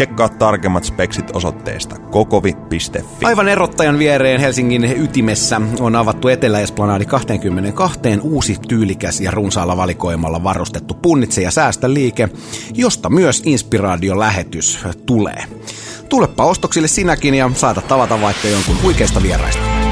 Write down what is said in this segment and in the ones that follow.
Tsekkaa tarkemmat speksit osoitteesta kokovi.fi. Aivan erottajan viereen Helsingin ytimessä on avattu Etelä-Esplanadi 22 uusi tyylikäs ja runsaalla valikoimalla varustettu punnitse ja säästä liike, josta myös inspiraatiolähetys tulee. Tulepa ostoksille sinäkin ja saata tavata vaikka jonkun huikeista vieraista.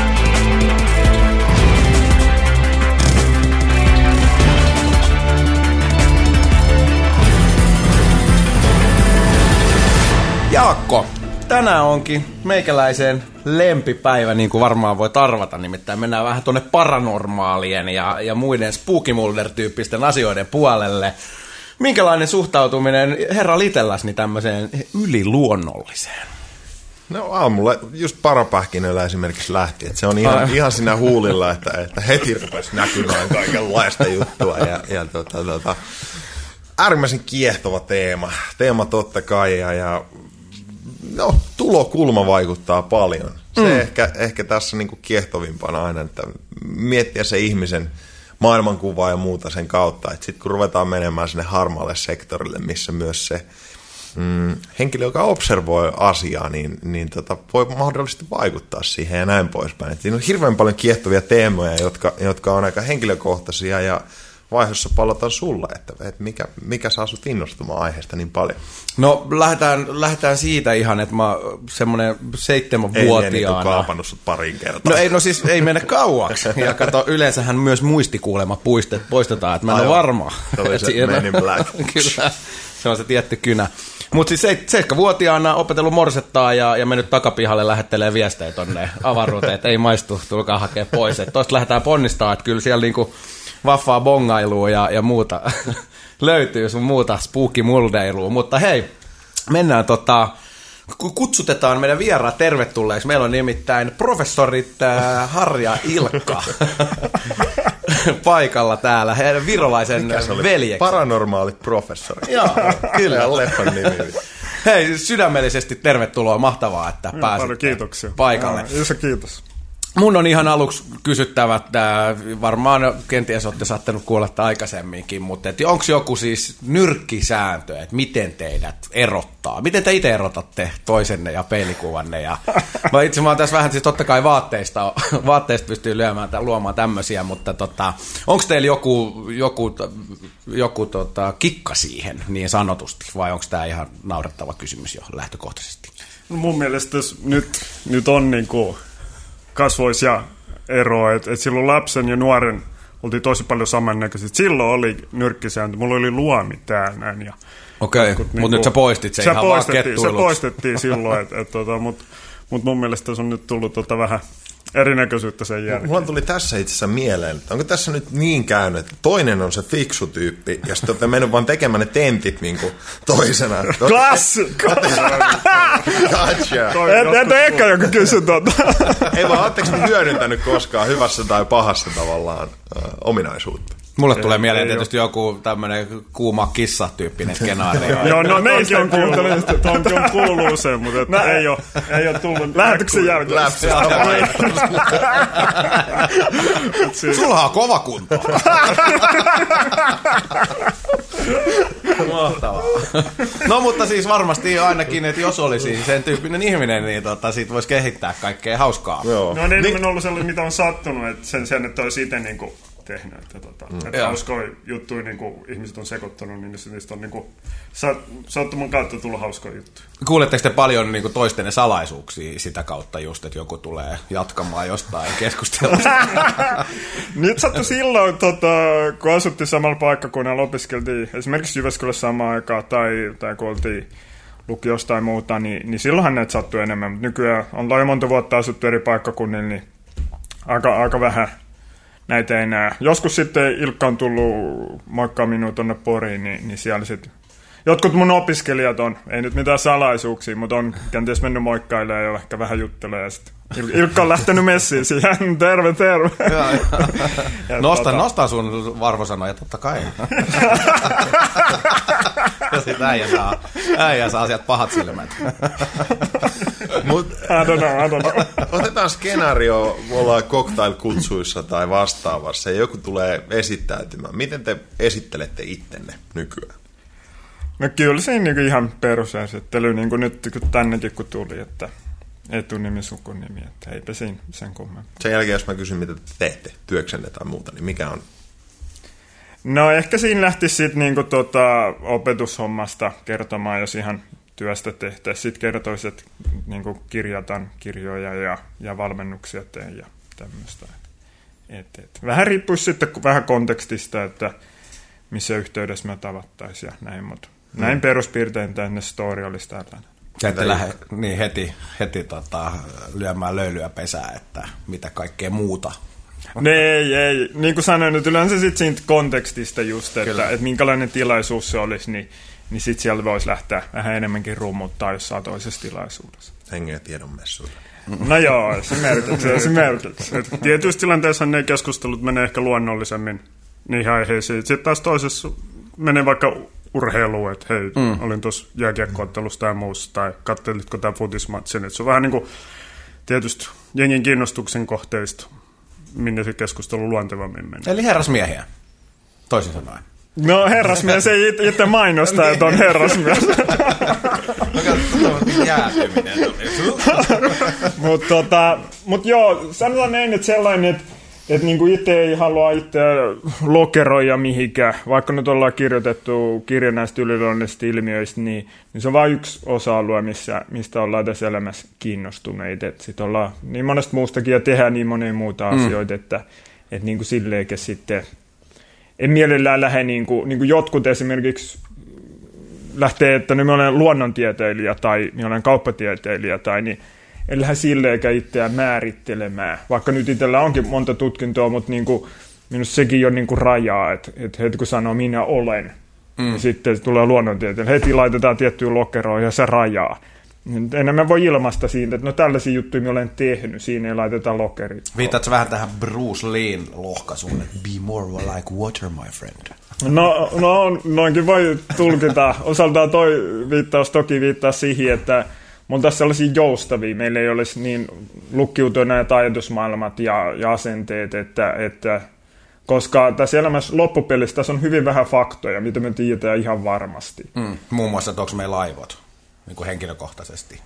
Jaakko, tänään onkin meikäläisen lempipäivä, niin kuin varmaan voi tarvata. Nimittäin mennään vähän tuonne paranormaalien ja, ja muiden spookimulder-tyyppisten asioiden puolelle. Minkälainen suhtautuminen herra Litellasni tämmöiseen yliluonnolliseen? No aamulla just parapähkinöillä esimerkiksi lähti, että se on ihan, ihan siinä huulilla, että, että heti rupesi näkymään kaikenlaista juttua ja, ja tota, tota, äärimmäisen kiehtova teema, teema totta kai ja, ja no, tulokulma vaikuttaa paljon. Se mm. ehkä, ehkä tässä niin kuin kiehtovimpana aina, että miettiä se ihmisen maailmankuvaa ja muuta sen kautta. Sitten kun ruvetaan menemään sinne harmaalle sektorille, missä myös se mm, henkilö, joka observoi asiaa, niin, niin tota, voi mahdollisesti vaikuttaa siihen ja näin poispäin. Et siinä on hirveän paljon kiehtovia teemoja, jotka, jotka on aika henkilökohtaisia ja vaiheessa palataan sulla, että, että mikä, mikä saa sut innostumaan aiheesta niin paljon? No lähdetään, lähdetään siitä ihan, että mä semmoinen seitsemänvuotiaana... Ei kaapannut sut pariin kertaan. No ei, no siis ei mene kauaksi. Ja kato, yleensähän myös muistikuulema puistet, poistetaan, että mä en ole varma. Se oli se Men in Black. Kyllä, se on se tietty kynä. Mutta siis seitsemänvuotiaana opetellut morsettaa ja, ja mennyt takapihalle lähettelee viestejä tonne avaruuteen, että ei maistu, tulkaa hakea pois. Tuosta lähdetään ponnistaa, että kyllä siellä niinku vaffaa bongailua ja, ja muuta löytyy sun muuta spooky-muldeilua. Mutta hei, mennään tota, kutsutetaan meidän vieraat tervetulleeksi. Meillä on nimittäin professorit äh, Harja Ilkka paikalla täällä, heidän virolaisen veljeksi. Paranormaalit professori. Joo, kyllä. leffan nimi. Hei, sydämellisesti tervetuloa. Mahtavaa, että pääsit kiitoksia. paikalle. Ja, iso kiitos. Mun on ihan aluksi kysyttävä, että varmaan kenties olette saattanut kuulla aikaisemminkin, mutta onko joku siis nyrkkisääntö, että miten teidät erottaa? Miten te itse erotatte toisenne ja peilikuvanne? Ja, mä itse mä oon tässä vähän, siis totta kai vaatteista, vaatteista pystyy lyömään, luomaan tämmöisiä, mutta tota, onko teillä joku, joku, joku tota, kikka siihen niin sanotusti, vai onko tämä ihan naurettava kysymys jo lähtökohtaisesti? No mun mielestä nyt, nyt on niin kuin kasvoisia eroa, että et silloin lapsen ja nuoren oltiin tosi paljon samannäköiset. Silloin oli nyrkkisääntö, mulla oli luomi täällä näin. Ja Okei, okay, mutta nyt sä poistit sen se ihan poistettiin, Se poistettiin silloin, et, et, tota, mutta mut mun mielestä se on nyt tullut tota vähän erinäköisyyttä sen jälkeen. Mulla tuli tässä itse asiassa mieleen, että onko tässä nyt niin käynyt, että toinen on se fiksu tyyppi, ja sitten olette mennyt vaan tekemään ne tentit niin kuin toisena. Klass! gotcha. Entä ehkä joku kysy tuota? Ei vaan, ootteko hyödyntänyt koskaan hyvässä tai pahassa tavallaan äh, ominaisuutta? Mulle ei, tulee mieleen tietysti ole. joku tämmöinen kuuma kissa-tyyppinen skenaario. Joo, no nekin on kuullut, tonkin on kuullut usein, mutta että ei ole, ei ole tullut lähetyksen jälkeen. Sulla on kova kunto. Mahtavaa. No mutta siis varmasti ainakin, että jos olisi sen tyyppinen ihminen, niin tota, siitä voisi kehittää kaikkea hauskaa. Joo. No on enemmän niin, ollut sellainen, mitä on sattunut, että sen sen, että olisi itse niin kuin tehnyt. Että, tota, mm. että hauskoja juttuja niin kuin ihmiset on sekoittanut, niin niistä on niin kuin, sattuman kautta tullut hauskoja juttuja. Kuuletteko te paljon niin kuin toistenne salaisuuksia sitä kautta just, että joku tulee jatkamaan jostain keskustelusta? Nyt sattui silloin, tota, kun asuttiin samalla paikkakunnalla, opiskeltiin esimerkiksi Jyväskylässä samaan aikaan tai, tai kun oltiin lukiosta tai muuta, niin, niin silloinhan näitä sattui enemmän. Mutta nykyään on jo monta vuotta asuttu eri paikkakunnilla, niin aika, aika vähän näitä ei näe. Joskus sitten Ilkka on tullut moikkaa minua tuonne Poriin, niin, niin siellä sitten jotkut mun opiskelijat on, ei nyt mitään salaisuuksia, mutta on kenties mennyt moikkailemaan ja ehkä vähän juttelee ja sitten Il- Ilkka on lähtenyt messiin siihen, terve, terve. Ja Nosta, tota- nosta sun varvosanoja, totta kai. ja sit äijä saa, äijä saa sieltä pahat silmät. Mut I don't know, I don't know. otetaan skenaario, me ollaan cocktail-kutsuissa tai vastaavassa ja joku tulee esittäytymään. Miten te esittelette ittenne nykyään? No kyllä siinä niinku ihan perusesittely, niin kuin nyt kun tännekin kun tuli, että etunimi, sukunimi, että eipä siinä sen kummemmin. Sen jälkeen, jos mä kysyn, mitä te teette, työksenne tai muuta, niin mikä on No ehkä siinä lähti sitten niinku tota opetushommasta kertomaan, jos ihan työstä tehtäisiin. Sitten kertoisi, että niinku kirjataan kirjoja ja, ja valmennuksia teen ja tämmöistä. Et, et. Vähän riippuisi sitten vähän kontekstista, että missä yhteydessä me tavattaisiin ja näin, mutta näin peruspiirtein tänne story olisi tällainen. Ja ette lähde niin heti, heti tota, lyömään löylyä pesää, että mitä kaikkea muuta. Ne ei, ei. Niin kuin sanoin, että yleensä sit siitä kontekstista just, että, että minkälainen tilaisuus se olisi, niin, niin sitten sieltä voisi lähteä vähän enemmänkin rummuttaa jossain toisessa tilaisuudessa. hengen ja tiedon messuilla? No joo, esimerkiksi. esimerkiksi. Et tietyissä tilanteissa ne keskustelut menee ehkä luonnollisemmin niihin aiheisiin. Sitten taas toisessa menee vaikka urheiluun, että hei, mm. olin tuossa jääkiekkoottelussa tai muussa, tai katselitko tämä futismatsin. Se on vähän niin kuin tietysti jengin kiinnostuksen kohteista, minne se keskustelu luontevammin menee. Eli herrasmiehiä, toisin sanoen. No herrasmies ei it- itse mainosta, että on herrasmies. No katsotaan, jäätyminen Mutta tota, mut joo, sanotaan näin, että sellainen, että et niinku itse ei halua itse lokeroida mihinkään, vaikka nyt ollaan kirjoitettu kirja näistä yliluonnollisista ilmiöistä, niin, niin se on vain yksi osa-alue, missä, mistä ollaan tässä elämässä kiinnostuneita. Sitten ollaan niin monesta muustakin ja tehdään niin monia muuta mm. asioita, että et niinku silleenkin sitten en mielellään lähde, niin kuin, niin kuin jotkut esimerkiksi lähtee, että mä olen luonnontieteilijä tai minä olen kauppatieteilijä tai niin en lähde silleenkä itseään määrittelemään. Vaikka nyt itsellä onkin monta tutkintoa, mutta niin kuin, minusta sekin on niin kuin rajaa, että, että heti kun sanoo minä olen, mm. niin sitten tulee luonnontieteilijä. Heti laitetaan tiettyyn lokeroon ja se rajaa. Niin Enemmän voi ilmaista siitä, että no tällaisia juttuja minä olen tehnyt, siinä ei laiteta lokeri. Viitatko vähän tähän Bruce Leen lohkaisuun, että be more like water, my friend. No, no noinkin voi tulkita. Osaltaan toi viittaus toki viittaa siihen, että mun tässä sellaisia joustavia. Meillä ei olisi niin lukkiutuneet ajatusmaailmat ja, ja asenteet, että, että koska tässä elämässä loppupelissä tässä on hyvin vähän faktoja, mitä me tiedetään ihan varmasti. Mm. Muun muassa, että onko meillä aivot niin kuin henkilökohtaisesti.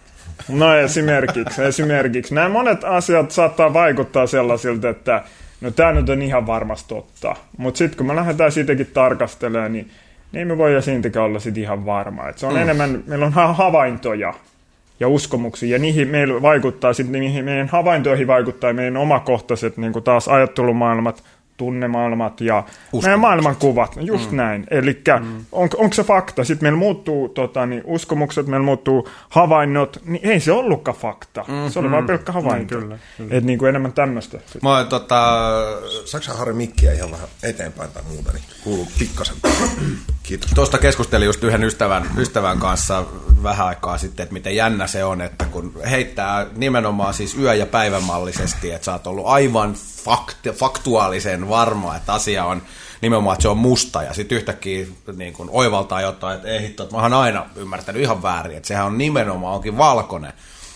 No esimerkiksi, esimerkiksi. Nämä monet asiat saattaa vaikuttaa sellaisilta, että no tämä nyt on ihan varmasti totta. Mutta sitten kun me lähdetään siitäkin tarkastelemaan, niin, niin me voida siitäkään olla sit ihan varma. Et se on mm. enemmän, meillä on ha- havaintoja ja uskomuksia, ja niihin meillä vaikuttaa, sitten niihin meidän havaintoihin vaikuttaa meidän omakohtaiset niin kuin taas ajattelumaailmat, tunnemaailmat ja meidän maailmankuvat, just mm. näin. Eli mm. on, onko se fakta? Sitten meillä muuttuu tota, niin uskomukset, meillä muuttuu havainnot, niin ei se ollutkaan fakta. Mm. Se oli vain pelkkä havainto. Mm, kyllä, kyllä. Et niin kuin enemmän tämmöistä. Mä tota, Saksan Harri mikkiä ihan vähän eteenpäin tai muuta, niin kuuluu pikkasen. Kiitos. Tuosta keskustelin just yhden ystävän, ystävän kanssa vähän aikaa sitten, että miten jännä se on, että kun heittää nimenomaan siis yö- ja päivämallisesti, että sä oot ollut aivan fakt, faktuaalisen varma, että asia on nimenomaan, että se on musta, ja sitten yhtäkkiä niin kun oivaltaa jotain, että ei hitto, että mä oon aina ymmärtänyt ihan väärin, että sehän on nimenomaan onkin valkoinen.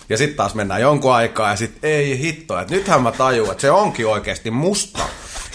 Ja sitten taas mennään jonkun aikaa ja sitten ei hitto, että nythän mä tajuan, että se onkin oikeasti musta.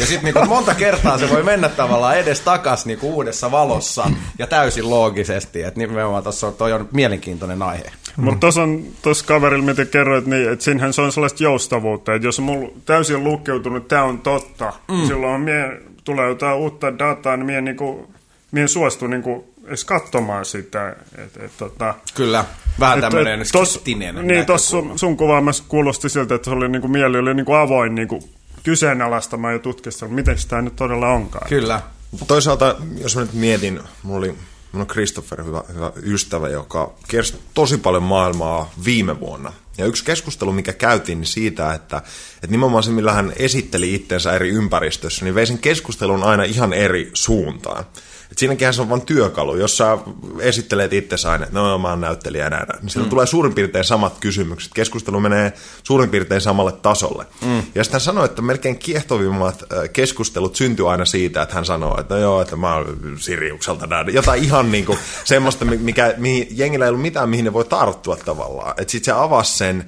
Ja sitten niinku monta kertaa se voi mennä tavallaan edes takas niinku uudessa valossa ja täysin loogisesti. Että nimenomaan tuossa on, toi on mielenkiintoinen aihe. Mutta tuossa on tuossa kaverilla, mitä kerroit, niin että siinähän se on sellaista joustavuutta, että jos on mulla täysin lukkeutunut, että tämä on totta, mm. silloin mie, tulee jotain uutta dataa, niin mie, niinku, mie suostu niinku edes katsomaan sitä. Et, et, tota, Kyllä, vähän et- tämmöinen skeptinen Niin, tuossa sun, sun kuvaamassa kuulosti siltä, että se oli niinku, mieli oli niinku avoin niinku, kyseenalaistamaan ja tutkistelemaan, miten sitä nyt todella onkaan. Kyllä. Toisaalta, jos mä nyt mietin, mulla oli mulla on Christopher, hyvä, hyvä ystävä, joka kiersi tosi paljon maailmaa viime vuonna. Ja yksi keskustelu, mikä käytiin niin siitä, että, että nimenomaan se, millä hän esitteli itsensä eri ympäristössä, niin vei sen keskustelun aina ihan eri suuntaan. Et siinäkin se on vain työkalu. Jos sä esittelet itse aina, että no mä oon näyttelijä näin, niin silloin mm. tulee suurin piirtein samat kysymykset. Keskustelu menee suurin piirtein samalle tasolle. Mm. Ja sitten hän sanoi, että melkein kiehtovimmat keskustelut syntyy aina siitä, että hän sanoo, että no joo, että mä oon Siriukselta näin. Jotain ihan niin kuin semmoista, mikä, mihin jengillä ei ollut mitään, mihin ne voi tarttua tavallaan. Että sitten se avasi sen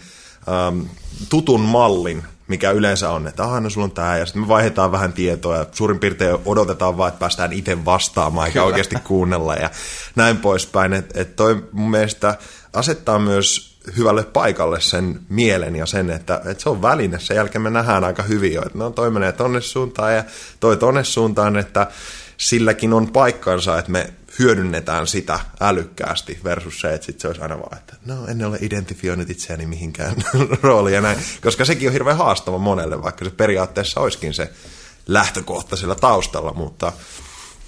tutun mallin, mikä yleensä on, että aha, no sulla on tämä, ja sitten me vaihdetaan vähän tietoa, ja suurin piirtein odotetaan vaan, että päästään itse vastaamaan, eikä oikeasti kuunnella, ja näin poispäin. Että et toi mun mielestä asettaa myös hyvälle paikalle sen mielen ja sen, että, että se on väline. Sen jälkeen me nähdään aika hyvin jo, että no toi menee tonne suuntaan ja toi tonne suuntaan, että silläkin on paikkansa, että me hyödynnetään sitä älykkäästi versus se, että sit se olisi aina vaan, että no en ole identifioinut itseäni mihinkään rooliin ja näin, koska sekin on hirveän haastava monelle, vaikka se periaatteessa olisikin se lähtökohta sillä taustalla, mutta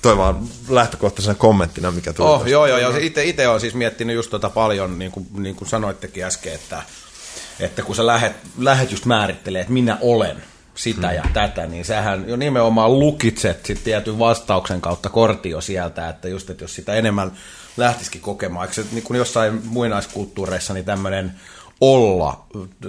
toi vaan lähtökohtaisena kommenttina, mikä tuli. Oh, joo, joo, joo. Itse, olen siis miettinyt just tota paljon, niin kuin, niin kuin sanoittekin äsken, että, että kun sä lähet, lähet just määrittelee, että minä olen, sitä hmm. ja tätä, niin sähän jo nimenomaan lukitset sit tietyn vastauksen kautta kortio sieltä, että just, että jos sitä enemmän lähtisikin kokemaan, eikö se niin kuin jossain muinaiskulttuureissa niin tämmöinen olla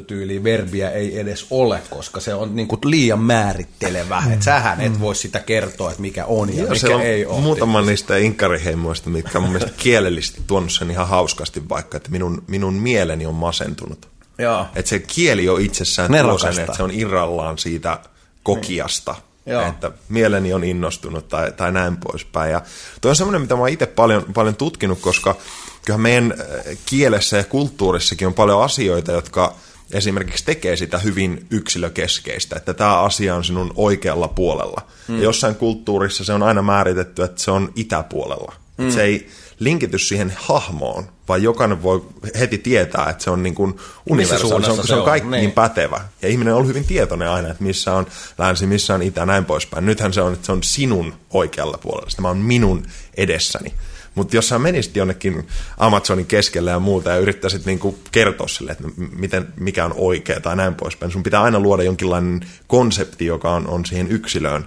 tyyli verbiä ei edes ole, koska se on niin kuin liian määrittelevä. Mm. Että sähän et voi sitä kertoa, että mikä on ja Joo, mikä on ei ole. Muutama niistä inkariheimoista, mitkä on mun mielestä kielellisesti tuonut sen ihan hauskasti vaikka, että minun, minun mieleni on masentunut. Joo. Että se kieli on itsessään tuosen, että se on irrallaan siitä kokiasta. Niin. Että mieleni on innostunut tai, tai näin poispäin. Ja toi on semmoinen, mitä mä oon itse paljon, paljon tutkinut, koska kyllähän meidän äh, kielessä ja kulttuurissakin on paljon asioita, jotka esimerkiksi tekee sitä hyvin yksilökeskeistä, että tämä asia on sinun oikealla puolella. Mm. Ja jossain kulttuurissa se on aina määritetty, että se on itäpuolella. Mm. se ei linkity siihen hahmoon, vaan jokainen voi heti tietää, että se on niin kuin universaali, se on, se on kaikkiin niin. pätevä. Ja ihminen on ollut hyvin tietoinen aina, että missä on länsi, missä on itä, näin poispäin. Nythän se on, että se on sinun oikealla puolella, tämä on minun edessäni. Mutta jos sä menisit jonnekin Amazonin keskelle ja muuta ja yrittäisit niinku kertoa sille, että miten, mikä on oikea tai näin poispäin, sun pitää aina luoda jonkinlainen konsepti, joka on, on siihen yksilöön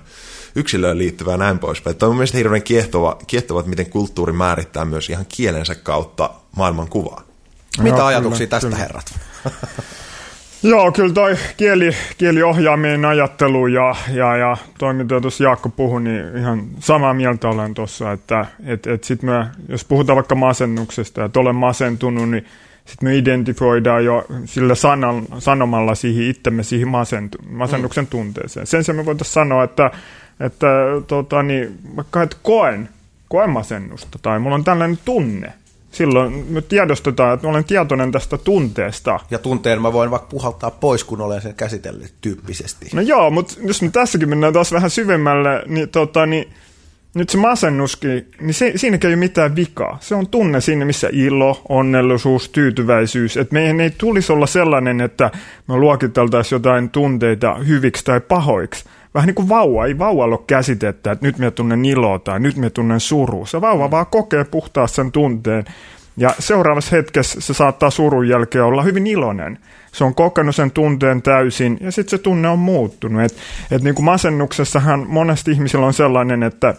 yksilöön liittyvää näin poispäin. Tämä on mielestäni hirveän kiehtova, kiehtova, että miten kulttuuri määrittää myös ihan kielensä kautta maailman kuvaa. Mitä Joo, ajatuksia kyllä, tästä kyllä. herrat? Joo, kyllä toi kieli, kieliohjaaminen ajattelu ja, ja, ja toi, mitä tuossa Jaakko puhui, niin ihan samaa mieltä olen tuossa, että et, et sit me, jos puhutaan vaikka masennuksesta, että olen masentunut, niin sitten me identifioidaan jo sillä sanan, sanomalla siihen itsemme siihen masentu, masennuksen mm. tunteeseen. Sen sijaan me voitaisiin sanoa, että että tota, niin, vaikka et koen, koen masennusta tai mulla on tällainen tunne, silloin me tiedostetaan, että olen tietoinen tästä tunteesta. Ja tunteen mä voin vaikka puhaltaa pois, kun olen sen käsitellyt tyyppisesti. No joo, mutta jos me tässäkin mennään taas vähän syvemmälle, niin, tota, niin nyt se masennuskin, niin se, siinäkin ei ole mitään vikaa. Se on tunne siinä, missä ilo, onnellisuus, tyytyväisyys. Että meidän ei tulisi olla sellainen, että me luokiteltaisiin jotain tunteita hyviksi tai pahoiksi vähän niin kuin vauva, ei vauvalla ole käsitettä, että nyt me tunnen iloa tai nyt me tunnen suru. Se vauva mm. vaan kokee puhtaasti sen tunteen. Ja seuraavassa hetkessä se saattaa surun jälkeen olla hyvin iloinen. Se on kokenut sen tunteen täysin ja sitten se tunne on muuttunut. Et, et niin kuin masennuksessahan monesti ihmisillä on sellainen, että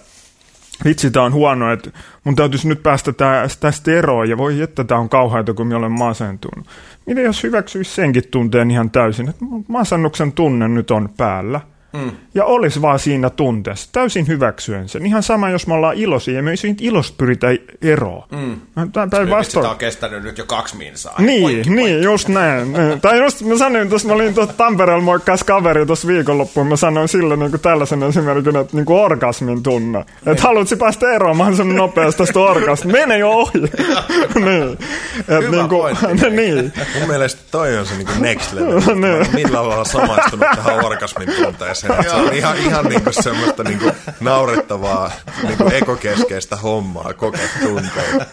vitsi, tämä on huono, että mun täytyisi nyt päästä tästä eroon ja voi että tämä on kauheata, kun minä olen masentunut. Miten jos hyväksyisi senkin tunteen ihan täysin, että masennuksen tunne nyt on päällä – Mm. Ja olisi vaan siinä tunteessa, täysin hyväksyen sen. Ihan sama, jos me ollaan iloisia, ja me ei siitä ilosta pyritä eroon. Mm. Tai vasta... Sitä on kestänyt nyt jo kaksi minsaa. Niin, poikki, niin poikki. just näin. tai just mä sanoin, tuossa mä olin tuossa Tampereella moikkaas kaveri tuossa viikonloppuun, mä sanoin sille niin kuin tällaisen esimerkin, että niin kuin orgasmin tunne. Että niin. haluatko päästä eroon mahdollisimman nopeasti tästä orgasmista. Mene jo ohi. niin. Et Hyvä niin kuin, niin. Mun mielestä toi on se niin kuin next level. niin. Millä ollaan samaistunut tähän orgasmin tunteeseen sen. Se on ihan, ihan niinku semmoista niinku naurettavaa niinku ekokeskeistä hommaa, kokea tunteita.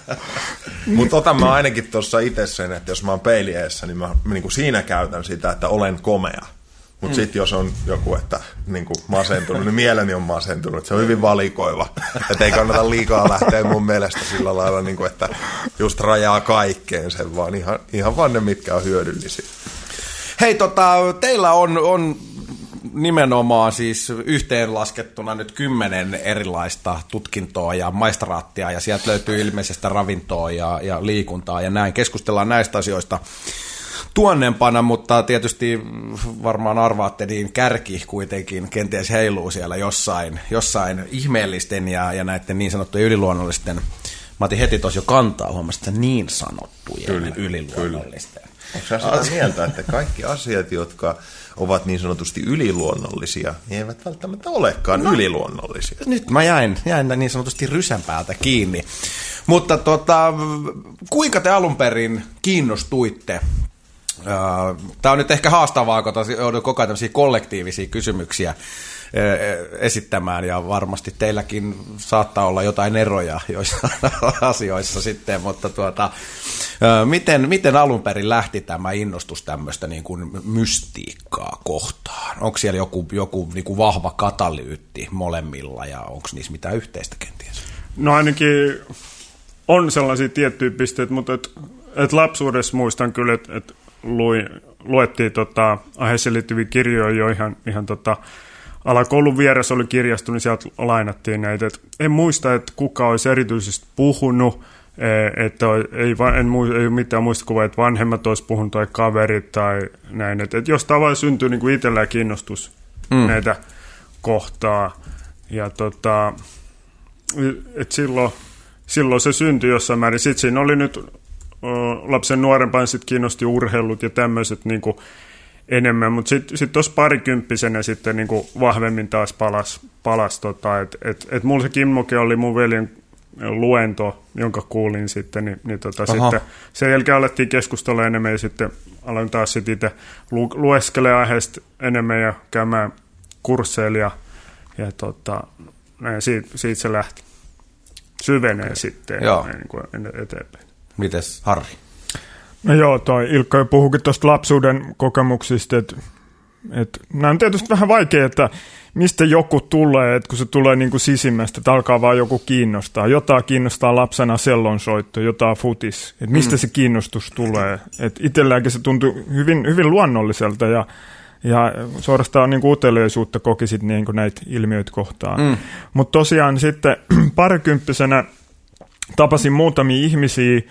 Mutta otan mä ainakin tuossa itse sen, että jos mä oon peilieessä, niin mä niinku siinä käytän sitä, että olen komea. Mutta mm. sitten jos on joku, että niin kuin masentunut, niin mieleni on masentunut. Se on hyvin valikoiva. Että ei kannata liikaa lähteä mun mielestä sillä lailla, niin kuin, että just rajaa kaikkeen sen, vaan ihan, ihan vaan ne, mitkä on hyödyllisiä. Hei, tota, teillä on, on nimenomaan siis yhteenlaskettuna nyt kymmenen erilaista tutkintoa ja maistraattia ja sieltä löytyy ilmeisestä ravintoa ja, ja liikuntaa ja näin. Keskustellaan näistä asioista tuonnempana, mutta tietysti varmaan arvaatte, niin kärki kuitenkin kenties heiluu siellä jossain, jossain ihmeellisten ja, ja näiden niin sanottujen yliluonnollisten Mä otin heti tuossa jo kantaa, huomasin, että niin sanottujen kyllä, yliluonnollisten. Onko sä sitä mieltä, että kaikki asiat, jotka ovat niin sanotusti yliluonnollisia, niin eivät välttämättä olekaan no, yliluonnollisia? Nyt mä jäin, jäin niin sanotusti rysän päältä kiinni. Mutta tota, kuinka te alun perin kiinnostuitte Tämä on nyt ehkä haastavaa, kun joudun koko ajan kollektiivisia kysymyksiä esittämään ja varmasti teilläkin saattaa olla jotain eroja joissa asioissa sitten, mutta tuota, miten, miten alun perin lähti tämä innostus tämmöistä niin kuin mystiikkaa kohtaan? Onko siellä joku, joku niin kuin vahva katalyytti molemmilla ja onko niissä mitään yhteistä kenties? No ainakin on sellaisia tiettyjä pisteitä, mutta et, et lapsuudessa muistan kyllä, että et luettiin tota, aiheeseen liittyviä kirjoja jo ihan, ihan tota, alakoulun vieressä oli kirjasto, niin sieltä lainattiin näitä. Et en muista, että kuka olisi erityisesti puhunut, e, että ei, en, ei ole mitään muistikuvaa, että vanhemmat olisi puhunut tai kaverit tai näin. Että et jos tavallaan syntyy niin kuin itsellään kiinnostus mm. näitä kohtaa. Ja tota, et silloin, silloin se syntyi jossain määrin. Sitten siinä oli nyt lapsen nuorempaan sit kiinnosti urheilut ja tämmöiset niin enemmän, mutta sitten sit tuossa parikymppisenä sitten niin kuin vahvemmin taas palas, palas tota, että et, et mulla se Kimmoke oli mun veljen luento, jonka kuulin sitten, niin, niin tota, sitten sen jälkeen alettiin keskustella enemmän ja sitten aloin taas sitten itse lu, lueskelemaan aiheesta enemmän ja käymään kursseilla ja, ja tota, näin, siitä, siitä se lähti syvenee sitten niin kuin eteenpäin. Mites Harri? No joo, toi Ilkka puhukin tuosta lapsuuden kokemuksista, että et, nämä on tietysti vähän vaikea, että mistä joku tulee, että kun se tulee niin kuin sisimmästä, että alkaa vaan joku kiinnostaa. Jotain kiinnostaa lapsena sellonsoitto, jotain futis. Että mistä mm. se kiinnostus tulee. Että itselläänkin se tuntui hyvin, hyvin luonnolliselta ja, ja suorastaan niin uteliaisuutta kokisit niin kuin näitä ilmiöitä kohtaan. Mm. Mutta tosiaan sitten parikymppisenä tapasin muutamia ihmisiä,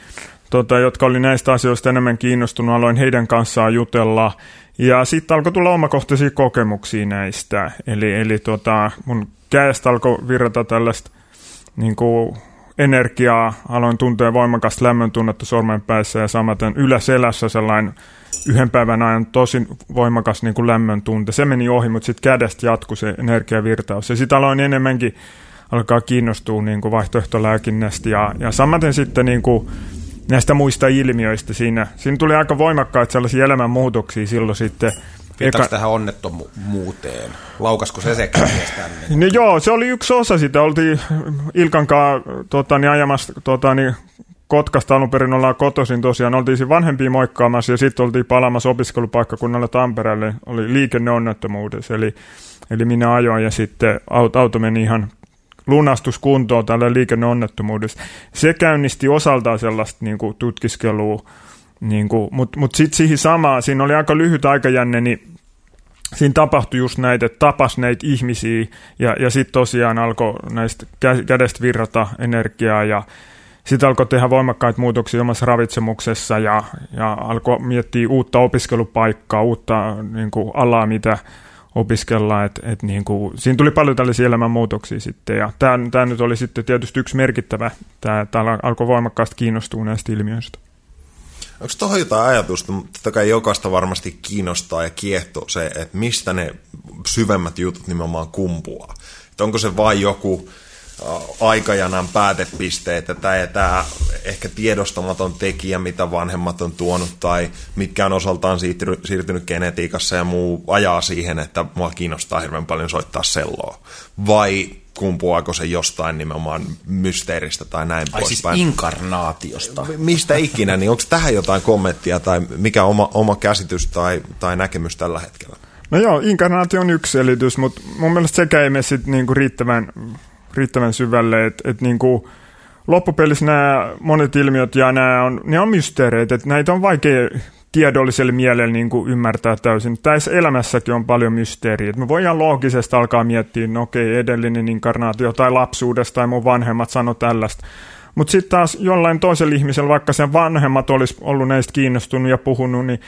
tota, jotka oli näistä asioista enemmän kiinnostunut, aloin heidän kanssaan jutella. Ja sitten alkoi tulla omakohtaisia kokemuksia näistä. Eli, eli tota, mun käestä alkoi virrata tällaista niin kuin energiaa, aloin tuntea voimakasta lämmön tunnetta sormenpäissä ja samaten yläselässä sellainen yhden päivän ajan tosi voimakas niin kuin lämmön tunte. Se meni ohi, mutta sitten kädestä jatkui se energiavirtaus. Ja sitten aloin enemmänkin alkaa kiinnostua niin kuin vaihtoehtolääkinnästä ja, ja samaten sitten niin kuin näistä muista ilmiöistä siinä. Siinä tuli aika voimakkaita sellaisia elämänmuutoksia silloin sitten. Viittaako eka... tähän onnettomuuteen? Laukasko se sekä tänne? No joo, se oli yksi osa sitä. Oltiin Ilkan kanssa tota, niin ajamassa tota, niin Kotkasta alun perin ollaan kotoisin tosiaan. Oltiin siinä vanhempia moikkaamassa ja sitten oltiin palaamassa opiskelupaikkakunnalla Tampereelle. Oli liikenneonnettomuudessa, eli, eli minä ajoin ja sitten auto, auto meni ihan lunastuskuntoon tällä liikenneonnettomuudessa. Se käynnisti osaltaan sellaista niin kuin, tutkiskelua, niin mutta mut sitten siihen samaan, siinä oli aika lyhyt aikajänne, niin siinä tapahtui just näitä, että tapas näitä ihmisiä ja, ja sitten tosiaan alkoi näistä kädestä virrata energiaa ja sitten alkoi tehdä voimakkaita muutoksia omassa ravitsemuksessa ja, ja alkoi miettiä uutta opiskelupaikkaa, uutta niin kuin, alaa, mitä, opiskella, että et niin kuin, siinä tuli paljon tällaisia elämänmuutoksia sitten, ja tämä, nyt oli sitten tietysti yksi merkittävä, tämä, tämä alkoi voimakkaasti kiinnostua näistä ilmiöistä. Onko tuohon jotain ajatusta, totta kai jokaista varmasti kiinnostaa ja kiehtoo se, että mistä ne syvemmät jutut nimenomaan kumpuaa. Että onko se vain joku aikajanan päätepisteet, että tämä, tämä ehkä tiedostamaton tekijä, mitä vanhemmat on tuonut tai mitkä on osaltaan siirtynyt, siirtynyt genetiikassa ja muu ajaa siihen, että mua kiinnostaa hirveän paljon soittaa selloa. Vai kumpuaako se jostain nimenomaan mysteeristä tai näin Ai siis päin. inkarnaatiosta. Mistä ikinä, niin onko tähän jotain kommenttia tai mikä oma, oma käsitys tai, tai näkemys tällä hetkellä? No joo, inkarnaatio on yksi selitys, mutta mun mielestä sekä ei mene sit niinku riittävän riittävän syvälle, että et niin kuin loppupelissä nämä monet ilmiöt ja nämä on, ne on mysteereitä, että näitä on vaikea tiedolliselle mielelle niin kuin ymmärtää täysin. Tässä elämässäkin on paljon mysteeriä. Me voidaan loogisesti alkaa miettiä, no okei, edellinen inkarnaatio tai lapsuudesta tai mun vanhemmat sano tällaista. Mutta sitten taas jollain toisella ihmisellä, vaikka sen vanhemmat olisi ollut näistä kiinnostunut ja puhunut, niin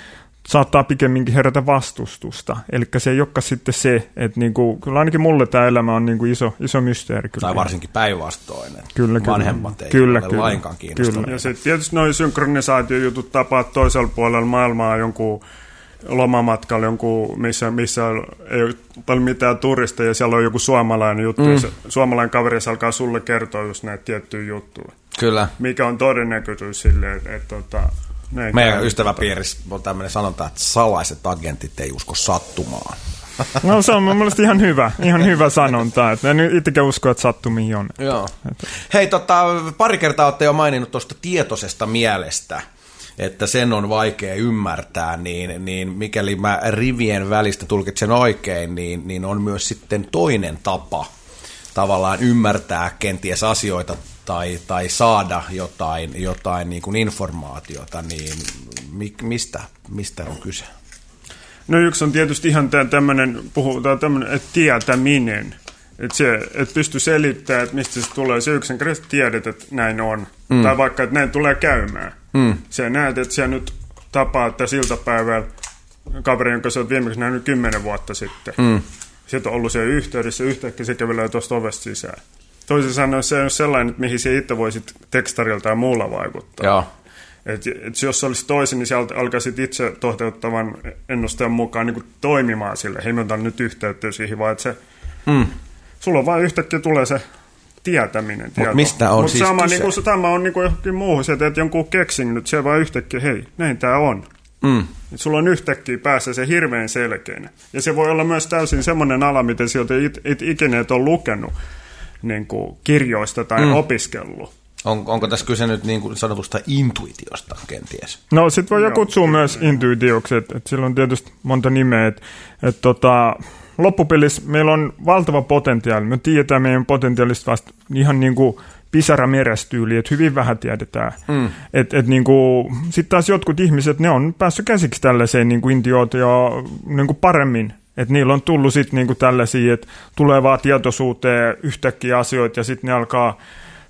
saattaa pikemminkin herätä vastustusta. Eli se ei olekaan sitten se, että niinku, kyllä ainakin mulle tämä elämä on niinku iso, iso mysteeri. Kyllä. Tai varsinkin päinvastoin, että Kyllä, kyllä. vanhemmat ei Kyllä, ole kyllä. lainkaan kiinnostuneita. Kyllä. Ja sitten tietysti noin synkronisaatiojutut tapaa toisella puolella maailmaa jonkun lomamatkalla, jonkun, missä, missä ei ole paljon mitään turisteja, ja siellä on joku suomalainen juttu, mm. ja se, suomalainen kaveri se alkaa sulle kertoa just näitä tiettyjä juttuja. Kyllä. Mikä on todennäköisyys silleen, että, että, että näin Meidän käy. ystäväpiirissä on tämmöinen sanonta, että salaiset agentit ei usko sattumaan. No se on mun mielestä ihan hyvä, ihan hyvä sanonta. Että en itsekään usko, että sattumia on. Joo. Hei, tota, pari kertaa olette jo maininnut tuosta tietoisesta mielestä, että sen on vaikea ymmärtää, niin, niin mikäli mä rivien välistä tulkitsen oikein, niin, niin on myös sitten toinen tapa tavallaan ymmärtää kenties asioita tai, tai saada jotain, jotain niin kuin informaatiota, niin mi, mistä, mistä on kyse? No yksi on tietysti ihan tämmöinen, puhutaan tämmöinen, että tietäminen. Että se, että pysty selittämään, että mistä se tulee. Se yksinkertaisesti tiedät, että näin on. Mm. Tai vaikka, että näin tulee käymään. Mm. Se näet, että sä nyt tapaat tässä iltapäivällä kaverin, jonka sä oot viimeksi nähnyt kymmenen vuotta sitten. Mm. Sitten on ollut siellä yhteydessä, yhtäkkiä se kävelee tuosta ovesta sisään. Toisin sanoen se on sellainen, että mihin se itse voisit tekstarilta tai muulla vaikuttaa. Joo. Et, et jos se olisi toisin, niin sieltä alkaisit itse toteuttavan ennusteen mukaan niin toimimaan sille. Hei, me otan nyt yhteyttä siihen, vaan että se, Mm. sulla vaan yhtäkkiä tulee se tietäminen. tieto. mistä on Mut siis sama, kyse? niin kuin, se- tämä on niin kuin johonkin muuhun. Sä teet jonkun keksin nyt, se vaan yhtäkkiä, hei, näin tämä on. Mm. Et sulla on yhtäkkiä päässä se hirveän selkeänä. Ja se voi olla myös täysin semmoinen ala, miten sieltä it, it, ikinä et ole lukenut niin kuin kirjoista tai mm. opiskellut. On, onko tässä kyse nyt niin kuin sanotusta intuitiosta kenties? No sit voi jo kutsua myös intuitioksi, että et sillä on tietysti monta nimeä, että et tota, loppupelissä meillä on valtava potentiaali. Me tiedetään meidän potentiaalista vasta ihan niin kuin pisara merestyyli, että hyvin vähän tiedetään. Mm. Et, et niin Sitten taas jotkut ihmiset, ne on päässyt käsiksi tällaiseen niin kuin intuitioon niin kuin paremmin. Että niillä on tullut sitten niin kuin tällaisia, että tulee vaan tietoisuuteen yhtäkkiä asioita ja sitten ne alkaa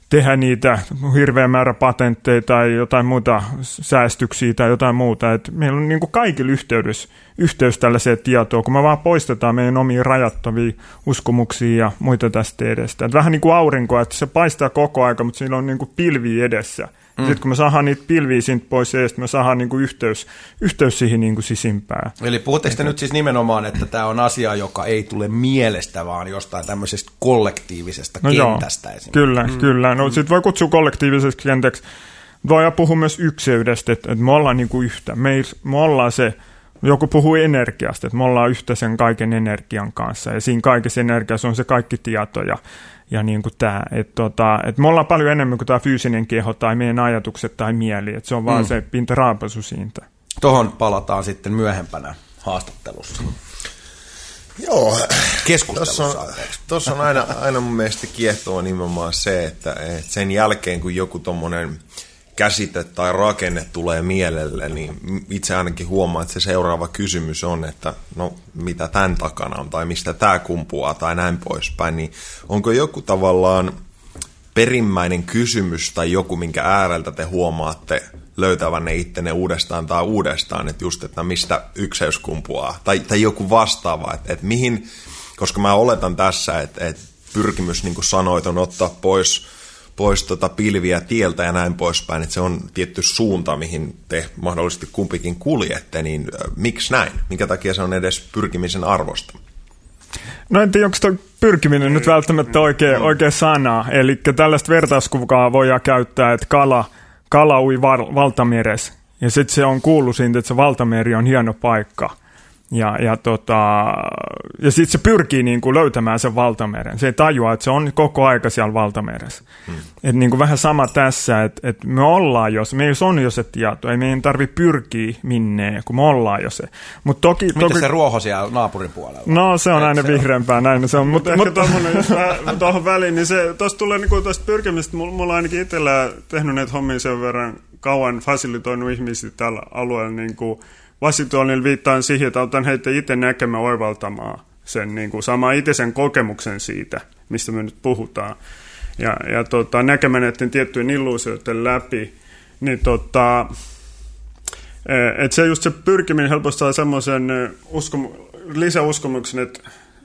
tehdä niitä hirveä määrä patentteja tai jotain muuta säästyksiä tai jotain muuta. Et meillä on niin kuin kaikilla yhteydessä, yhteys tällaiseen tietoon, kun me vaan poistetaan meidän omia rajattavia uskomuksia ja muita tästä edestä. Et vähän niin kuin aurinko, että se paistaa koko aika, mutta siinä on niin kuin pilviä edessä. Mm. Sitten kun me saadaan niitä pilviä siitä pois edestä, me saadaan niin kuin yhteys, yhteys siihen niin kuin sisimpään. Eli puhutteko te nyt siis nimenomaan, että tämä on asia, joka ei tule mielestä, vaan jostain tämmöisestä kollektiivisesta No joo, kentästä esimerkiksi? kyllä, mm. kyllä. No sitten voi kutsua kollektiiviseksi kentäksi. Voi puhua myös ykseydestä, että, että me ollaan niin kuin yhtä. Me, ei, me ollaan se, joku puhuu energiasta, että me ollaan yhtä sen kaiken energian kanssa. Ja siinä kaikessa energiassa on se kaikki tieto ja, ja niin kuin tämä. Että, tota, että me ollaan paljon enemmän kuin tämä fyysinen keho tai meidän ajatukset tai mieli. Että se on vaan mm. se pintaraapasu siitä. Tuohon palataan sitten myöhempänä haastattelussa. Joo, Keskustelussa, Tuossa on, tossa on aina, aina mun mielestä kiehtoo nimenomaan se, että, että sen jälkeen kun joku tommonen käsite tai rakenne tulee mielelle, niin itse ainakin huomaan, että se seuraava kysymys on, että no mitä tämän takana on tai mistä tämä kumpuaa tai näin poispäin, niin onko joku tavallaan perimmäinen kysymys tai joku, minkä ääreltä te huomaatte löytävänne ittenne uudestaan tai uudestaan, että just, että mistä ykseys kumpuaa, tai, tai joku vastaava, että, että mihin, koska mä oletan tässä, että, että pyrkimys, niin kuin sanoit, on ottaa pois, pois tota pilviä tieltä ja näin poispäin, että se on tietty suunta, mihin te mahdollisesti kumpikin kuljette, niin miksi näin? Minkä takia se on edes pyrkimisen arvosta? No en tiedä, onko tuo pyrkiminen nyt välttämättä oikea, oikea sana. Eli tällaista vertauskuvaa voidaan käyttää, että kala, kala ui val, valtameressä. Ja sitten se on kuullut siitä, että se valtameri on hieno paikka. Ja, ja, tota, ja sitten se pyrkii niin kuin löytämään sen valtameren. Se ei tajua, että se on koko aika siellä valtameressä. Hmm. Et niin kuin vähän sama tässä, että, että me ollaan jo, meillä on jo se tieto, ei meidän tarvitse pyrkiä minneen, kun me ollaan jo se. Mut toki, Miten toki, se ruoho siellä naapurin puolella? No se on aina se on? vihreämpää, näin se on. Mutta mut, jos mä tuohon väliin, niin se, tuosta tulee niinku tuosta pyrkimistä, mulla, mulla ainakin itsellä tehnyt näitä hommia sen verran kauan fasilitoinut ihmisiä tällä alueella, niin kuin Washingtonilla viittaan siihen, että otan heitä itse näkemään oivaltamaan sen, niin kuin, saamaan itse sen kokemuksen siitä, mistä me nyt puhutaan. Ja, ja tota, näkemään näiden tiettyjen illuusioiden läpi, niin tota, e, että se just se pyrkiminen helpostaa semmoisen e, uskom- lisäuskomuksen, että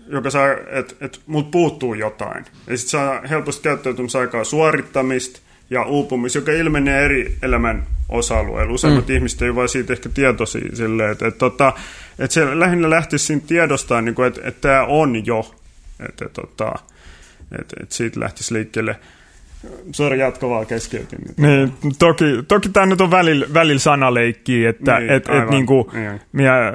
joka saa, että, että mut puuttuu jotain. Ja sitten saa helposti käyttäytymisaikaa suorittamista ja uupumista, joka ilmenee eri elämän osa-alueilla. Useimmat mm. ihmiset ei vaan siitä ehkä tietoisia silleen, että, että, että, että se lähinnä lähtisi siinä tiedostaa, niin kuin, että, että tämä on jo, että, että, että, että, että siitä lähtisi liikkeelle. Sori, jatko vaan keskeytin. Niin, toki, toki tämä nyt on välillä, välillä sanaleikki, että niin, et, et, niinku, niin. minä,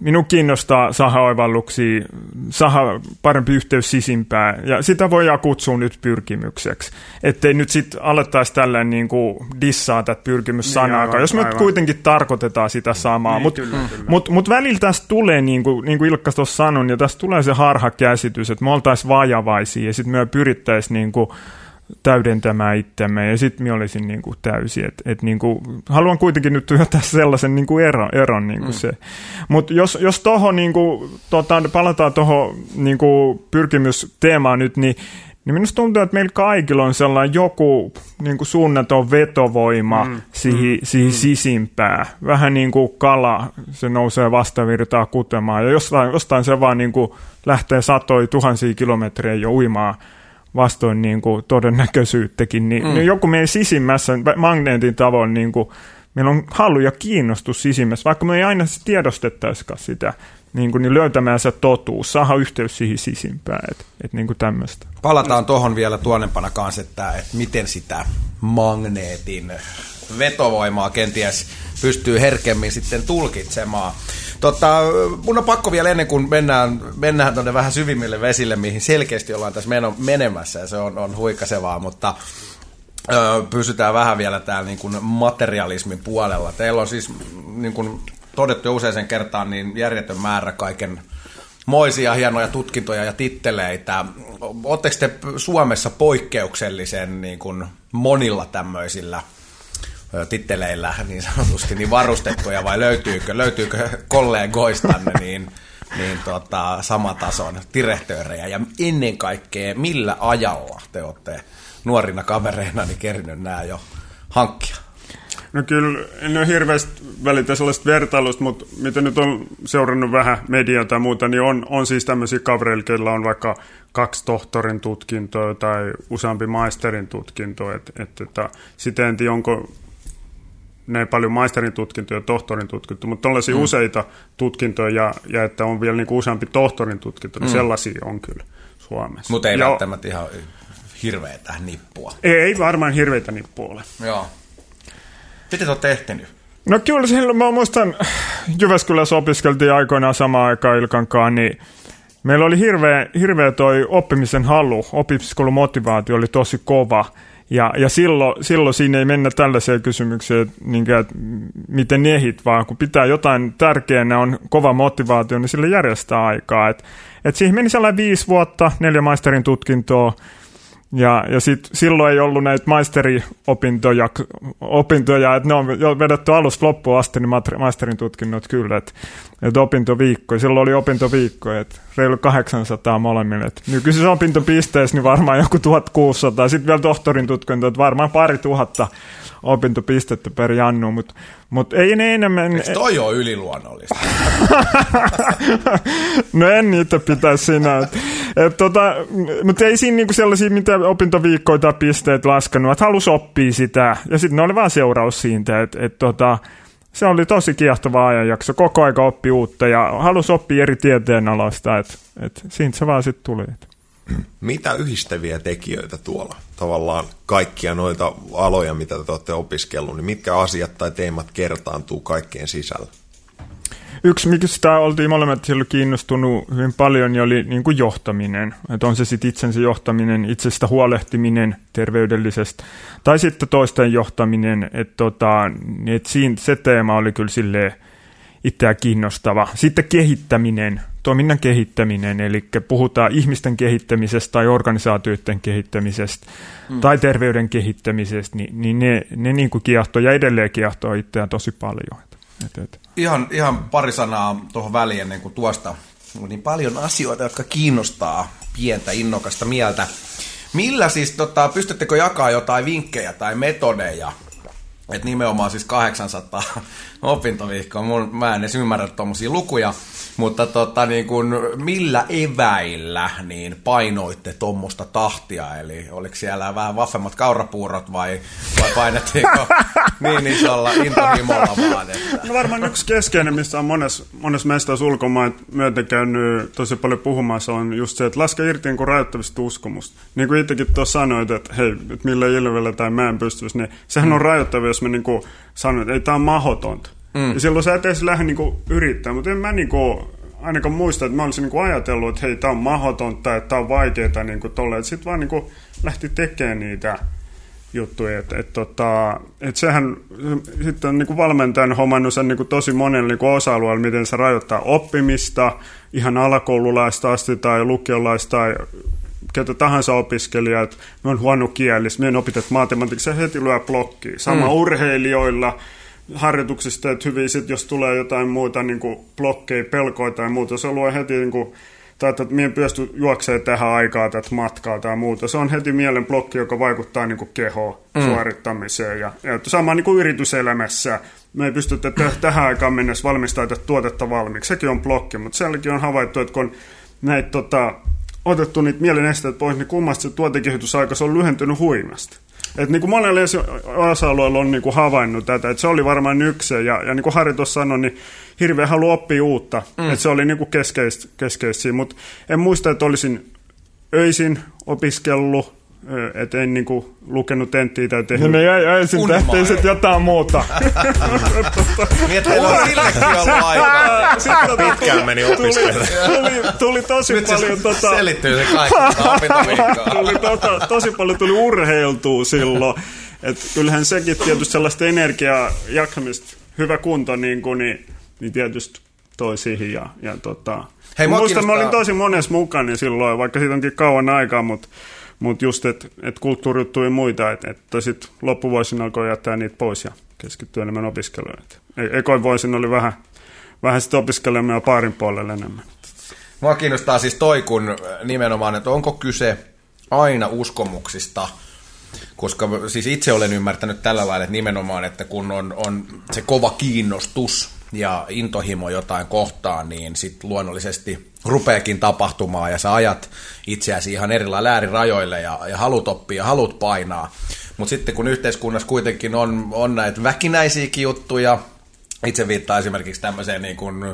minun kiinnostaa saha oivalluksia, saha parempi yhteys sisimpään, ja sitä voidaan kutsua nyt pyrkimykseksi. Ettei nyt sitten alettaisi tällainen niinku dissaa tätä pyrkimyssanaa, niin, jos me aivan. kuitenkin tarkoitetaan sitä samaa. Niin, Mutta mut, mut välillä tästä tulee, niin kuin, niin kuin Ilkka tuossa sanoi, ja tästä tulee se harhakäsitys, että me oltaisiin vajavaisia, ja sitten me pyrittäisiin niin kuin, täydentämään itsemme, ja sitten minä olisin niin kuin täysi. Et, et niin kuin, haluan kuitenkin nyt työntää sellaisen niin kuin eron, eron niin kuin mm. se. Mutta jos, jos toho, niin kuin, tota, palataan tuohon niin pyrkimysteemaan nyt, niin niin minusta tuntuu, että meillä kaikilla on sellainen joku niin kuin suunnaton vetovoima mm, siihen, mm, siihen mm. sisimpään. Vähän niin kuin kala, se nousee vastavirtaa kutemaan. Ja jostain, jostain se vaan niin kuin lähtee satoi tuhansia kilometrejä jo uimaan vastoin niin kuin todennäköisyyttäkin, niin, mm. niin joku meidän sisimmässä magneetin tavoin niin kuin, meillä on halu ja kiinnostus sisimmässä, vaikka me ei aina tiedostettaisikaan sitä, niin, kuin, niin löytämään se totuus, saada yhteys siihen sisimpään, että et, niin kuin tämmöistä. Palataan tuohon vielä tuonnepana kanssa, että, että miten sitä magneetin vetovoimaa kenties pystyy herkemmin sitten tulkitsemaan. Tota, mun on pakko vielä ennen kuin mennään, mennään tuonne vähän syvimmille vesille, mihin selkeästi ollaan tässä meno, menemässä ja se on, on huikasevaa, mutta ö, pysytään vähän vielä täällä niin kuin materialismin puolella. Teillä on siis niin kuin todettu useisen kertaan niin järjetön määrä kaiken moisia hienoja tutkintoja ja titteleitä. Oletteko te Suomessa poikkeuksellisen niin kuin monilla tämmöisillä – titteleillä niin sanotusti niin varustettuja vai löytyykö, löytyykö kollegoistanne niin, niin tota, samatason direktöörejä ja ennen kaikkea millä ajalla te olette nuorina kavereina niin kerinyt nämä jo hankkia? No kyllä, en ole hirveästi välitä sellaista vertailusta, mutta mitä nyt on seurannut vähän mediaa tai muuta, niin on, on siis tämmöisiä kavereilla, on vaikka kaksi tohtorin tutkintoa tai useampi maisterin tutkinto. Et, et, et, sitten en tiedä, onko näin paljon maisterin tutkintoja ja tohtorin tutkintoja, mutta tällaisia mm. useita tutkintoja ja, ja että on vielä niin kuin useampi tohtorin tutkinto, niin mm. sellaisia on kyllä Suomessa. Mutta ei ja, välttämättä ihan hirveätä nippua. Ei, ei varmaan hirveitä nippua ole. Joo. Miten te olette ehtinyt? No kyllä silloin, mä muistan, Jyväskylässä opiskeltiin aikoinaan samaan aikaan Ilkankaan, niin meillä oli hirveä, hirveä toi oppimisen halu, oppimiskoulun motivaatio oli tosi kova. Ja, ja silloin, silloin siinä ei mennä tällaiseen kysymykseen, että, niin kuin, että miten ehit, vaan kun pitää jotain tärkeänä, on kova motivaatio, niin sille järjestää aikaa. Et, et siihen meni sellainen viisi vuotta, neljä maisterin tutkintoa, ja, ja sit, silloin ei ollut näitä maisteriopintoja, opintoja, että ne on vedetty alusta loppuun asti, niin maisterin tutkinnot kyllä, että et opintoviikko. Silloin oli opintoviikko, että reilu 800 molemmille. Et nykyisessä opintopisteissä niin varmaan joku 1600, sitten vielä tohtorin tutkinto, että varmaan pari tuhatta opintopistettä per Jannu, mutta mut ei ne enemmän... Eikö toi ole yliluonnollista? no en niitä pitäisi. Et, et, tota, mutta ei siinä niinku sellaisia mitä opintoviikkoja tai pisteet laskenut, että halus oppia sitä. Ja sitten ne oli vaan seuraus siitä, että et, tota, se oli tosi kiehtova ajanjakso. Koko aika oppi uutta ja halusi oppia eri tieteenaloista, että et, siitä se vaan sitten tuli. Mitä yhdistäviä tekijöitä tuolla? Tavallaan kaikkia noita aloja, mitä te olette opiskellut, niin mitkä asiat tai teemat kertaantuu kaikkien sisällä? Yksi, mistä oltiin molemmat kiinnostunut hyvin paljon, niin oli niin kuin johtaminen. Että on se sitten itsensä johtaminen, itsestä huolehtiminen terveydellisestä, tai sitten toisten johtaminen. Että tota, et siinä, se teema oli kyllä silleen itseä kiinnostava. Sitten kehittäminen, toiminnan kehittäminen, eli puhutaan ihmisten kehittämisestä tai organisaatioiden kehittämisestä mm. tai terveyden kehittämisestä, niin, niin ne, ne niin kuin kiehtoo ja edelleen kiehtoo itseään tosi paljon. Et, et. Ihan, ihan pari sanaa tuohon väliin ennen kuin tuosta. On niin paljon asioita, jotka kiinnostaa pientä innokasta mieltä. Millä siis, tota, pystyttekö jakaa jotain vinkkejä tai metodeja että nimenomaan siis 800 opintoviikkoa. Mun, mä en edes ymmärrä tuommoisia lukuja, mutta tota, niin kun, millä eväillä niin painoitte tuommoista tahtia? Eli oliko siellä vähän vaffemmat kaurapuurot vai, vai painettiinko niin isolla intohimolla vaan? Että... No varmaan yksi keskeinen, missä on monessa, monessa meistä ulkomaan myöten käynyt tosi paljon puhumassa, on just se, että laske irti niin rajoittavista uskomusta. Niin kuin itsekin tuossa sanoit, että hei, että millä ilvellä tai mä en pystyisi, niin sehän on rajoittavia, jos mä niin sanon, että ei tämä on mahdotonta. Mm. Ja silloin sä et edes lähde niin yrittämään, mutta en mä niin kuin, ainakaan muista, että mä olisin niin ajatellut, että hei, tämä on mahdotonta, että tämä on vaikeaa niin tolle. Sitten vaan niin kuin lähti tekemään niitä juttuja. Että et, tota, et sehän sitten on niin valmentajan hommannut sen niin tosi monella niin osa-alueella, miten se rajoittaa oppimista, ihan alakoululaista asti tai lukiolaista tai ketä tahansa opiskelijaa, että me on huono kielis, me en opita matematiikkaa, se heti lyö blokkiin. Sama mm. urheilijoilla, harjoituksista, että hyvin sit, jos tulee jotain muuta niin kuin blokkeja, pelkoja tai muuta, se luo heti niin kuin, tai että minä pysty juoksemaan tähän aikaa tätä matkaa tai muuta. Se on heti mielen blokki, joka vaikuttaa niin kuin kehoon mm. suorittamiseen. Ja, ja sama niin kuin yrityselämässä. Me ei pystytä tähän aikaan mennessä valmistaa tuotetta valmiiksi. Sekin on blokki, mutta sielläkin on havaittu, että kun näitä tota, otettu niitä mielen esteet pois, niin kummasta se tuotekehitysaika se on lyhentynyt huimasti. Et niin kuin monella osa-alueella on niin kuin havainnut tätä, että se oli varmaan yksi, ja, ja niin kuin Harri tuossa sanoi, niin hirveän halu oppia uutta, mm. että se oli niin kuin keskeistä, keskeistä mutta en muista, että olisin öisin opiskellut, että en niinku lukenut tenttiä tai tehnyt. No jäi, jäi sitten tehtiin sitten jotain muuta. Miettii, on sillekin ollut aikaa. Pitkään meni opiskelemaan. Tuli, tuli, tuli tosi Nyt paljon... tota, selittyy se kaikki tuli tota, tosi paljon tuli urheiltua silloin. Et kyllähän sekin tietysti sellaista energiaa, jaksamista, hyvä kunto, niin, kuin, niin, niin tietysti toi siihen. Ja, ja tota, Hei, muistan, mä olin tosi monessa mukana silloin, vaikka siitä onkin kauan aikaa, mutta mutta just, että et kulttuurijuttuja ja muita, että et sitten loppuvuosina alkoi jättää niitä pois ja keskittyä enemmän opiskeluun. E- ekoin vuosina oli vähän, vähän sitten opiskelemaan ja paarin puolelle enemmän. Mua kiinnostaa siis toi, kun nimenomaan, että onko kyse aina uskomuksista, koska siis itse olen ymmärtänyt tällä lailla, että nimenomaan, että kun on, on se kova kiinnostus ja intohimo jotain kohtaan, niin sitten luonnollisesti rupeekin tapahtumaan ja sä ajat itseäsi ihan erillä äärirajoille ja, ja halut oppia ja halut painaa. Mutta sitten kun yhteiskunnassa kuitenkin on, on näitä väkinäisiäkin juttuja, itse viittaa esimerkiksi tämmöiseen niin kuin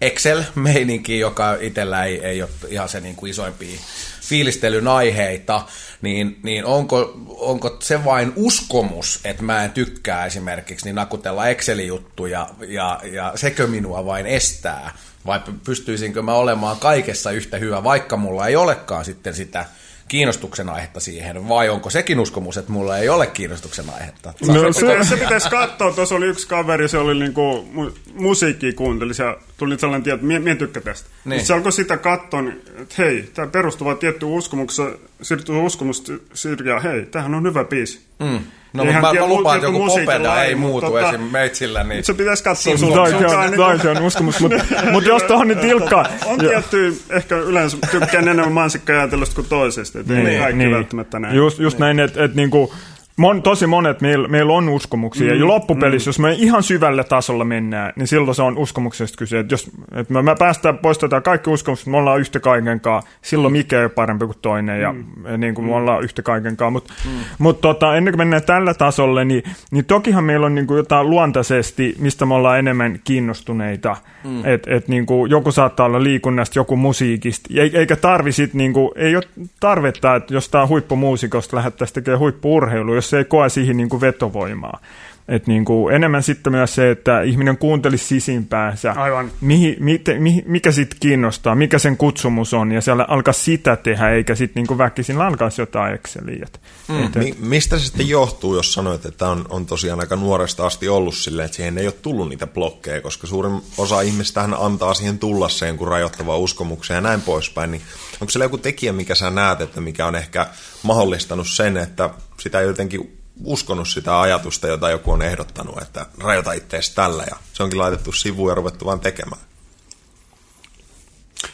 Excel-meininkiin, joka itsellä ei, ei ole ihan se niin kuin isoimpia fiilistelyn aiheita, niin, niin onko, onko se vain uskomus, että mä en tykkää esimerkiksi niin nakutella Excel-juttuja ja, ja sekö minua vain estää? Vai pystyisinkö mä olemaan kaikessa yhtä hyvä, vaikka mulla ei olekaan sitten sitä kiinnostuksen aihetta siihen, vai onko sekin uskomus, että mulla ei ole kiinnostuksen aihetta? No, se, se pitäisi katsoa, tuossa oli yksi kaveri, se oli niinku musiikki kuunteli, se tuli sellainen tieto, että mie, tykkää tästä. Niin. se alkoi sitä katsoa, niin, että hei, tämä perustuu tietty uskomukseen, siirtyy uskomusta syrjään, hei, tämähän on hyvä biisi. Mm. No, mutta mä, mä lupaan, että joku popeda ei muutu tota, esim. meitsillä. Niin... Se pitäisi katsoa sulla. Tämä on uskomus, mutta mut jos tuohon nyt ilkkaa... On tietty, ehkä yleensä tykkään enemmän mansikka-ajatelusta kuin toisesta, että ei niin, kaikki niin. välttämättä näin. Just, just niin. näin, että et, niinku Mon, tosi monet meillä meil on uskomuksia, mm, ja loppupelissä, mm. jos me ihan syvälle tasolla mennään, niin silloin se on uskomuksesta kyse. Että jos että me, me päästään poistetaan kaikki uskomukset, me ollaan yhtä kaikenkaan, silloin mikä ei ole parempi kuin toinen, ja, mm. ja niin kuin mm. me ollaan yhtä kaikenkaan. Mutta mm. mut tota, ennen kuin mennään tällä tasolle, niin, niin tokihan meillä on niin kuin jotain luontaisesti, mistä me ollaan enemmän kiinnostuneita. Mm. Että et, niin kuin, joku saattaa olla liikunnasta, joku musiikista, eikä tarvi sit, niin kuin, ei ole tarvetta, että jostain huippumuusikosta lähdettäisiin tekemään huippuurheilua, jos se ei koe siihen niin kuin vetovoimaa. Et niin kuin enemmän sitten myös se, että ihminen kuuntelisi sisimpäänsä, Aivan. Mihin, mit, mihin, mikä sitten kiinnostaa, mikä sen kutsumus on, ja siellä alkaa sitä tehdä, eikä sitten niin väkisin alkaisi jotain Exceliä. Mm. Et, Mi- mistä se sitten johtuu, jos sanoit, että on, on tosiaan aika nuoresta asti ollut silleen, että siihen ei ole tullut niitä blokkeja, koska suurin osa ihmistähän antaa siihen tulla se jonkun rajoittava uskomuksen ja näin poispäin, niin onko siellä joku tekijä, mikä sä näet, että mikä on ehkä mahdollistanut sen, että sitä jotenkin uskonut sitä ajatusta, jota joku on ehdottanut, että rajoita itseäsi tällä ja se onkin laitettu sivuun ja ruvettu vaan tekemään.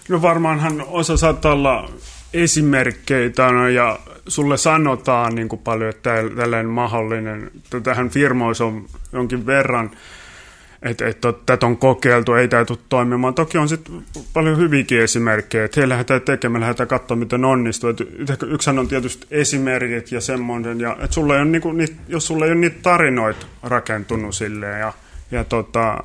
No varmaanhan osa saattaa olla esimerkkeitä no, ja sulle sanotaan niin kuin paljon, että tällainen mahdollinen, tähän firmoissa on jonkin verran että, että tätä on kokeiltu, ei tämä tule toimimaan. Toki on sitten paljon hyviäkin esimerkkejä, että he lähdetään tekemään, lähdetään katsomaan, miten onnistuu. Yksihän on tietysti esimerkit ja semmoinen, ja että sulla ei ole niinku, niitä, jos sulla ei ole niitä tarinoita rakentunut silleen, ja, ja tota,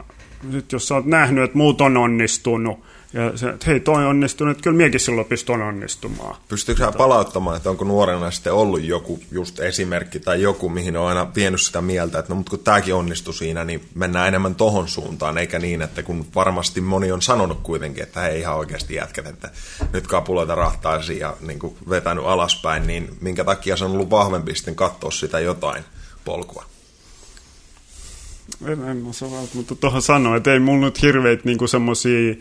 sit jos sä oot nähnyt, että muut on onnistunut, ja se, että hei, toi onnistunut, että kyllä miekin silloin pystyn onnistumaan. Pystyykö sä palauttamaan, että onko nuorena sitten ollut joku just esimerkki tai joku, mihin on aina vienyt sitä mieltä, että no mutta kun tämäkin onnistui siinä, niin mennään enemmän tohon suuntaan, eikä niin, että kun varmasti moni on sanonut kuitenkin, että hei ihan oikeasti jätkät, että nyt kapuloita rahtaisi ja niin kuin vetänyt alaspäin, niin minkä takia se on ollut vahvempi sitten katsoa sitä jotain polkua? En, en osaa mutta tuohon sanoa, että ei mulla nyt hirveitä niin semmoisia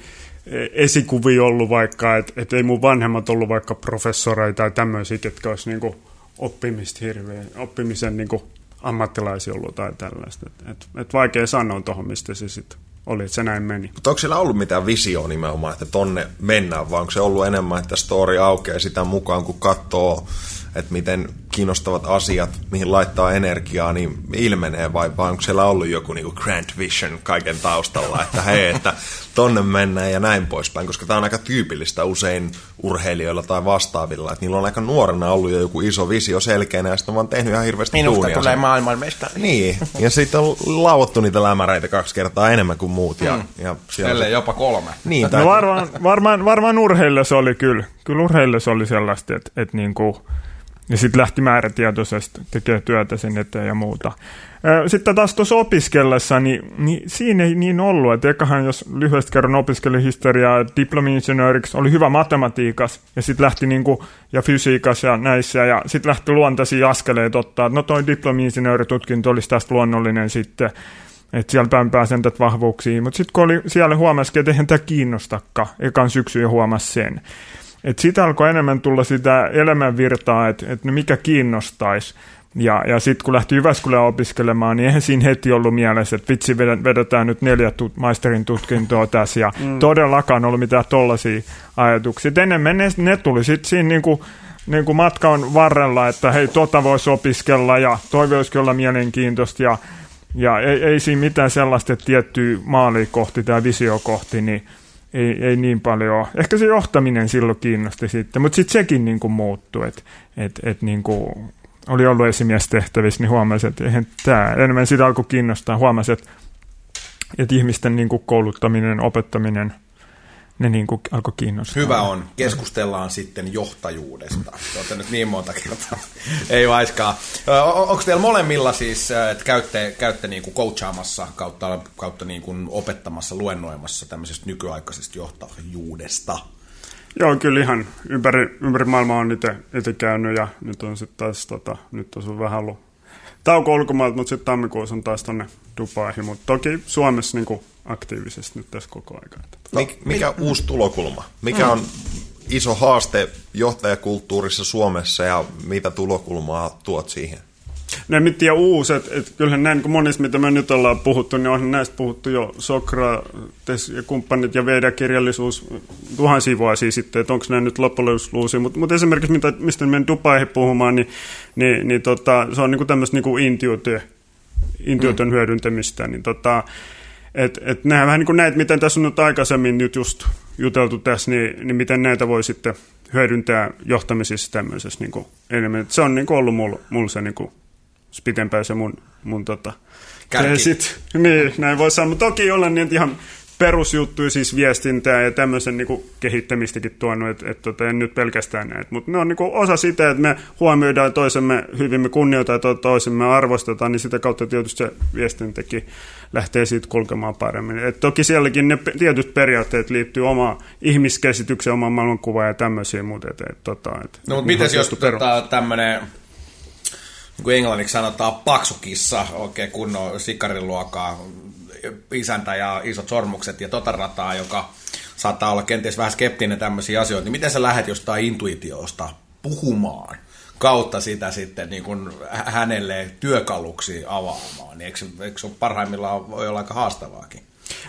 esikuvia ollut vaikka, että et ei mun vanhemmat ollut vaikka professoreita tai tämmöisiä, ketkä olisi niinku oppimista hirveän, oppimisen niinku ammattilaisia ollut tai tällaista. Et, et, et vaikea sanoa tuohon, mistä se sitten oli, että se näin meni. Mutta onko siellä ollut mitään visioa nimenomaan, että tonne mennään, vai onko se ollut enemmän, että story aukeaa sitä mukaan, kun katsoo että miten kiinnostavat asiat, mihin laittaa energiaa, niin ilmenee vai, vai onko siellä ollut joku niin kuin grand vision kaiken taustalla, että hei, että tonne mennään ja näin poispäin, koska tämä on aika tyypillistä usein urheilijoilla tai vastaavilla, että niillä on aika nuorena ollut jo joku iso visio selkeänä ja sitten on vaan tehnyt ihan hirveästi Minusta tuunia. tulee maailmanmestari. Niin, ja sitten on lauottu niitä lämäreitä kaksi kertaa enemmän kuin muut. Ja, mm. ja siellä jopa kolme. Niin, tai... no varmaan, varmaan, varmaan urheilla se oli kyllä. Kyllä urheilla se oli sellaista, että, että niin kuin, ja sitten lähti määrätietoisesti tekemään työtä sen eteen ja muuta. Sitten taas tuossa opiskellessa, niin, niin siinä ei niin ollut. Että ekahan, jos lyhyesti kerran opiskeli historiaa diplomi-insinööriksi, oli hyvä matematiikas ja sitten lähti niinku, ja fysiikas ja näissä ja sitten lähti luontaisia askeleita ottaa. No toi diplomi-insinööritutkinto olisi tästä luonnollinen sitten että siellä päin pääsen tätä vahvuuksia. Mutta sitten kun oli siellä huomasikin, että eihän tämä kiinnostakaan, ekan syksy jo huomasi sen. Et siitä alkoi enemmän tulla sitä elämänvirtaa, että et no mikä kiinnostaisi. Ja, ja sitten kun lähti Jyväskylään opiskelemaan, niin eihän siinä heti ollut mielessä, että vitsi vedetään nyt neljä tut- maisterin tutkintoa tässä. Ja mm. todellakaan ollut mitään tollaisia ajatuksia. Et enemmän ne, ne tuli sitten siinä niinku, niinku matkan varrella, että hei, tota voisi opiskella ja toi voisi olla mielenkiintoista. Ja, ja ei, ei siinä mitään sellaista tiettyä maalia kohti tai visio kohti, niin ei, ei niin paljon Ehkä se johtaminen silloin kiinnosti sitten, mutta sitten sekin niin kuin muuttui, että et, et niin kuin oli ollut esimiestehtävissä, niin huomasi, että eihän tämä enemmän sitä alkoi kiinnostaa. Huomasi, että, että ihmisten niin kuin kouluttaminen, opettaminen – ne niin kuin alkoi kiinnostaa. Hyvä on. Keskustellaan sitten johtajuudesta. Olette nyt niin monta kertaa. Ei vaiskaan. Onko teillä molemmilla siis, että käytte, käytte niin kuin coachaamassa kautta, kautta niin kuin opettamassa, luennoimassa tämmöisestä nykyaikaisesta johtajuudesta? Joo, kyllä ihan ympäri, ympäri maailmaa on itse käynyt ja nyt on sitten taas, tota, nyt on vähän ollut tauko ulkomailta, mutta sitten tammikuussa on taas tuonne Dubaihin, mutta toki Suomessa niin kuin aktiivisesti nyt tässä koko ajan. Mik, mikä on uusi tulokulma? Mikä on iso haaste johtajakulttuurissa Suomessa ja mitä tulokulmaa tuot siihen? Ne mit tiedä uusi, että et kyllähän näin, kun monista, mitä me nyt ollaan puhuttu, niin on näistä puhuttu jo Sokrates ja kumppanit ja Veda-kirjallisuus tuhansia vuosia sitten, että onko nämä nyt loppujen. Mutta mut esimerkiksi, mitä, mistä menen Dubaihin puhumaan, niin, niin, niin tota, se on niinku tämmöistä niinku intuitio, intuition mm. hyödyntämistä, niin tota, et, et nämä vähän niin kuin näitä, miten tässä on nyt aikaisemmin nyt just juteltu tässä, niin, niin miten näitä voi sitten hyödyntää johtamisessa tämmöisessä niin kuin enemmän. Et se on niin kuin ollut mulla, mulla se niin kuin pitempään se mun, mun tota, Kärki. sit, niin, näin voi sanoa. Mutta toki olla niin ihan perusjuttuja, siis viestintää ja tämmöisen niin kuin kehittämistäkin tuonut, että et, tota, en nyt pelkästään näitä, mutta ne on niin kuin osa sitä, että me huomioidaan toisemme hyvin, me kunnioitetaan to, toisemme arvostetaan, niin sitä kautta tietysti se viestintäkin lähtee siitä kulkemaan paremmin. Et toki sielläkin ne tietyt periaatteet liittyy omaan ihmiskäsitykseen, omaan maailmankuvaan ja tämmöisiä, mutta et, et, tota, et, No mutta miten jos tota, tämmöinen niin kuin englanniksi sanotaan paksukissa, oikein kunnon sikariluokaa, isäntä ja isot sormukset ja tota rataa, joka saattaa olla kenties vähän skeptinen tämmöisiä asioita, niin miten sä lähdet jostain intuitiosta puhumaan kautta sitä sitten niin kuin hänelle työkaluksi avaamaan? Niin eikö, eikö se parhaimmillaan voi olla aika haastavaakin?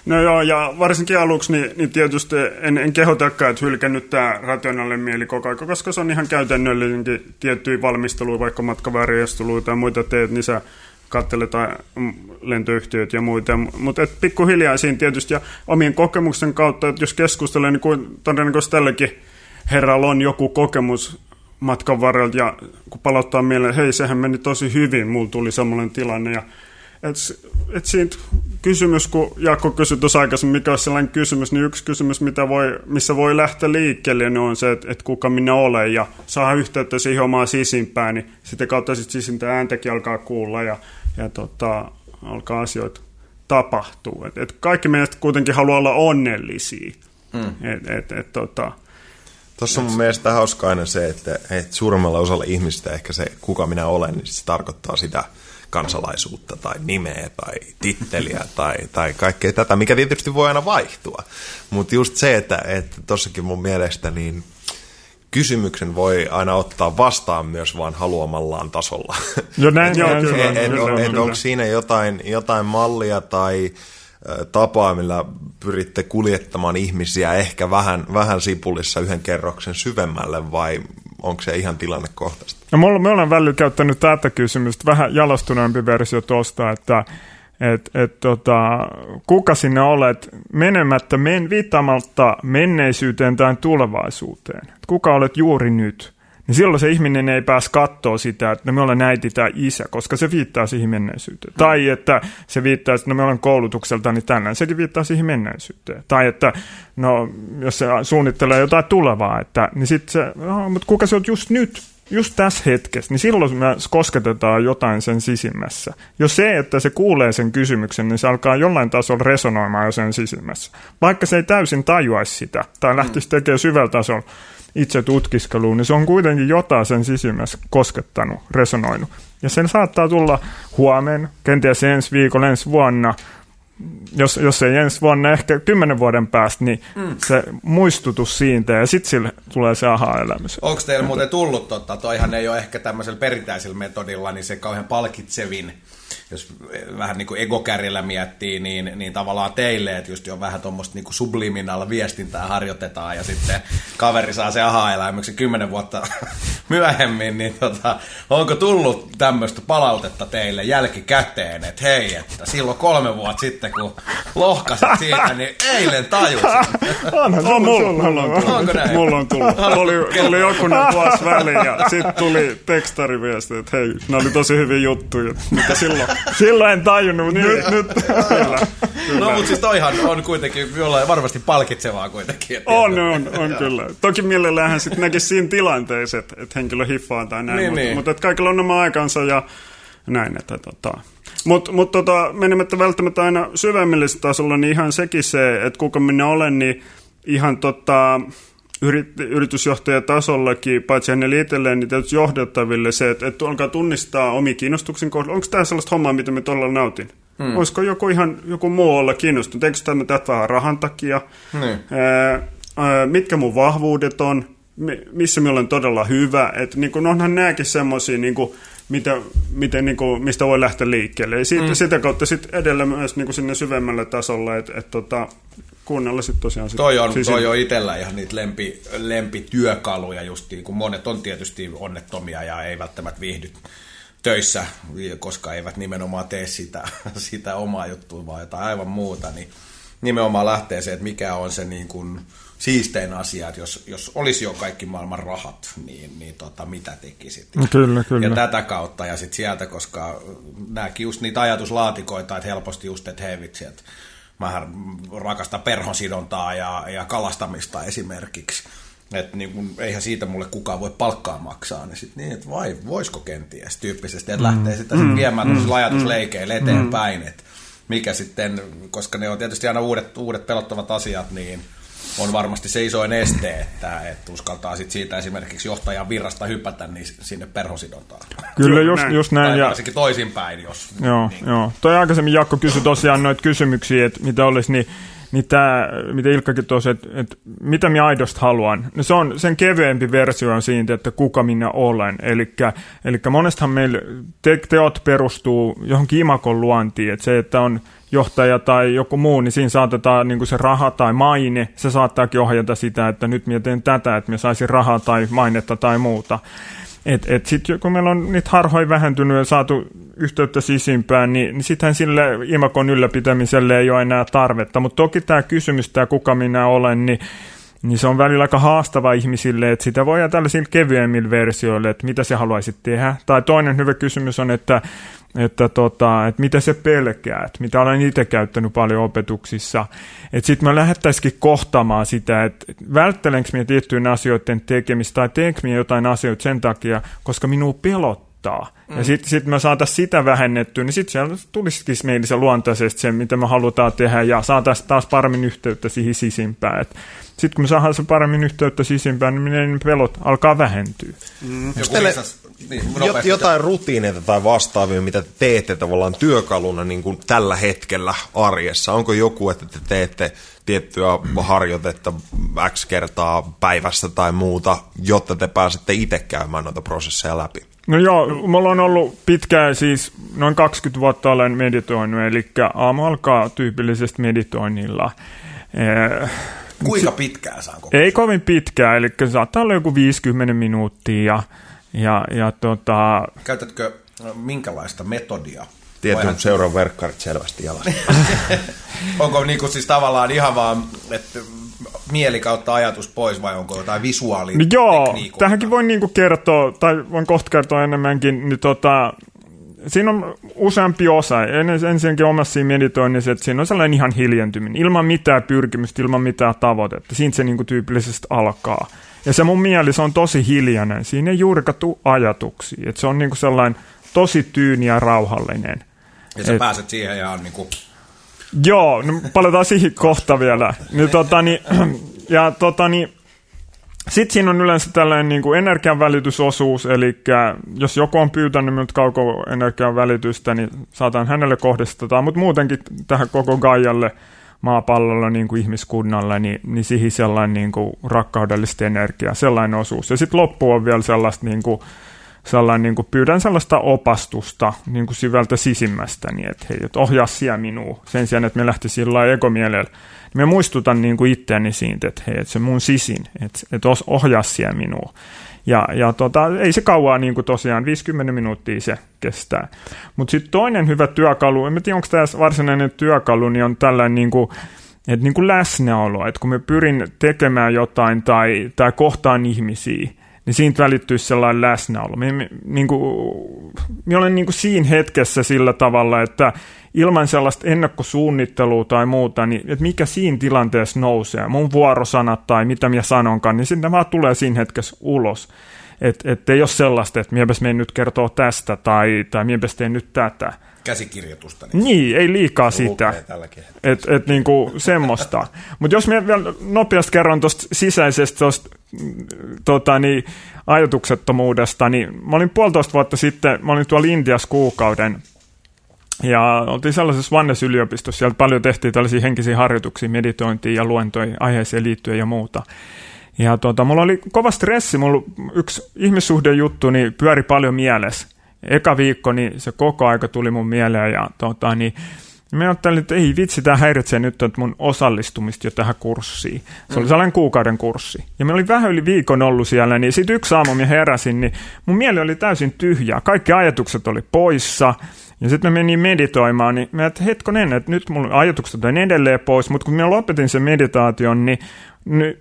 No joo, ja varsinkin aluksi, niin, niin tietysti en, en kehotakaan, että hylkännyt tämä rationaalinen mieli koko ajan, koska se on ihan käytännöllinenkin tiettyjä valmisteluja, vaikka matkaväärjestelyjä tai muita teet, niin sä katselet lentoyhtiöt ja muita, mutta pikkuhiljaa siinä tietysti ja omien kokemuksen kautta, että jos keskustelee, niin kuin todennäköisesti tälläkin herralla on joku kokemus matkan varrella ja kun palauttaa mieleen, hei sehän meni tosi hyvin, mulla tuli semmoinen tilanne ja et, et siitä kysymys, kun Jaakko kysyi tuossa aikaisemmin, mikä on sellainen kysymys, niin yksi kysymys, mitä voi, missä voi lähteä liikkeelle, niin on se, että, että kuka minä olen, ja saa yhteyttä siihen omaan sisimpään, niin sitten kautta sitten sisintä ääntäkin alkaa kuulla, ja, ja tota, alkaa asioita tapahtuu. Et, et kaikki meistä kuitenkin haluaa olla onnellisia. Mm. Et, et, et, tota, Tuossa on mun mielestä hauska aina se, että, että suurimmalla osalla ihmistä ehkä se, kuka minä olen, niin se tarkoittaa sitä kansalaisuutta tai nimeä tai titteliä tai, tai kaikkea tätä, mikä tietysti voi aina vaihtua. Mutta just se, että tuossakin mun mielestä niin kysymyksen voi aina ottaa vastaan myös vaan haluamallaan tasolla. Jo näin, joo, kyllä. Et, et, et, onko siinä jotain, jotain mallia tai tapaa, millä pyritte kuljettamaan ihmisiä ehkä vähän, vähän sipulissa yhden kerroksen syvemmälle vai onko se ihan tilannekohtaista? No, me ollaan välillä käyttänyt tätä kysymystä, vähän jalostuneempi versio tuosta, että et, et, tota, kuka sinä olet menemättä men, viittaamatta menneisyyteen tai tulevaisuuteen. Et kuka olet juuri nyt niin silloin se ihminen ei pääs katsoa sitä, että no me ollaan äiti tai isä, koska se viittaa siihen menneisyyteen. Mm. Tai että se viittaa, että no me ollaan koulutukselta, niin tänään sekin viittaa siihen menneisyyteen. Tai että no jos se suunnittelee jotain tulevaa, että, niin sitten se, no, mutta kuka se on just nyt, just tässä hetkessä, niin silloin me kosketetaan jotain sen sisimmässä. Jos se, että se kuulee sen kysymyksen, niin se alkaa jollain tasolla resonoimaan jo sen sisimmässä. Vaikka se ei täysin tajuaisi sitä, tai lähtisi tekemään syvällä tasolla itse tutkiskeluun, niin se on kuitenkin jotain sen sisimmässä koskettanut, resonoinut. Ja sen saattaa tulla huomenna, kenties ensi viikolla, ensi vuonna, jos, jos ei ensi vuonna, ehkä kymmenen vuoden päästä, niin mm. se muistutus siitä ja sitten sille tulee se aha-elämys. Onko teillä muuten tullut, totta, toihan ei ole ehkä tämmöisellä perinteisellä metodilla, niin se kauhean palkitsevin jos vähän niin kuin egokärjellä miettii, niin, niin tavallaan teille, että just jo vähän tuommoista niin subliminalla viestintää harjoitetaan ja sitten kaveri saa se aha-elämyksen kymmenen vuotta myöhemmin, niin tota, onko tullut tämmöistä palautetta teille jälkikäteen, että hei, että silloin kolme vuotta sitten, kun lohkasit siitä, niin eilen tajusin. Onhan on, mulla, mulla, on tullut. Onko näin? Mulla on tullut. Oli, oli joku vuosi väliin ja sitten tuli tekstariviesti, että hei, ne oli tosi hyviä juttuja, mitä silloin Silloin en tajunnut, mutta nyt, nyt kyllä, kyllä. No mutta siis toihan on kuitenkin jollain varmasti palkitsevaa kuitenkin. On, on, on kyllä. Toki mielellähän sitten näkisi siinä tilanteessa, että, että henkilö hiffaa tai näin, niin, mutta, niin. mutta että kaikilla on oma aikansa ja näin, että tota. Mutta mut tota, menemättä välttämättä aina syvemmällä tasolla, niin ihan sekin se, että kuka minä olen, niin ihan tota, yrit, yritysjohtajatasollakin, paitsi hänelle itselleen, niin tietysti johdettaville se, että, että alkaa tunnistaa omi kiinnostuksen kohdalla. Onko tämä sellaista hommaa, mitä me todella nautin? Hmm. Olisiko joku ihan joku muu olla kiinnostunut? Eikö tämä tätä vähän rahan takia? Hmm. Ää, ää, mitkä mun vahvuudet on? missä me olen todella hyvä? Että niin kuin, onhan nämäkin semmoisia, niin kuin, mitä, miten, niin kuin, mistä voi lähteä liikkeelle. Ja siitä, mm. sitä kautta sitten edelleen myös niin kuin sinne syvemmälle tasolle, että et, tota, kuunnella sitten tosiaan. Sit, toi on, siis toi on itsellä ihan niitä lempi, lempityökaluja justiin, kun monet on tietysti onnettomia ja ei välttämättä viihdy töissä, koska eivät nimenomaan tee sitä, sitä omaa juttua, vaan jotain aivan muuta, niin nimenomaan lähtee se, että mikä on se niin kuin siistein asia, että jos, jos olisi jo kaikki maailman rahat, niin, niin tota, mitä tekisit? Kyllä, kyllä. Ja tätä kautta ja sitten sieltä, koska nämäkin just niitä ajatuslaatikoita, että helposti just, että hei vitsi, että mä rakastan perhonsidontaa ja, ja kalastamista esimerkiksi. Että niin kun, eihän siitä mulle kukaan voi palkkaa maksaa, niin sitten niin, että vai, voisiko kenties tyyppisesti, että mm. lähtee sitten mm. viemään mm. ajatusleikeille mm. eteenpäin, mm. että mikä sitten, koska ne on tietysti aina uudet, uudet pelottavat asiat, niin on varmasti se isoin este, että, että uskaltaa sit siitä esimerkiksi johtajan virrasta hypätä niin sinne perhosidontaan. Kyllä, just, just näin. Tai ja... varsinkin toisinpäin, jos... Joo, niin. joo. Toi aikaisemmin Jakko kysyi tosiaan noita kysymyksiä, että mitä olisi, niin niin tämä, mitä Ilkkakin tuossa, että, että mitä minä aidosti haluan, no se on sen kevyempi versio on siitä, että kuka minä olen. Eli monestahan meillä te, teot perustuu johonkin imakon luontiin, että se, että on johtaja tai joku muu, niin siinä saatetaan niin se raha tai maine, se saattaakin ohjata sitä, että nyt minä teen tätä, että minä saisin rahaa tai mainetta tai muuta. Et, et sitten kun meillä on niitä harhoja vähentynyt ja saatu yhteyttä sisimpään, niin, niin sittenhän sille imakon ylläpitämiselle ei ole enää tarvetta. Mutta toki tämä kysymys, tämä kuka minä olen, niin niin se on välillä aika haastava ihmisille, että sitä voi tällaisilla kevyemmillä versioilla, että mitä se haluaisit tehdä. Tai toinen hyvä kysymys on, että, että, tota, että mitä se pelkää, että mitä olen itse käyttänyt paljon opetuksissa. Että sitten mä lähettäisikin kohtamaan sitä, että välttelenkö minä tiettyjen asioiden tekemistä tai teenkö minä jotain asioita sen takia, koska minua pelottaa. Mm. Ja sitten sit me saataisiin sitä vähennettyä, niin sitten siellä tulisikin meille se luontaisesti se, mitä me halutaan tehdä, ja saataisiin taas paremmin yhteyttä siihen sisimpään. Et sitten kun me saadaan se paremmin yhteyttä sisimpään, niin ne pelot alkaa vähentyä. Mm. Teille, niin, jotain rutiineita tai vastaavia, mitä te teette tavallaan työkaluna niin kuin tällä hetkellä arjessa? Onko joku, että te teette tiettyä harjoitetta X kertaa päivässä tai muuta, jotta te pääsette itse käymään noita prosesseja läpi? No joo, mulla on ollut pitkään, siis noin 20 vuotta olen meditoinut, eli aamu alkaa tyypillisesti meditoinnilla. Eh, Kuinka pitkään saa Ei kovin pitkään, eli saattaa olla joku 50 minuuttia. Ja, ja, ja tota... Käytätkö minkälaista metodia? Tietyn Voihan... seuran verkkarit selvästi jalassa. onko niinku siis tavallaan ihan vaan, että mieli kautta ajatus pois vai onko jotain visuaalia? No joo, tähänkin voin niinku kertoa, tai voin kohta kertoa enemmänkin, niin tota, siinä on useampi osa. Ensinnäkin omassa meditoinnissa, että siinä on sellainen ihan hiljentyminen, ilman mitään pyrkimystä, ilman mitään tavoitetta. Siinä se niin kuin tyypillisesti alkaa. Ja se mun mieli, se on tosi hiljainen. Siinä ei juurikaan tule ajatuksia. Että se on niin kuin sellainen tosi tyyni ja rauhallinen. Ja sä Et, pääset siihen ja on niin kuin... Joo, no palataan siihen kohta vielä. Niin, tota, niin, ja tota, niin, sitten siinä on yleensä tällainen niin kuin energianvälitysosuus, eli jos joku on pyytänyt minulta kaukoenergian välitystä, niin saatan hänelle kohdistaa, mutta muutenkin tähän koko Gaialle maapallolla niin kuin ihmiskunnalle, niin, niin siihen sellainen niin kuin rakkaudellista energiaa, sellainen osuus. Ja sitten loppu on vielä sellaista, niin kuin, sellainen, niin kuin pyydän sellaista opastusta niin kuin syvältä sisimmästä, niin että hei, että ohjaa siellä minua, sen sijaan, että me lähtisi sillä ekomielellä me muistutan niin kuin itseäni siitä, että hei, että se mun sisin, että, että ohjaa siellä minua. Ja, ja tota, ei se kauaa niin kuin tosiaan, 50 minuuttia se kestää. Mutta sitten toinen hyvä työkalu, en tiedä onko tämä varsinainen työkalu, niin on tällainen niin kuin, että niin kuin läsnäolo, että kun me pyrin tekemään jotain tai, tai kohtaan ihmisiä, niin siitä välittyisi sellainen läsnäolo. Minä, niin kuin, minä olen niin kuin siinä hetkessä sillä tavalla, että ilman sellaista ennakkosuunnittelua tai muuta, niin että mikä siinä tilanteessa nousee, mun vuorosanat tai mitä minä sanonkaan, niin sitten vaan tulee siinä hetkessä ulos. Että et ei ole sellaista, että miepä menen nyt kertoa tästä tai, tai miepä teen nyt tätä. Käsikirjoitusta. Niin, niin ei liikaa sitä. Että et niinku semmoista. Mutta jos minä vielä nopeasti kerron tuosta sisäisestä tosta, tota, niin, ajatuksettomuudesta, niin mä olin puolitoista vuotta sitten, mä olin tuolla Intiassa kuukauden – ja oltiin sellaisessa Vannes-yliopistossa, siellä paljon tehtiin tällaisia henkisiä harjoituksia, meditointia ja luentoja aiheeseen liittyen ja muuta. Ja tuota, mulla oli kova stressi, mulla yksi ihmissuhdejuttu niin pyöri paljon mielessä. Eka viikko, niin se koko aika tuli mun mieleen ja tuota, niin Mä ajattelin, että ei vitsi, tämä häiritsee nyt että mun osallistumista jo tähän kurssiin. Se oli mm. sellainen kuukauden kurssi. Ja mä olin vähän yli viikon ollut siellä, niin sitten yksi aamu mä heräsin, niin mun mieli oli täysin tyhjää. Kaikki ajatukset oli poissa. Ja sitten mä menin meditoimaan, niin mä että hetkonen, että nyt mulla ajatukset on edelleen pois, mutta kun mä lopetin sen meditaation, niin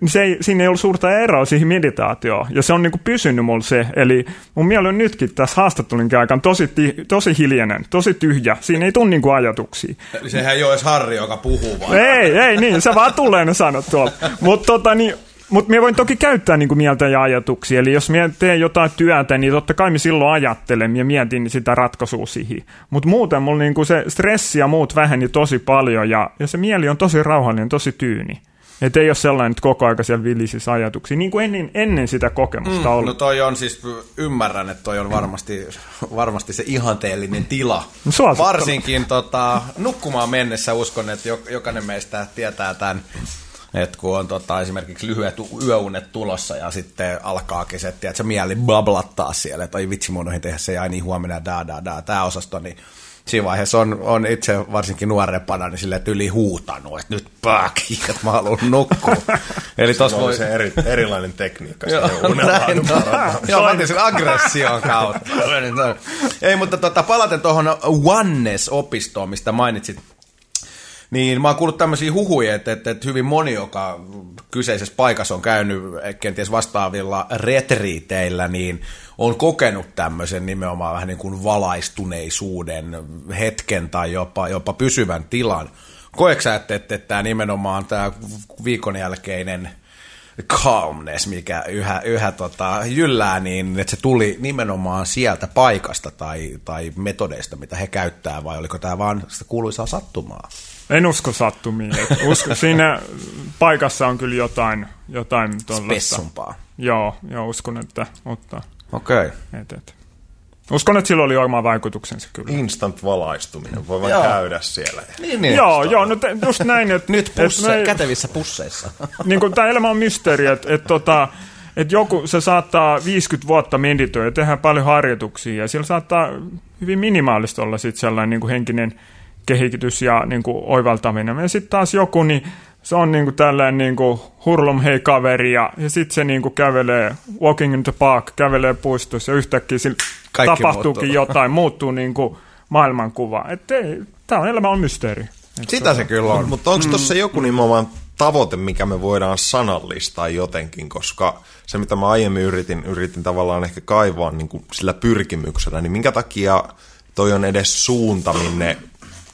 se ei, siinä ei ollut suurta eroa siihen meditaatioon, ja se on niin kuin pysynyt mulla se, eli mun mieli on nytkin tässä haastattelun aikana tosi, tosi hiljainen, tosi tyhjä, siinä ei tule niin kuin ajatuksia. Eli sehän ei ole edes Harri, joka puhuu vaan. Ei, ei niin, se vaan tulee ne sanot tuolla. Mutta tota, niin, mutta minä voin toki käyttää niin kuin mieltä ja ajatuksia. Eli jos minä teen jotain työtä, niin totta kai minä silloin ajattelen ja mietin sitä ratkaisua siihen. Mutta muuten mulla niin kuin se stressi ja muut väheni tosi paljon ja, ja se mieli on tosi rauhallinen, tosi tyyni. Että ei ole sellainen, että koko aika siellä vilisissä ajatuksia, niin kuin ennen, ennen sitä kokemusta mm, ollut. No toi on siis, ymmärrän, että toi on varmasti, varmasti se ihanteellinen tila. No, Varsinkin tota, nukkumaan mennessä uskon, että jokainen meistä tietää tämän että kun on tota, esimerkiksi lyhyet yöunet tulossa ja sitten alkaakin se, että se mieli bablattaa siellä, että oi vitsi, mun tehdä se ja niin huomenna da da da, tämä osasto, niin siinä vaiheessa on, on itse varsinkin nuorempana niin sille yli huutanut, että nyt pääkin, että mä haluan nukkua. Eli tos voi... se eri, erilainen tekniikka Joo, näin, no. Joo, mä sen aggression kautta. Ei, mutta tota, palaten tuohon Oneness-opistoon, mistä mainitsit niin, mä oon kuullut tämmöisiä huhuja, että, että, että hyvin moni, joka kyseisessä paikassa on käynyt kenties vastaavilla retriiteillä, niin on kokenut tämmöisen nimenomaan vähän niin kuin valaistuneisuuden hetken tai jopa, jopa pysyvän tilan. Koeksä, että, että, että tämä nimenomaan tämä viikon jälkeinen calmness, mikä yhä, yhä tota, jyllää, niin että se tuli nimenomaan sieltä paikasta tai, tai metodeista, mitä he käyttää, vai oliko tämä vaan sitä kuuluisaa sattumaa? En usko sattumiin. Usko, siinä paikassa on kyllä jotain, jotain Spessumpaa. Joo, joo, uskon, että ottaa. Okei. Okay. Et, et. Uskon, että sillä oli oma vaikutuksensa kyllä. Instant valaistuminen, voi vaan käydä siellä. Niin, niin. Joo, joo, no te, just näin. Että, Nyt pusse, me, kätevissä pusseissa. niin kuin tämä elämä on mysteeri, että, että tota, että joku, se saattaa 50 vuotta meditoida ja tehdä paljon harjoituksia ja sillä saattaa hyvin minimaalista olla sitten sellainen niin kuin henkinen kehitys ja niin kuin oivaltaminen. Ja sitten taas joku, niin se on niin kuin tällainen niin kuin hurlum hei kaveri ja, ja sitten se niin kuin kävelee walking in the park, kävelee puistossa ja yhtäkkiä sillä tapahtuukin muuttuu. jotain, muuttuu niin kuin maailmankuva. Tämä on elämä on mysteeri. Et Sitä se, se kyllä on. Mutta onko tuossa mm. joku nimenomaan tavoite, mikä me voidaan sanallistaa jotenkin, koska se mitä mä aiemmin yritin, yritin tavallaan ehkä kaivaa niin kuin sillä pyrkimyksellä, niin minkä takia toi on edes suunta, minne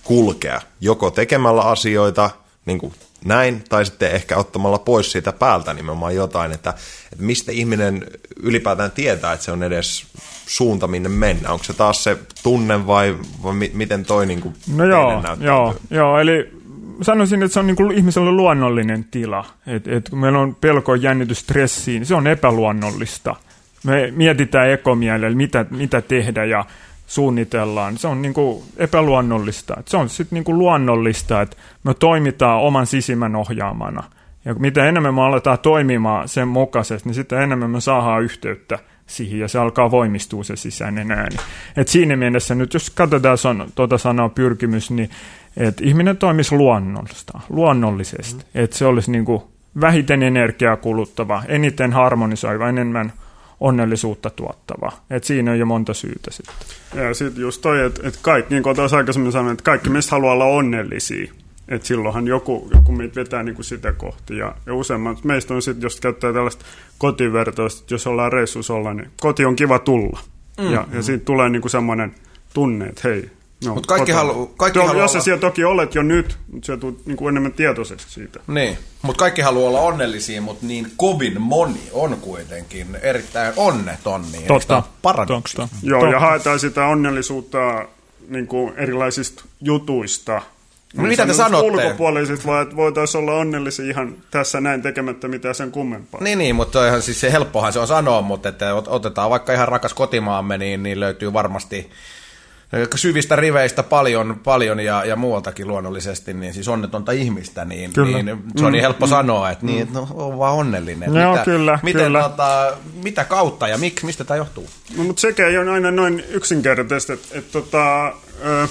kulkea, joko tekemällä asioita niin kuin näin, tai sitten ehkä ottamalla pois siitä päältä nimenomaan jotain, että, että mistä ihminen ylipäätään tietää, että se on edes suunta, minne mennä. Onko se taas se tunne vai, vai mi, miten toi niin kuin no joo, joo, joo, eli sanoisin, että se on niin kuin ihmiselle luonnollinen tila. Et, et kun meillä on pelko, jännitys, stressiin, niin se on epäluonnollista. Me mietitään ekomielellä, mitä, mitä tehdä ja suunnitellaan. Se on niin kuin epäluonnollista. Se on sitten niin kuin luonnollista, että me toimitaan oman sisimmän ohjaamana. Ja mitä enemmän me aletaan toimimaan sen mukaisesti, niin sitä enemmän me saadaan yhteyttä siihen ja se alkaa voimistua se sisäinen ääni. Et siinä mielessä nyt, jos katsotaan son, tuota sanaa pyrkimys, niin että ihminen toimisi luonnollista, luonnollisesti. Mm. Että se olisi niin kuin vähiten energiaa kuluttava, eniten harmonisoiva, enemmän onnellisuutta tuottava. Et siinä on jo monta syytä sitten. Ja sitten just toi, että et kaikki, niin kuin tuossa aikaisemmin sanoin, että kaikki meistä haluaa olla onnellisia. Että silloinhan joku, joku meitä vetää niin kuin sitä kohti. Ja, ja useimmat meistä on sitten, jos käyttää tällaista kotivertoista, että jos ollaan reissussa olla, niin koti on kiva tulla. Mm-hmm. Ja, ja siitä tulee niin kuin semmoinen tunne, että hei, No, Mutta kaikki, halu, kaikki to, haluaa Jos sä siellä toki olet jo nyt, mutta sä tulet niin kuin enemmän tietoiseksi siitä. Niin, mutta kaikki haluaa olla onnellisia, mutta niin kovin moni on kuitenkin erittäin onneton. Niin totta, paradoksi. totta. Joo, totta. ja haetaan sitä onnellisuutta niin kuin erilaisista jutuista. No, mitä te sanotte? Ulkopuoliset vaan, että voitaisiin olla onnellisia ihan tässä näin tekemättä mitään sen kummempaa. Niin, niin mutta ihan siis se helppohan se on sanoa, mutta että otetaan vaikka ihan rakas kotimaamme, niin, niin löytyy varmasti syvistä riveistä paljon, paljon ja, ja muualtakin luonnollisesti, niin siis onnetonta ihmistä, niin, niin se on niin mm, helppo mm, sanoa, että mm. niin, no, on vaan onnellinen. No, mitä, kyllä, miten, kyllä. Tota, mitä kautta ja mik, mistä tämä johtuu? No, mutta sekä ei ole aina noin yksinkertaisesti, että, että tota, äh,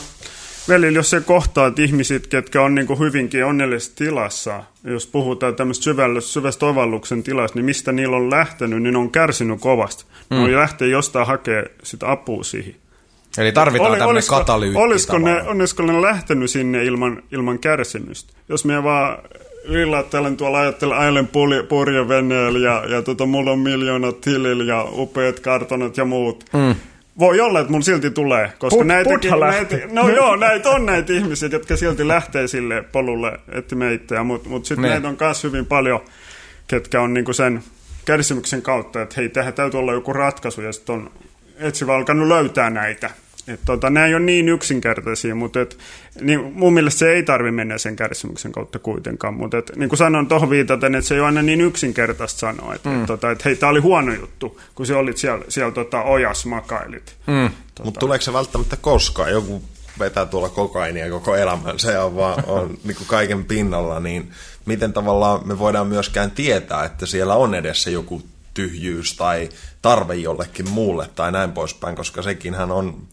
välillä jos se kohtaa, että ihmiset, ketkä on niin kuin hyvinkin onnellisessa tilassa, jos puhutaan tämmöistä syvällä, syvästä ovalluksen tilasta, niin mistä niillä on lähtenyt, niin ne on kärsinyt kovasti. Mm. Ne on lähteä jostain hakemaan sitä apua siihen. Eli tarvitaan Oli, tämmöinen olisiko, katalyytti olisiko ne, olisiko ne lähtenyt sinne ilman, ilman kärsimystä? Jos me vaan rillattelen tuolla, ajattelen, ajelen purjeveneellä ja, ja tota, mulla on miljoonat tilillä ja upeat kartonat ja muut. Mm. Voi olla, että mun silti tulee, koska Put, näitä, näitä, no joo, näitä on näitä ihmisiä, jotka silti lähtee sille polulle meitä, mutta mut sitten näitä on myös hyvin paljon, ketkä on niinku sen kärsimyksen kautta, että hei, tähän täytyy olla joku ratkaisu, ja sitten on etsivä alkanut löytää näitä. Et tota, nämä ei ole niin yksinkertaisia, mutta et, niin mun mielestä se ei tarvi mennä sen kärsimyksen kautta kuitenkaan. Mutta et, niin kuin sanon tuohon viitaten, että se ei ole aina niin yksinkertaista sanoa, että mm. et, tota, et, hei, tämä oli huono juttu, kun se olit siellä, siellä tota, ojas makailit. Mm. Tota. Mutta tuleeko se välttämättä koskaan? Joku vetää tuolla kokainia koko elämänsä ja on vaan on niin kuin kaiken pinnalla, niin miten tavallaan me voidaan myöskään tietää, että siellä on edessä joku tyhjyys tai tarve jollekin muulle tai näin poispäin, koska sekinhän on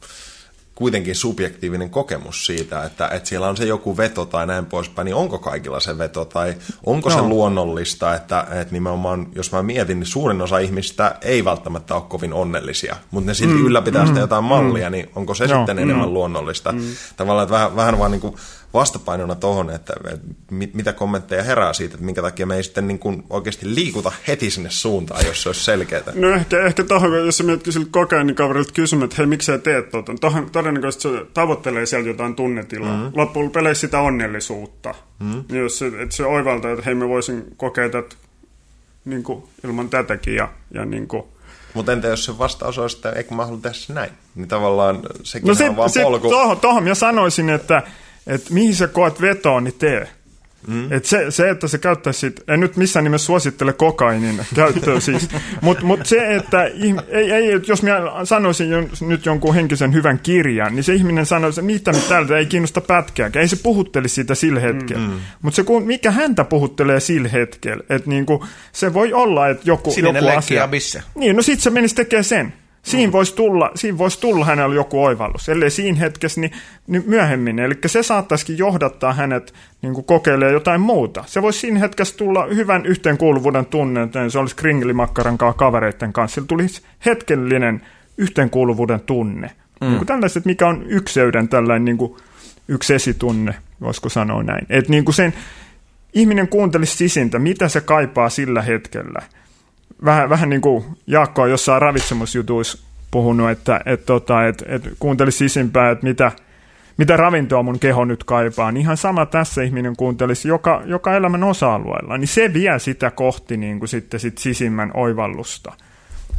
kuitenkin subjektiivinen kokemus siitä, että, että siellä on se joku veto tai näin poispäin, niin onko kaikilla se veto tai onko no. se luonnollista, että, että nimenomaan, jos mä mietin, niin suurin osa ihmistä ei välttämättä ole kovin onnellisia, mutta ne silti mm, ylläpitää mm, sitä jotain mallia, mm. niin onko se no, sitten enemmän mm, luonnollista? Mm. Tavallaan, että vähän, vähän vaan niin kuin vastapainona tuohon, että, että mitä kommentteja herää siitä, että minkä takia me ei sitten niin kuin oikeasti liikuta heti sinne suuntaan, jos se olisi selkeää. No ehkä, ehkä tuohon, jos mietit kysyt koko ajan niin kaverilta kysymään, että hei, miksi sä teet tuota? Tuohon todennäköisesti se tavoittelee sieltä jotain tunnetilaa. Mm-hmm. Loppujen peleissä sitä onnellisuutta. Mm-hmm. Jos se, että se oivaltaa, että hei, mä voisin kokea tätä niin kuin, ilman tätäkin ja, ja niin kuin, mutta entä jos se vastaus olisi, että eikö mä haluan tehdä se näin? Niin tavallaan sekin no sit, on vaan sit polku. Tohon, tohon mä sanoisin, että että mihin sä koet vetoa, niin tee. Mm. Et se, se, että se käyttäisi, en nyt missään nimessä suosittele kokainin käyttöä siis, mutta mut se, että ei, ei, jos minä sanoisin jo, nyt jonkun henkisen hyvän kirjan, niin se ihminen sanoisi, että mitä nyt täältä ei kiinnosta pätkääkään, ei se puhutteli siitä sillä hetkellä. Mm. Mutta se, mikä häntä puhuttelee sillä hetkellä, että niinku, se voi olla, että joku, Sininen joku asia... Niin, no sit se menisi tekemään sen. Siinä, mm. voisi tulla, siinä voisi tulla hänellä joku oivallus, ellei siinä hetkessä, niin, niin myöhemmin. Eli se saattaisikin johdattaa hänet niin kokeilemaan jotain muuta. Se voisi siinä hetkessä tulla hyvän yhteenkuuluvuuden tunne, että se olisi kringlimakkaran kavereiden kanssa. Sillä tulisi hetkellinen yhteenkuuluvuuden tunne. Mm. Niin tällaiset, mikä on ykseyden tällainen niin kuin yksi esitunne, voisiko sanoa näin. Että niin sen ihminen kuuntelisi sisintä, mitä se kaipaa sillä hetkellä – vähän, vähän niin kuin Jaakko on jossain ravitsemusjutuissa puhunut, että et, tota, et, et kuuntelisi sisimpää, että mitä, mitä ravintoa mun keho nyt kaipaa, niin ihan sama tässä ihminen kuuntelisi joka, joka elämän osa-alueella, niin se vie sitä kohti niin kuin sitten sit sisimmän oivallusta.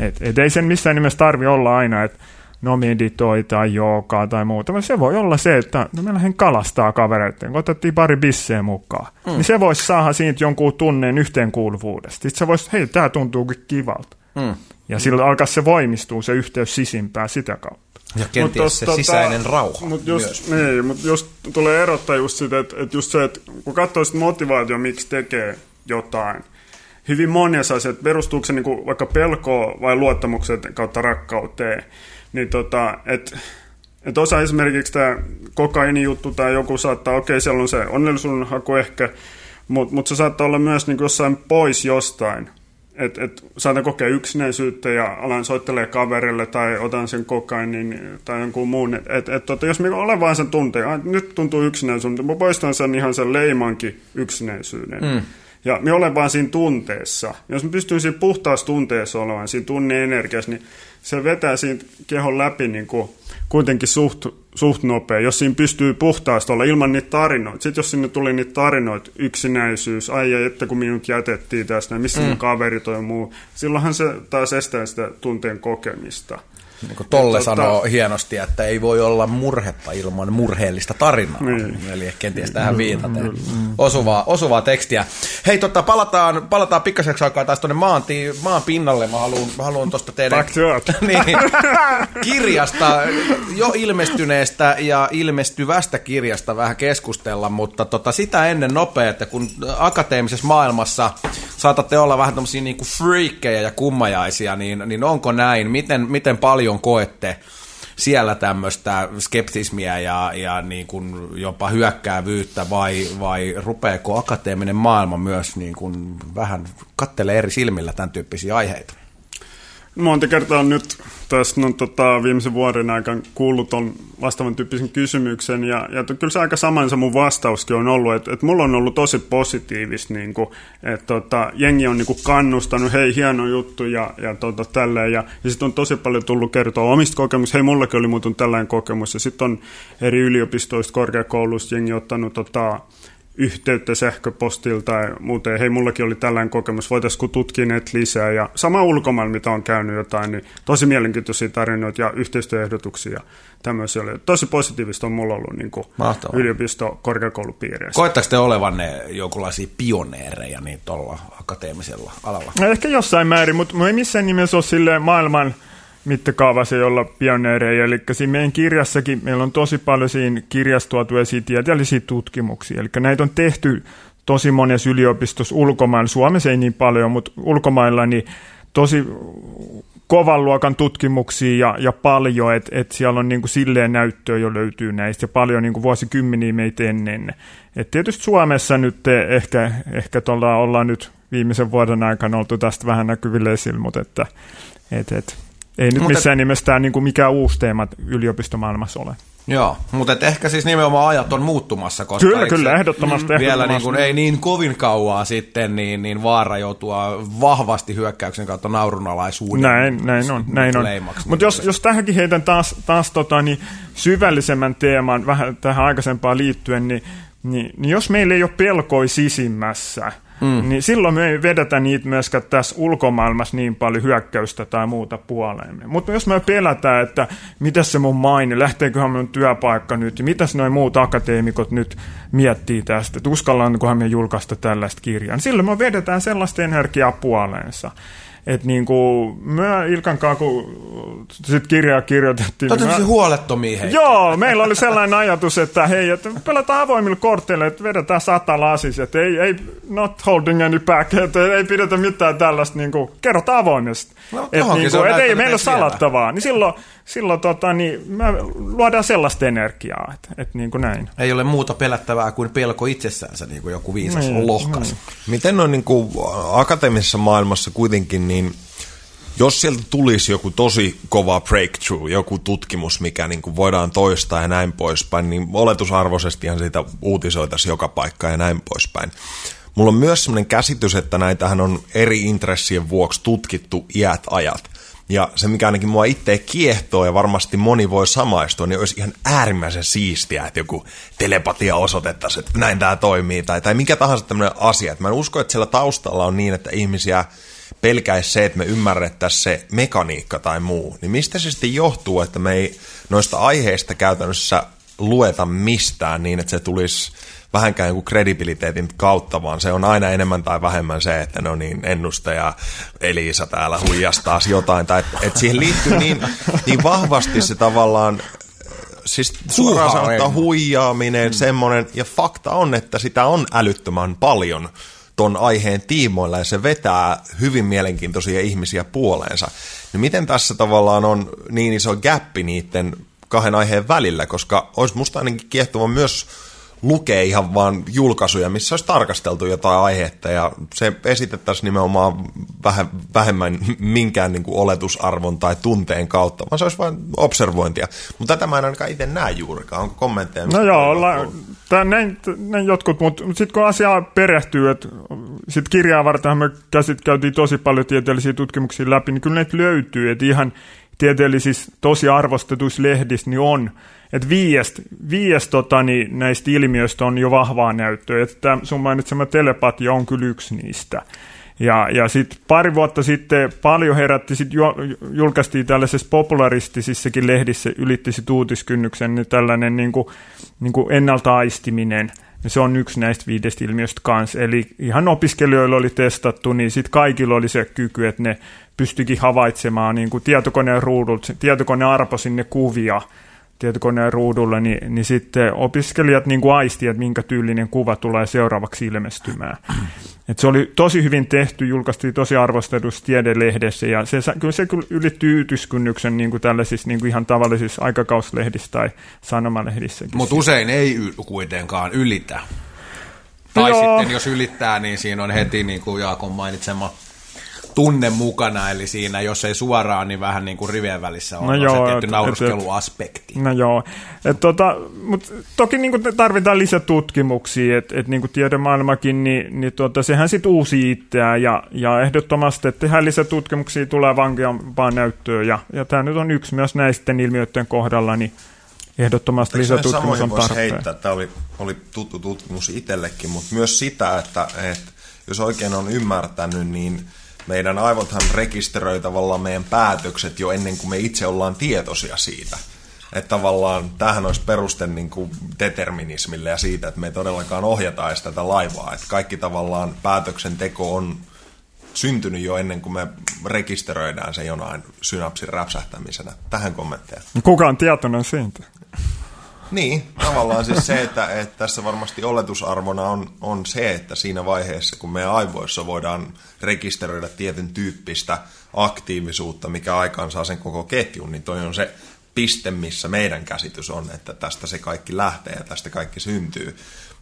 Et, et ei sen missään nimessä tarvi olla aina, että no meditoi tai jookaa tai muuta, vaan se voi olla se, että no me lähden kalastaa kavereiden, kun otettiin pari bisseä mukaan. Mm. Niin se voisi saada siitä jonkun tunneen yhteenkuuluvuudesta. Sitten se voisi, hei, tämä tuntuukin kivalta. Mm. Ja silloin alkaa se voimistuu, se yhteys sisimpää sitä kautta. Ja kenties mut se tota, sisäinen rauha mut just, Niin, mutta just tulee erottaa just sitä, että, että just se, että kun katsoo sitä motivaatio, miksi tekee jotain, hyvin monessa asiassa, perustuuko se niin vaikka pelkoa vai luottamuksen kautta rakkauteen, niin tota, että et osa esimerkiksi tämä kokaini-juttu tai joku saattaa, okei, okay, siellä on se onnellisuuden haku ehkä, mutta mut se saattaa olla myös niin jossain pois jostain. Että et, saatan kokea yksinäisyyttä ja alan soittelee kaverille tai otan sen kokainin tai jonkun muun. Et, et, et, tota, jos minä olen vain sen tunteen, nyt tuntuu yksinäisyyden, mä poistan sen ihan sen leimankin yksinäisyyden. Mm. Ja me olen vain siinä tunteessa. Jos mä pystyn siinä puhtaassa tunteessa olemaan, siinä tunne energiassa, niin se vetää siitä kehon läpi niin kuin kuitenkin suht, suht nopea, jos siinä pystyy puhtaasti olla ilman niitä tarinoita. Sitten jos sinne tuli niitä tarinoita, yksinäisyys, ai ja että kun minut jätettiin tästä, missä mm. kaverit on muu, silloinhan se taas estää sitä tunteen kokemista. Niin kuin Tolle tota- sanoo hienosti, että ei voi olla murhetta ilman murheellista tarinaa. Niin. Eli kenties tähän viitaten. Mm. Osuvaa, osuvaa tekstiä. Hei, tota, palataan, palataan pikkaseksi aikaa taas tuonne maan, maan pinnalle. Mä haluan, mä haluan tuosta teidän niin, kirjasta, jo ilmestyneestä ja ilmestyvästä kirjasta vähän keskustella, mutta tota, sitä ennen nopea, että kun akateemisessa maailmassa saatatte olla vähän tämmöisiä niin freakkejä ja kummajaisia, niin, niin onko näin? Miten, miten paljon koette siellä tämmöistä skeptismiä ja, ja niin kuin jopa hyökkäävyyttä vai, vai rupeeko akateeminen maailma myös niin kuin vähän kattelee eri silmillä tämän tyyppisiä aiheita? Monta kertaa nyt tässä no, tota, viimeisen vuoden aikana kuullut on vastaavan tyyppisen kysymyksen, ja, ja kyllä se aika saman se mun vastauskin on ollut, että, että mulla on ollut tosi positiivista, niin kuin, että tota, jengi on niin kuin kannustanut, hei hieno juttu ja, ja tota, tälleen, ja, ja sitten on tosi paljon tullut kertoa omista kokemuksista, hei mullakin oli muuten tällainen kokemus, ja sitten on eri yliopistoista, korkeakouluista jengi ottanut tota, yhteyttä sähköpostilta tai muuten. Hei, mullakin oli tällainen kokemus, voitaisiinko tutkia näitä lisää. Ja sama ulkomailla, mitä on käynyt jotain, niin tosi mielenkiintoisia tarinoita ja yhteistyöehdotuksia ja tämmöisiä. Oli. Tosi positiivista on mulla ollut niin yliopisto korkeakoulupiireissä. Koettaako te olevanne jonkinlaisia pioneereja niin tuolla akateemisella alalla? No ehkä jossain määrin, mutta ei missään nimessä ole silleen maailman – mittakaavassa olla pioneereja. Eli siinä meidän kirjassakin meillä on tosi paljon siinä kirjassa tuotu esiin tieteellisiä tutkimuksia. Eli näitä on tehty tosi monessa yliopistossa ulkomailla. Suomessa ei niin paljon, mutta ulkomailla niin tosi kovan luokan tutkimuksia ja, ja paljon, että et siellä on niinku silleen näyttöä jo löytyy näistä ja paljon niinku vuosikymmeniä meitä ennen. Et tietysti Suomessa nyt ehkä, ehkä ollaan nyt viimeisen vuoden aikana oltu tästä vähän näkyville esillä, mutta että, et, et, ei nyt mutta missään nimessä tämä niin kuin mikään uusi teema yliopistomaailmassa ole. Joo, mutta ehkä siis nimenomaan ajat on muuttumassa, koska kyllä, kyllä, ehdottomasti, vielä ehdottomasti. Niin kuin, ei niin kovin kauaa sitten niin, niin vaara joutua vahvasti hyökkäyksen kautta naurunalaisuuden Näin, näin on. Näin on. Mutta jos, jos tähänkin heitän taas, taas tota, niin syvällisemmän teeman vähän tähän aikaisempaan liittyen, niin, niin, niin jos meillä ei ole pelkoi sisimmässä – Mm. Niin silloin me ei vedetä niitä myöskään tässä ulkomaailmassa niin paljon hyökkäystä tai muuta puoleemme. Mutta jos me pelätään, että mitä se mun maine, lähteeköhän mun työpaikka nyt, ja mitäs noin muut akateemikot nyt miettii tästä, että uskallaankohan me julkaista tällaista kirjaa, niin silloin me vedetään sellaista energiaa puoleensa. Että niin kuin, me Ilkan kanssa, kun sit kirjaa kirjoitettiin... Totta niin huolettomia heitä. Joo, meillä oli sellainen ajatus, että hei, että pelataan avoimilla korteilla, että vedetään sata lasis, että ei, ei not holding any back, että ei pidetä mitään tällaista, niin kuin, kerrotaan avoimesti. No, että niin kuin, et ei meillä ole salattavaa. Niin silloin silloin tota, niin me luodaan sellaista energiaa, että, että niin kuin näin. Ei ole muuta pelättävää kuin pelko itsessäänsä, niin kuin joku viisas niin, lohkas. Niin. Miten on niin kuin akateemisessa maailmassa kuitenkin, niin jos sieltä tulisi joku tosi kova breakthrough, joku tutkimus, mikä niin kuin voidaan toistaa ja näin poispäin, niin oletusarvoisestihan siitä uutisoitaisiin joka paikka ja näin poispäin. Mulla on myös sellainen käsitys, että näitähän on eri intressien vuoksi tutkittu iät ajat. Ja se, mikä ainakin mua itse kiehtoo ja varmasti moni voi samaistua, niin olisi ihan äärimmäisen siistiä, että joku telepatia osoitettaisiin, että näin tämä toimii, tai, tai mikä tahansa tämmöinen asia. Että mä en usko, että siellä taustalla on niin, että ihmisiä pelkäisi se, että me ymmärrettäisiin se mekaniikka tai muu. Niin mistä se sitten johtuu, että me ei noista aiheista käytännössä lueta mistään niin, että se tulisi vähänkään joku kredibiliteetin kautta, vaan se on aina enemmän tai vähemmän se, että no niin, ennustaja Elisa täällä huijastaa jotain, tai että et siihen liittyy niin, niin vahvasti se tavallaan siis suoraan sanottuna huijaaminen, mm. semmoinen, ja fakta on, että sitä on älyttömän paljon ton aiheen tiimoilla, ja se vetää hyvin mielenkiintoisia ihmisiä puoleensa. Niin miten tässä tavallaan on niin iso gappi niiden kahden aiheen välillä, koska olisi musta ainakin kiehtova myös lukee ihan vaan julkaisuja, missä olisi tarkasteltu jotain aihetta ja se esitettäisiin nimenomaan väh- vähemmän minkään niin kuin oletusarvon tai tunteen kautta, vaan se olisi vain observointia. Mutta tätä mä en ainakaan itse näe juurikaan. Onko kommentteja? No joo, olla, tää, näin, näin jotkut, mutta sitten kun asiaa perehtyy, että sitten kirjaa varten me käsit käytiin tosi paljon tieteellisiä tutkimuksia läpi, niin kyllä näitä löytyy, että ihan tieteellisissä tosi arvostetuissa lehdissä niin on että viiest, viiest tota, niin näistä ilmiöistä on jo vahvaa näyttöä. Että sun mainitsema telepatia on kyllä yksi niistä. Ja, ja sitten pari vuotta sitten paljon herätti, sit julkaistiin tällaisessa popularistisissakin lehdissä, ylitti sit uutiskynnyksen, niin tällainen niin kuin, niin kuin ennalta-aistiminen, se on yksi näistä viidestä ilmiöistä kanssa. Eli ihan opiskelijoilla oli testattu, niin sitten kaikilla oli se kyky, että ne pystyikin havaitsemaan niin kuin tietokoneen ruudulta, tietokone arpo sinne kuvia, tietokoneen ruudulle, niin, niin sitten opiskelijat niin kuin aistivat, että minkä tyylinen kuva tulee seuraavaksi ilmestymään. Et se oli tosi hyvin tehty, julkaistiin tosi arvostetussa tiedelehdessä, ja se, kyllä se kyllä ylitti ytyskynnyksen niin kuin tällaisissa niin kuin ihan tavallisissa aikakauslehdissä tai sanomalehdissäkin. Mutta usein ei kuitenkaan ylitä. Tai Joo. sitten jos ylittää, niin siinä on heti niin kuin Jaakon mainitsema tunne mukana, eli siinä, jos ei suoraan, niin vähän niin kuin rivien välissä on, No on joo, se tietty et- naureskeluaspekti. No joo, et tota, mutta toki niinku tarvitaan lisätutkimuksia, että et niinku tiedemaailmakin, niin, niin tota, sehän sitten uusi itseään ja, ja ehdottomasti, että tehdään lisätutkimuksia, tulee vankeampaa näyttöä ja, ja tämä nyt on yksi myös näisten ilmiöiden kohdalla, niin ehdottomasti lisätutkimus on tarpeen. heittää, tämä oli, oli tuttu tutkimus itsellekin, mutta myös sitä, että, että jos oikein on ymmärtänyt, niin meidän aivothan rekisteröi tavallaan meidän päätökset jo ennen kuin me itse ollaan tietoisia siitä. Että tavallaan tämähän olisi peruste niin kuin determinismille ja siitä, että me ei todellakaan ohjata edes tätä laivaa. Että kaikki tavallaan päätöksenteko on syntynyt jo ennen kuin me rekisteröidään se jonain synapsin räpsähtämisenä. Tähän kommentteja. Kuka on tietoinen siitä? Niin, tavallaan siis se, että, että tässä varmasti oletusarvona on, on se, että siinä vaiheessa, kun meidän aivoissa voidaan rekisteröidä tietyn tyyppistä aktiivisuutta, mikä aikaan saa sen koko ketjun, niin toi on se piste, missä meidän käsitys on, että tästä se kaikki lähtee ja tästä kaikki syntyy.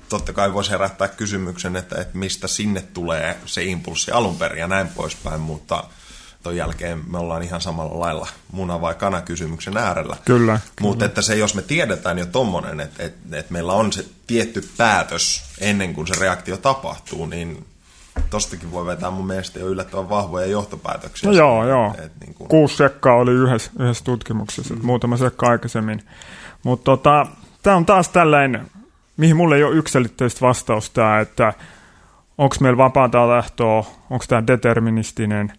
Totta kai voisi herättää kysymyksen, että, että mistä sinne tulee se impulssi alun perin ja näin poispäin, mutta ton jälkeen me ollaan ihan samalla lailla muna- vai kana-kysymyksen äärellä. Kyllä, Mutta että se, jos me tiedetään jo tommonen, että, että, että meillä on se tietty päätös ennen kuin se reaktio tapahtuu, niin tostakin voi vetää mun mielestä jo yllättävän vahvoja johtopäätöksiä. No joo, joo. Et, niin kuin, Kuusi sekkaa oli yhdessä, yhdessä tutkimuksessa, mm. muutama sekka aikaisemmin. Mutta tota, tämä on taas tällainen, mihin mulle ei ole yksilitteistä vastausta, että onko meillä vapaata lähtöä, onko tämä deterministinen.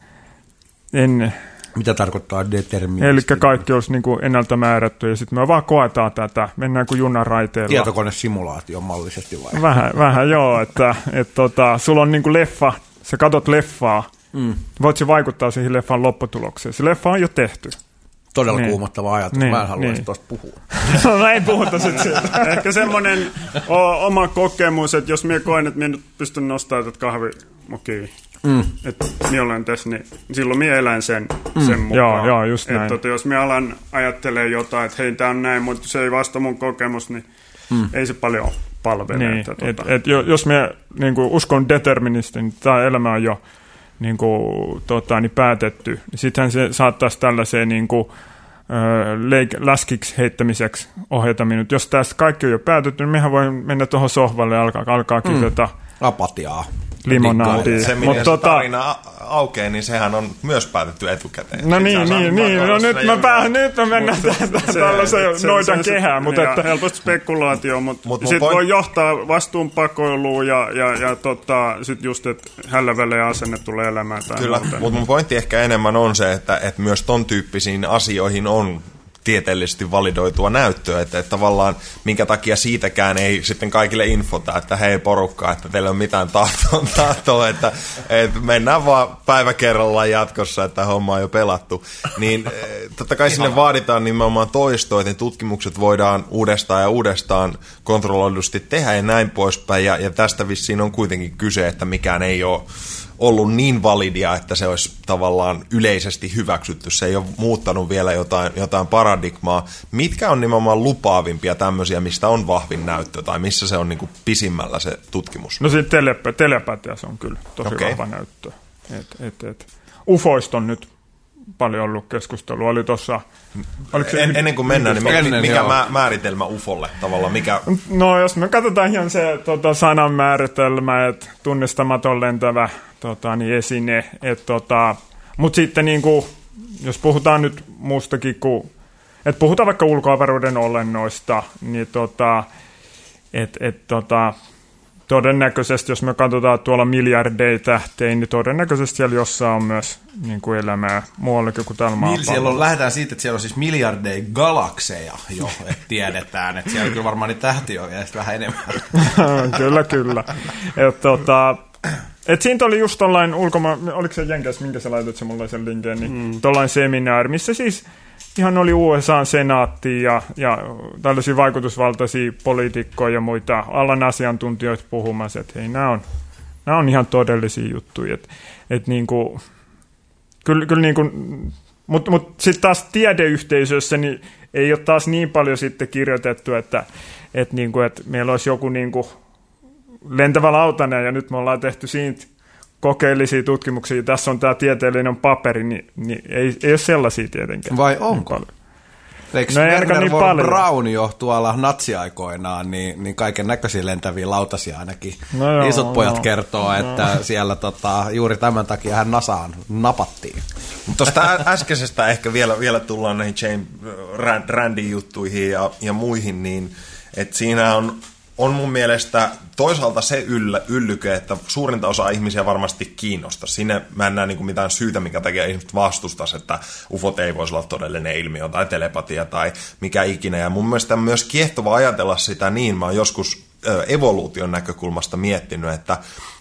En, Mitä tarkoittaa deterministi? eli kaikki olisi niinku ennalta määrätty ja sitten me vaan koetaan tätä, mennään kuin junan raiteilla. Tietokonesimulaation mallisesti vai? Vähän, vähän joo, että et tota, sulla on niinku leffa, sä katot leffaa, mm. voit se vaikuttaa siihen leffan lopputulokseen. Se leffa on jo tehty. Todella Niin. kuumottava ajatus. Niin, Mä en haluaisi niin. tuosta puhua. no ei puhuta sit siitä. Ehkä semmoinen oma kokemus, että jos minä koen, että minä nyt pystyn nostamaan tätä kahvimukia, mm. että minä olen tässä, niin silloin minä elän sen, sen mukaan. Joo, joo, just Et näin. Tota, jos minä alan ajattelee jotain, että hei, tämä on näin, mutta se ei vasta mun kokemus, niin mm. ei se paljon palvele. Niin, että, et, tota, et, jo- jos me niin kuin uskon deterministin, niin tämä elämä on jo niin kuin, tota, niin päätetty, niin sittenhän se saattaisi tällaiseen niin kuin, leik- läskiksi heittämiseksi ohjata minut. Jos tästä kaikki on jo päätetty, niin mehän voi mennä tuohon sohvalle ja alkaa, alkaa kivetä Apatiaa. Limonadia. se, Mut miten se tota- tarina aukeaa, niin sehän on myös päätetty etukäteen. No niin, niin, niin. No nyt mä, päähän, nyt mä mennään tällaiseen noidan kehään, mutta niin, että, helposti spekulaatio, mutta Mut mut sitten voi johtaa vastuunpakoiluun ja, ja, ja tota, sitten just, että hällävälle asenne tulee elämään. Tai Kyllä, mutta mun pointti ehkä enemmän on se, että, että myös ton tyyppisiin asioihin on tieteellisesti validoitua näyttöä, että, että tavallaan minkä takia siitäkään ei sitten kaikille infota, että hei porukka, että teillä on mitään tahtoa, tahtoa että, että mennään vaan päivä kerrallaan jatkossa, että homma on jo pelattu. Niin eh, totta kai sinne vaaditaan nimenomaan toistoa, että tutkimukset voidaan uudestaan ja uudestaan kontrolloidusti tehdä ja näin poispäin, ja, ja tästä vissiin on kuitenkin kyse, että mikään ei ole ollut niin validia, että se olisi tavallaan yleisesti hyväksytty. Se ei ole muuttanut vielä jotain, jotain paradigmaa. Mitkä on nimenomaan lupaavimpia tämmöisiä, mistä on vahvin näyttö tai missä se on niin kuin pisimmällä se tutkimus? no sitten telepä, telepatia se on kyllä tosi okay. vahva näyttö. Et, et, et. Ufoista on nyt paljon ollut keskustelua. Oli tuossa... oliko se- En, ennen kuin mennään, niin mikä, Ennen, mikä joo. mä, määritelmä ufolle tavallaan? Mikä, No jos me katsotaan ihan se tota, sanan määritelmä, että tunnistamaton lentävä tota, niin esine, et, tota, mutta sitten niin kuin, jos puhutaan nyt muustakin kuin, että puhutaan vaikka ulkoavaruuden olennoista, niin tota, et, et, tota, todennäköisesti, jos me katsotaan tuolla miljardeja tähteitä, niin todennäköisesti siellä jossain on myös niin kuin elämää muuallakin kuin täällä Mil, siellä on, lähdetään siitä, että siellä on siis miljardeja galakseja jo, että tiedetään, että siellä kyllä varmaan niitä tähtiä on ja sitten vähän enemmän. kyllä, kyllä. Et, tota, et siitä oli just tollain ulkoma... Oliko se Jenkes, minkä sä laitat se mulle sen linkin, niin mm. tollain seminaari, missä siis ihan oli USA-senaatti ja, ja tällaisia vaikutusvaltaisia poliitikkoja ja muita alan asiantuntijoita puhumassa, että hei, nämä on, nämä on ihan todellisia juttuja. Et, et niinku, kyllä, kyllä niinku, mutta mut sitten taas tiedeyhteisössä niin ei ole taas niin paljon sitten kirjoitettu, että et niinku, et meillä olisi joku niinku lentävä lautanen ja nyt me ollaan tehty siitä kokeellisia tutkimuksia, tässä on tämä tieteellinen paperi, niin, niin ei, ei ole sellaisia tietenkään. Vai onko? Eikö no Werner niin von Braun jo tuolla natsiaikoinaan, niin, niin kaiken näköisiä lentäviä lautasia ainakin. No joo, Isot pojat no, kertoo, no. että siellä tota, juuri tämän takia hän Nasaan napattiin. Tuosta äskeisestä ehkä vielä, vielä tullaan näihin James Randin juttuihin ja, ja muihin, niin että siinä on on mun mielestä toisaalta se yllä, yllyke, että suurinta osa ihmisiä varmasti kiinnostaa. Sinne mä en näe niin kuin mitään syytä, mikä tekee ihmiset vastustaisi, että ufot ei voisi olla todellinen ilmiö tai telepatia tai mikä ikinä. Ja mun mielestä on myös kiehtova ajatella sitä niin. Mä oon joskus evoluution näkökulmasta miettinyt, että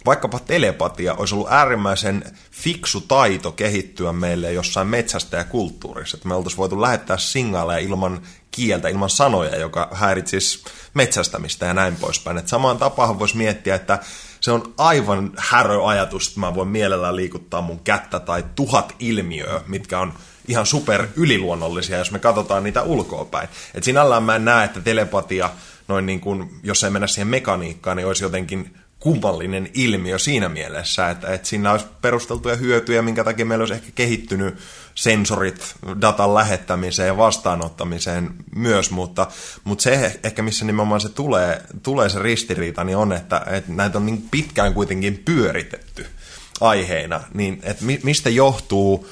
vaikkapa telepatia olisi ollut äärimmäisen fiksu taito kehittyä meille jossain metsästäjäkulttuurissa. Että me oltaisiin voitu lähettää signaaleja ilman kieltä, ilman sanoja, joka häiritsisi metsästämistä ja näin poispäin. Et samaan tapaan voisi miettiä, että se on aivan härö ajatus, että mä voin mielellään liikuttaa mun kättä tai tuhat ilmiöä, mitkä on ihan super yliluonnollisia, jos me katsotaan niitä ulkoapäin. Et sinällään mä en näe, että telepatia, noin niin kuin, jos ei mennä siihen mekaniikkaan, niin olisi jotenkin kummallinen ilmiö siinä mielessä, että, että siinä olisi perusteltuja hyötyjä, minkä takia meillä olisi ehkä kehittynyt sensorit datan lähettämiseen ja vastaanottamiseen myös, mutta, mutta se ehkä missä nimenomaan se tulee, tulee se ristiriita, niin on, että, että näitä on niin pitkään kuitenkin pyöritetty aiheina, niin että mistä johtuu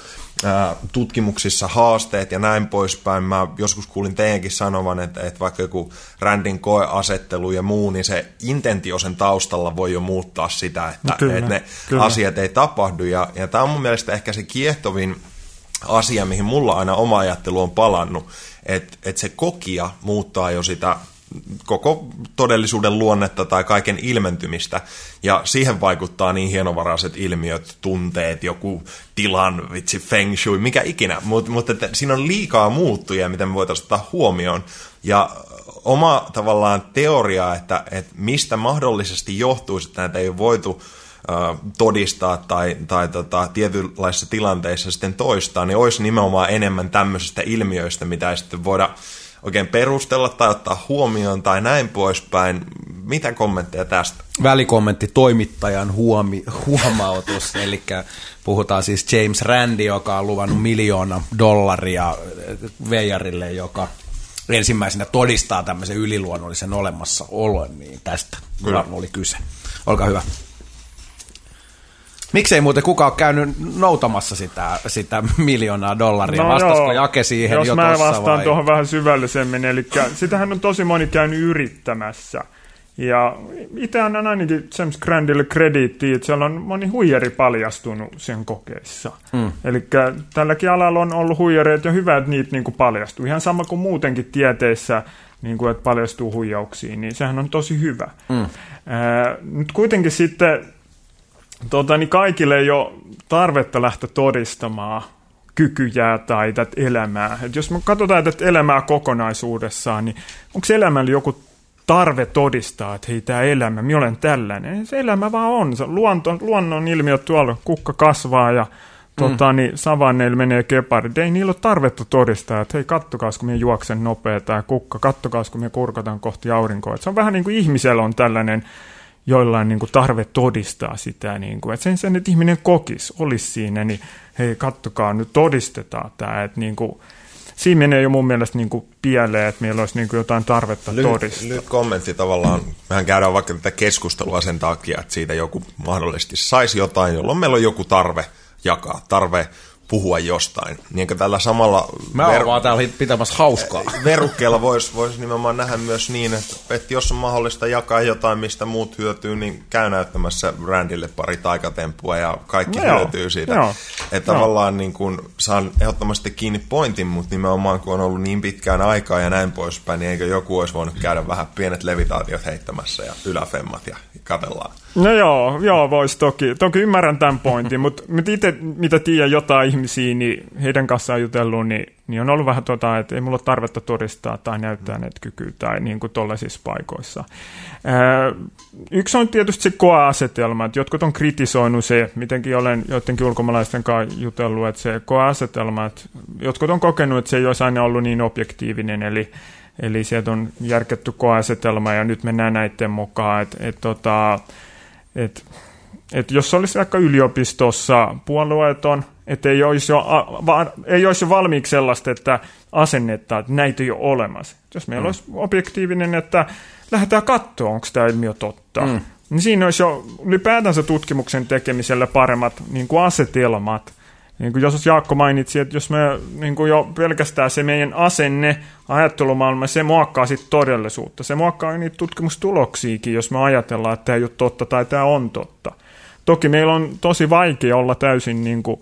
tutkimuksissa haasteet ja näin poispäin. Mä joskus kuulin teidänkin sanovan, että, että vaikka joku rändin koeasettelu ja muu, niin se intentio sen taustalla voi jo muuttaa sitä, että, kyllä, että ne kyllä. asiat ei tapahdu. Ja, ja tämä on mun mielestä ehkä se kiehtovin asia, mihin mulla aina oma ajattelu on palannut, että, että se kokija muuttaa jo sitä koko todellisuuden luonnetta tai kaiken ilmentymistä, ja siihen vaikuttaa niin hienovaraiset ilmiöt, tunteet, joku tilan, vitsi, feng shui, mikä ikinä, mutta mut, siinä on liikaa muuttuja, mitä me voitaisiin ottaa huomioon, ja oma tavallaan teoria, että, että mistä mahdollisesti johtuisi, että näitä ei ole voitu todistaa tai, tai tota, tietynlaisissa tilanteissa sitten toistaa, niin olisi nimenomaan enemmän tämmöisistä ilmiöistä, mitä ei sitten voida oikein perustella tai ottaa huomioon tai näin poispäin. Mitä kommentteja tästä? Välikommentti toimittajan huomi, huomautus, eli puhutaan siis James Randi, joka on luvannut miljoona dollaria Veijarille, joka ensimmäisenä todistaa tämmöisen yliluonnollisen olemassaolon, niin tästä Kyllä. oli kyse. Olkaa hyvä. Miksei muuten kukaan ole käynyt noutamassa sitä, sitä miljoonaa dollaria? No Vastasko Jake siihen Jos jo mä vastaan vai? tuohon vähän syvällisemmin, eli sitähän on tosi moni käynyt yrittämässä. Ja itse annan ainakin James Grandille krediittiä, että siellä on moni huijari paljastunut sen kokeessa. Mm. Eli tälläkin alalla on ollut huijareita ja hyvä, että niitä niin kuin paljastuu. Ihan sama kuin muutenkin tieteessä, niin kuin, että paljastuu huijauksiin, niin sehän on tosi hyvä. Mm. Ää, nyt kuitenkin sitten tota, niin kaikille ei ole tarvetta lähteä todistamaan kykyjä tai tätä elämää. Et jos me katsotaan tätä elämää kokonaisuudessaan, niin onko elämällä joku tarve todistaa, että hei, tämä elämä, minä olen tällainen. Se elämä vaan on. Se luonto, luonnon ilmiö tuolla, kukka kasvaa ja tota, mm. niin savanneilla menee keparit. Ei niillä ole tarvetta todistaa, että hei, kattokaas, kun minä juoksen nopea tai kukka, kattokaas, kun minä kurkataan kohti aurinkoa. Et se on vähän niin kuin ihmisellä on tällainen joillain niin kuin tarve todistaa sitä, niin kuin, että sen sen, että ihminen kokisi, olisi siinä, niin hei, kattokaa, nyt todistetaan tämä, että niin kuin, siinä menee jo mun mielestä niin kuin pieleen, että meillä olisi niin kuin jotain tarvetta lyhyt, todistaa. Nyt kommentti tavallaan, mehän käydään vaikka tätä keskustelua sen takia, että siitä joku mahdollisesti saisi jotain, jolloin meillä on joku tarve jakaa, tarve puhua jostain. Niin tällä samalla... Mä ver- vaan täällä pitämässä hauskaa. Verukkeella voisi vois nimenomaan nähdä myös niin, että, että jos on mahdollista jakaa jotain, mistä muut hyötyy, niin käy näyttämässä Randille pari taikatempua ja kaikki no hyötyy siitä. Joo, että joo. tavallaan niin kun saan ehdottomasti kiinni pointin, mutta nimenomaan kun on ollut niin pitkään aikaa ja näin poispäin, niin eikö joku olisi voinut käydä vähän pienet levitaatiot heittämässä ja yläfemmat ja katellaan. No joo, joo voisi toki. Toki ymmärrän tämän pointin, mutta itse mitä tiedän jotain ihmisiä, niin heidän kanssaan jutellut, niin, niin on ollut vähän tota, että ei mulla ole tarvetta todistaa tai näyttää näitä kykyä tai niin kuin tollaisissa paikoissa. Ää, yksi on tietysti se koeasetelma, että jotkut on kritisoinut se, mitenkin olen joidenkin ulkomaalaisten kanssa jutellut, että se koeasetelma, että jotkut on kokenut, että se ei olisi aina ollut niin objektiivinen, eli Eli sieltä on järketty koeasetelma ja nyt mennään näiden mukaan. Et, et, tota, et, että jos olisi vaikka yliopistossa puolueeton, että ei olisi, jo, ei olisi jo valmiiksi sellaista, että asennetta, että näitä ei ole olemassa. Jos meillä mm. olisi objektiivinen, että lähdetään katsoa, onko tämä ilmiö totta, mm. niin siinä olisi jo ylipäätänsä tutkimuksen tekemiselle paremmat niin kuin asetelmat. Niin kuin jos Jaakko mainitsi, että jos me niin kuin jo pelkästään se meidän asenne, ajattelumaailma, se muokkaa sitten todellisuutta. Se muokkaa niitä tutkimustuloksiakin, jos me ajatellaan, että tämä ei ole totta tai tämä on totta. Toki meillä on tosi vaikea olla täysin niin kuin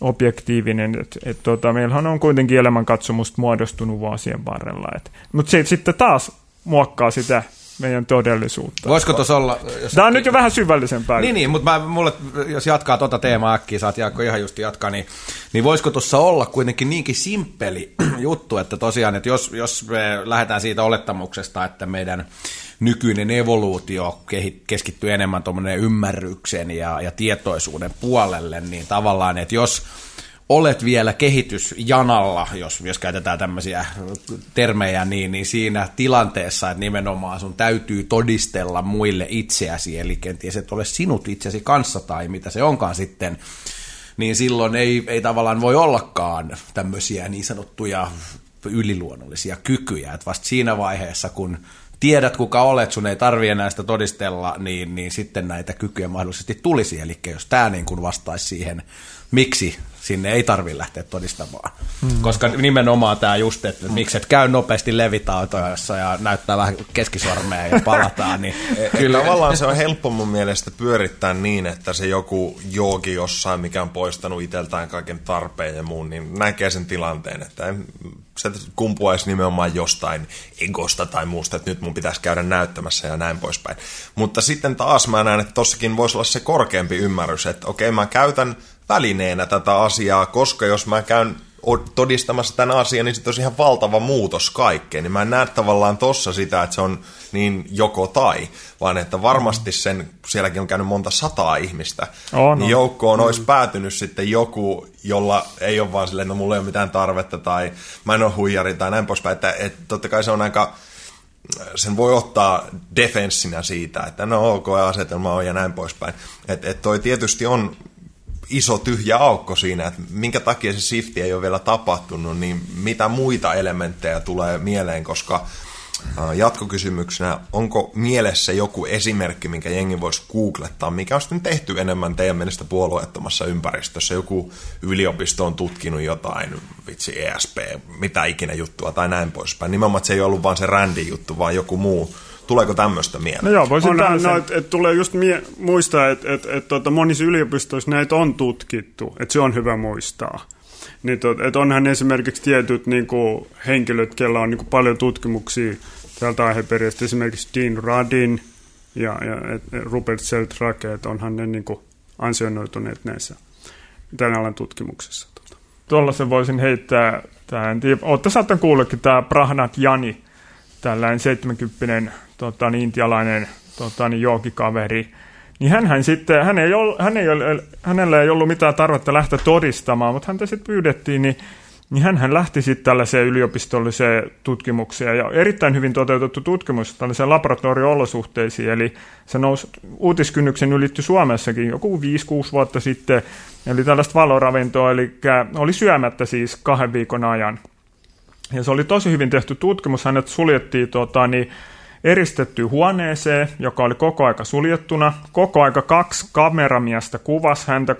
objektiivinen, että et, tota, meillähän on kuitenkin elämänkatsomusta muodostunut vuosien varrella. Mutta se sitten taas muokkaa sitä meidän todellisuutta. Voisiko tuossa olla... Jos Tämä on nyt jo vähän syvällisempää. Niin, niin mutta mä, mulle, jos jatkaa tuota teemaa äkkiä, saat Jaakko ihan just jatkaa, niin, niin voisiko tuossa olla kuitenkin niinkin simppeli juttu, että tosiaan, että jos, jos me lähdetään siitä olettamuksesta, että meidän nykyinen evoluutio keskittyy enemmän tuommoinen ymmärryksen ja, ja tietoisuuden puolelle, niin tavallaan, että jos olet vielä kehitysjanalla, jos, jos käytetään tämmöisiä termejä, niin, niin siinä tilanteessa, että nimenomaan sun täytyy todistella muille itseäsi, eli kenties et ole sinut itsesi kanssa tai mitä se onkaan sitten, niin silloin ei, ei tavallaan voi ollakaan tämmöisiä niin sanottuja yliluonnollisia kykyjä, että vasta siinä vaiheessa, kun tiedät kuka olet, sun ei tarvi enää sitä todistella, niin, niin sitten näitä kykyjä mahdollisesti tulisi. Eli jos tämä niin kuin vastaisi siihen, miksi sinne ei tarvitse lähteä todistamaan. Hmm. Koska nimenomaan tämä just, että hmm. miksi et käy nopeasti levitautoissa ja näyttää vähän keskisormea ja palataan, niin kyllä tavallaan se on helppo mun mielestä pyörittää niin, että se joku joogi jossain, mikä on poistanut itseltään kaiken tarpeen ja muun, niin näkee sen tilanteen, että se kumpuaisi nimenomaan jostain egosta tai muusta, että nyt mun pitäisi käydä näyttämässä ja näin poispäin. Mutta sitten taas mä näen, että tossakin voisi olla se korkeampi ymmärrys, että okei, mä käytän välineenä tätä asiaa, koska jos mä käyn todistamassa tämän asian, niin se on ihan valtava muutos kaikkeen. Niin mä en näe tavallaan tossa sitä, että se on niin joko tai, vaan että varmasti sen, sielläkin on käynyt monta sataa ihmistä, oh, no. niin joukkoon mm. olisi päätynyt sitten joku, jolla ei ole vaan silleen, no mulla ei ole mitään tarvetta tai mä en ole huijari tai näin poispäin. Että, että totta kai se on aika sen voi ottaa defenssinä siitä, että no ok, asetelma on ja näin poispäin. Että et toi tietysti on iso tyhjä aukko siinä, että minkä takia se shifti ei ole vielä tapahtunut, niin mitä muita elementtejä tulee mieleen, koska jatkokysymyksenä, onko mielessä joku esimerkki, minkä jengi voisi googlettaa, mikä on sitten tehty enemmän teidän mielestä puolueettomassa ympäristössä? Joku yliopisto on tutkinut jotain, vitsi ESP, mitä ikinä juttua tai näin poispäin. Nimenomaan, että se ei ollut vain se rändi juttu, vaan joku muu Tuleeko tämmöistä mieleen? No joo, voisin on, no, et, et tulee just mie- muistaa, että et, et, tota, monissa yliopistoissa näitä on tutkittu, että se on hyvä muistaa. Niin, tot, et onhan esimerkiksi tietyt niin kuin, henkilöt, kellä on niin kuin, paljon tutkimuksia tältä aiheperistä, esimerkiksi Dean Radin ja, ja et, Rupert Seltrake, että onhan ne niin kuin, ansionoituneet näissä tämän alan tutkimuksessa. Tuolla se voisin heittää tähän. Olette saattanut kuullekin tämä Prahnat Jani, tällainen 70 tota, niin intialainen tota, niin joogikaveri, niin hän sitten, hän ei ollut, hän ei, hänellä ei ollut mitään tarvetta lähteä todistamaan, mutta häntä sitten pyydettiin, niin, niin hän lähti sitten tällaiseen yliopistolliseen tutkimukseen, ja erittäin hyvin toteutettu tutkimus tällaiseen laboratorio-olosuhteisiin, eli se nousi uutiskynnyksen ylitty Suomessakin joku 5-6 vuotta sitten, eli tällaista valoravintoa, eli oli syömättä siis kahden viikon ajan. Ja se oli tosi hyvin tehty tutkimus, hänet suljettiin tota, niin, eristettyyn huoneeseen, joka oli koko aika suljettuna. Koko aika kaksi kameramiestä kuvasi häntä 24-7.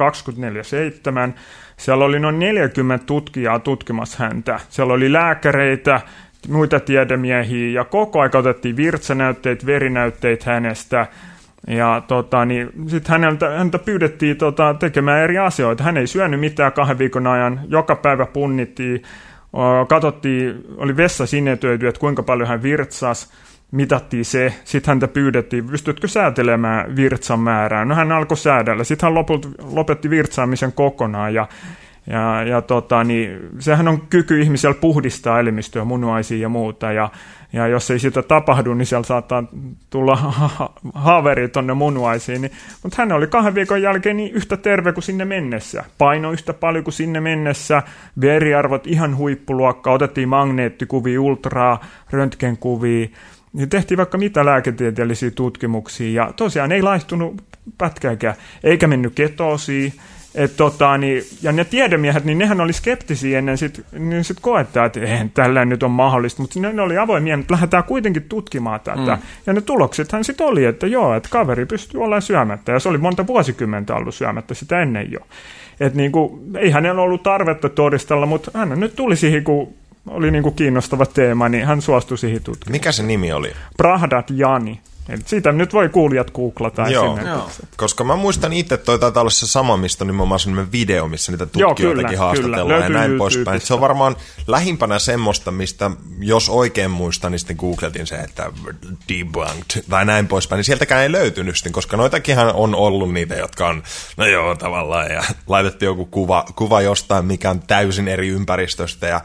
Siellä oli noin 40 tutkijaa tutkimassa häntä. Siellä oli lääkäreitä, muita tiedemiehiä ja koko aika otettiin virtsanäytteitä, verinäytteitä hänestä. Ja tota, niin, sitten häneltä, häntä pyydettiin tota, tekemään eri asioita. Hän ei syönyt mitään kahden viikon ajan. Joka päivä punnittiin, katsottiin, oli vessa sinetöity, että kuinka paljon hän virtsasi mitattiin se, sitten häntä pyydettiin, pystytkö säätelemään virtsan määrää. No hän alkoi säädellä, sitten hän lopulta lopetti virtsaamisen kokonaan ja ja, ja tota, niin, sehän on kyky ihmisellä puhdistaa elimistöä, munuaisia ja muuta, ja, ja jos ei sitä tapahdu, niin siellä saattaa tulla ha- haaveri tuonne munuaisiin. Niin, mutta hän oli kahden viikon jälkeen niin yhtä terve kuin sinne mennessä. Paino yhtä paljon kuin sinne mennessä, veriarvot ihan huippuluokka, otettiin magneettikuvia, ultraa, röntgenkuvia, niin tehtiin vaikka mitä lääketieteellisiä tutkimuksia, ja tosiaan ei laihtunut pätkääkään. Eikä mennyt ketosiin. Et tota, niin, ja ne tiedemiehet, niin nehän oli skeptisiä ennen sit, niin sit koettaa, että eihän tällä nyt on mahdollista, mutta ne, ne oli avoimia, että lähdetään kuitenkin tutkimaan tätä. Mm. Ja ne tuloksethan sitten oli, että joo, että kaveri pystyy olemaan syömättä, ja se oli monta vuosikymmentä ollut syömättä sitä ennen jo. Että niinku, ei hänellä ollut tarvetta todistella, mutta hän nyt tuli siihen, kun oli niinku kiinnostava teema, niin hän suostui siihen tutkimaan. Mikä se nimi oli? Prahdat Jani. Eli siitä nyt voi kuulijat googlata Joo, esimerkiksi. koska mä muistan itse, toi taitaa olla se sama, mistä on nimenomaan sellainen video, missä niitä Joo, tutkijoitakin kyllä, haastatellaan kyllä. ja näin poispäin. Se on varmaan lähimpänä semmoista, mistä jos oikein muistan, niin sitten googletin se, että debunked tai näin poispäin, niin sieltäkään ei löytynyt sitten, koska noitakinhan on ollut niitä, jotka on, no joo, tavallaan, ja laitettu joku kuva, kuva jostain, mikä on täysin eri ympäristöstä ja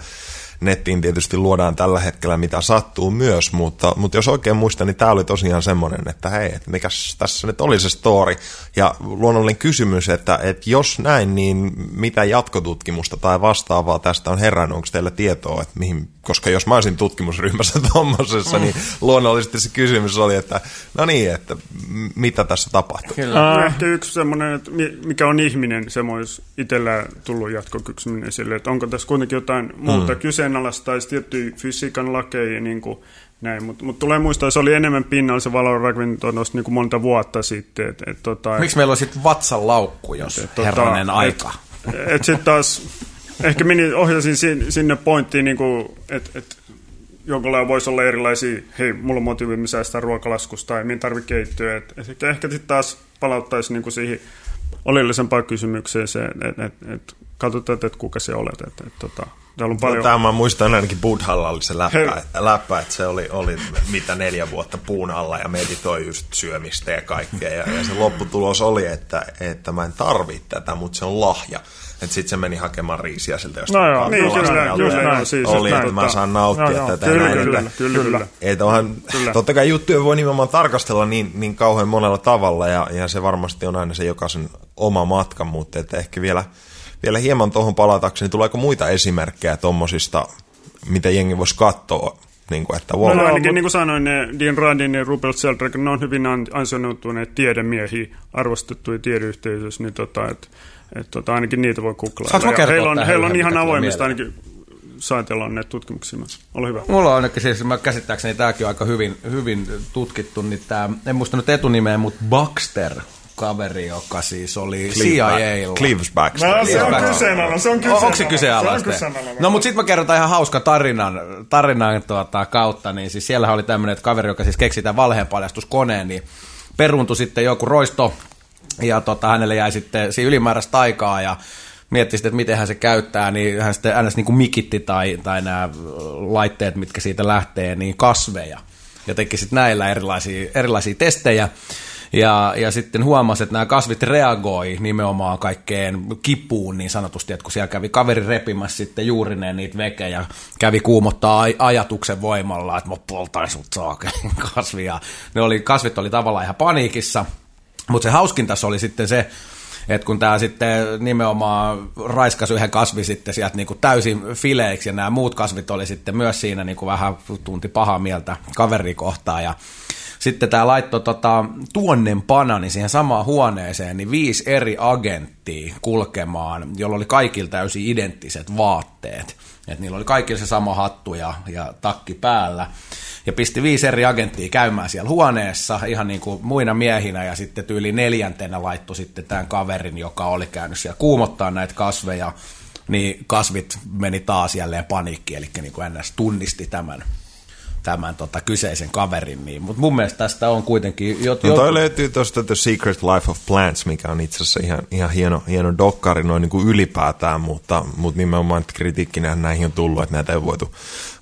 nettiin tietysti luodaan tällä hetkellä mitä sattuu myös, mutta, mutta jos oikein muistan, niin tämä oli tosiaan semmoinen, että hei, mikäs tässä nyt oli se story. Ja luonnollinen kysymys, että, että jos näin, niin mitä jatkotutkimusta tai vastaavaa tästä on herran, onko teillä tietoa, että mihin, koska jos mä olisin tutkimusryhmässä tuommoisessa, niin luonnollisesti se kysymys oli, että no niin, että mitä tässä tapahtuu. Kyllä. Ää, Ehkä yksi semmoinen, että mi- mikä on ihminen, se olisi itsellä tullut jatkokysyminen sille, että onko tässä kuitenkin jotain muuta mm. kyseenalaista tai tiettyjä fysiikan lakeja niin kuin näin, mutta mut tulee muistaa, se oli enemmän pinnalla se valonrakento niin kuin monta vuotta sitten. Et, et, tota, Miksi meillä on sitten vatsan laukku, jos tota, herranen aika? Et, et sitten taas, ehkä meni, ohjasin sin- sinne pointtiin, niin että et, jonkunlailla voisi olla erilaisia, hei, mulla on motiivi, mä säästän ruokalaskusta tai minä tarvitse keittyä. Et, et ehkä ehkä sitten taas palauttaisi niin siihen oleellisempaan kysymykseen se, että et, et, katsotaan, että et kuka se olet. Et, et, tota, täällä on paljon... No, tämä mä muistan ainakin Budhalla oli se läppä, läppä, että se oli, oli mitä neljä vuotta puun alla ja meditoi just syömistä ja kaikkea. Ja, ja se lopputulos oli, että, että mä en tarvitse tätä, mutta se on lahja. Että sitten se meni hakemaan riisiä siltä jostain No joo, niin, kyllä, just Ja näin, siis oli, että mä saan nauttia Joo, tätä. Kyllä, näin, kyllä, että- kyllä, kyllä. että onhan, totta kai juttuja voi nimenomaan tarkastella niin, niin kauhean monella tavalla ja, ja se varmasti on aina se jokaisen oma matka, mutta että ehkä vielä, vielä hieman tuohon palatakseni, tuleeko muita esimerkkejä tuommoisista, mitä jengi voisi katsoa, niin kuin, että wow, No, joo, ainakin niin kuin sanoin, ne Dean Radin ja Rupert Sheldrake, ne on hyvin an- ansioituneet tiedemiehiä, arvostettuja tiedeyhteisössä, niin tota, et, et, tota, ainakin niitä voi googlaa. Saanko mä kertoa heillä on, heillä on ihan avoimista mieleen? ainakin saatellaan ne tutkimuksia. Ole hyvä. Mulla on ainakin siis, mä käsittääkseni tämäkin on aika hyvin, hyvin tutkittu, niin tämä, en muista nyt etunimeä, mutta Baxter, kaveri, joka siis oli CIA. Cleaves Baxter. No, se on kyseenalainen, se on kyseenalainen. Onko se kyseenalaista? Se on kyseenalainen. No mutta sitten mä kerron ihan hauska tarinan, tarinan tuota, kautta, niin siis siellä oli tämmöinen että kaveri, joka siis keksi tämän valheenpaljastuskoneen, niin peruuntui sitten joku roisto, ja tota, hänelle jäi sitten siinä ylimääräistä aikaa, ja mietti sitten, että miten hän se käyttää, niin hän sitten ns. niin kuin mikitti tai, tai nämä laitteet, mitkä siitä lähtee, niin kasveja. Ja teki sitten näillä erilaisia, erilaisia testejä. Ja, ja sitten huomasi, että nämä kasvit reagoi nimenomaan kaikkeen kipuun niin sanotusti, että kun siellä kävi kaveri repimässä sitten juurineen niitä vekejä kävi kuumottaa aj- ajatuksen voimalla, että mä poltain sut saakeen kasvia. Ne oli, kasvit oli tavallaan ihan paniikissa, mutta se hauskin tässä oli sitten se, että kun tämä sitten nimenomaan raiskasi yhden kasvin sitten sieltä niinku täysin fileiksi ja nämä muut kasvit oli sitten myös siinä niinku vähän tunti pahaa mieltä kaverikohtaa ja sitten tämä laittoi tota, tuonnen panani siihen samaan huoneeseen, niin viisi eri agenttia kulkemaan, jolla oli kaikilla täysin identtiset vaatteet. Et niillä oli kaikilla se sama hattu ja, ja takki päällä. Ja pisti viisi eri agenttia käymään siellä huoneessa ihan niin kuin muina miehinä ja sitten tyyli neljäntenä laittoi sitten tämän kaverin, joka oli käynyt siellä kuumottaa näitä kasveja, niin kasvit meni taas jälleen paniikkiin, eli niin kuin NS tunnisti tämän tämän tota, kyseisen kaverin, niin, mutta mun mielestä tästä on kuitenkin... Jo, No jo- toi löytyy tuosta The Secret Life of Plants, mikä on itse asiassa ihan, ihan hieno, hieno dokkari noin niin kuin ylipäätään, mutta, mutta nimenomaan että kritiikkinä näihin on tullut, että näitä ei voitu,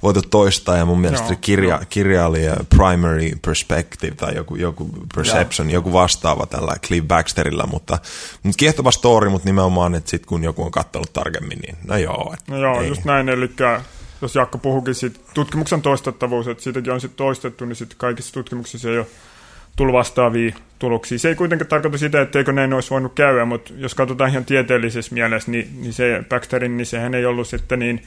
voitu toistaa, ja mun mielestä se kirja, kirja oli Primary Perspective tai joku, joku Perception, joku vastaava tällä Clive Baxterilla, mutta, mutta kiehtova story, mutta nimenomaan, että sit kun joku on katsonut tarkemmin, niin no joo. Et, No joo, ei. just näin, eli jos Jaakko puhukin siitä tutkimuksen toistettavuus, että siitäkin on sitten toistettu, niin sitten kaikissa tutkimuksissa ei ole tullut vastaavia tuloksia. Se ei kuitenkaan tarkoita sitä, etteikö näin olisi voinut käydä, mutta jos katsotaan ihan tieteellisessä mielessä, niin, niin se Baxterin, niin sehän ei ollut sitten niin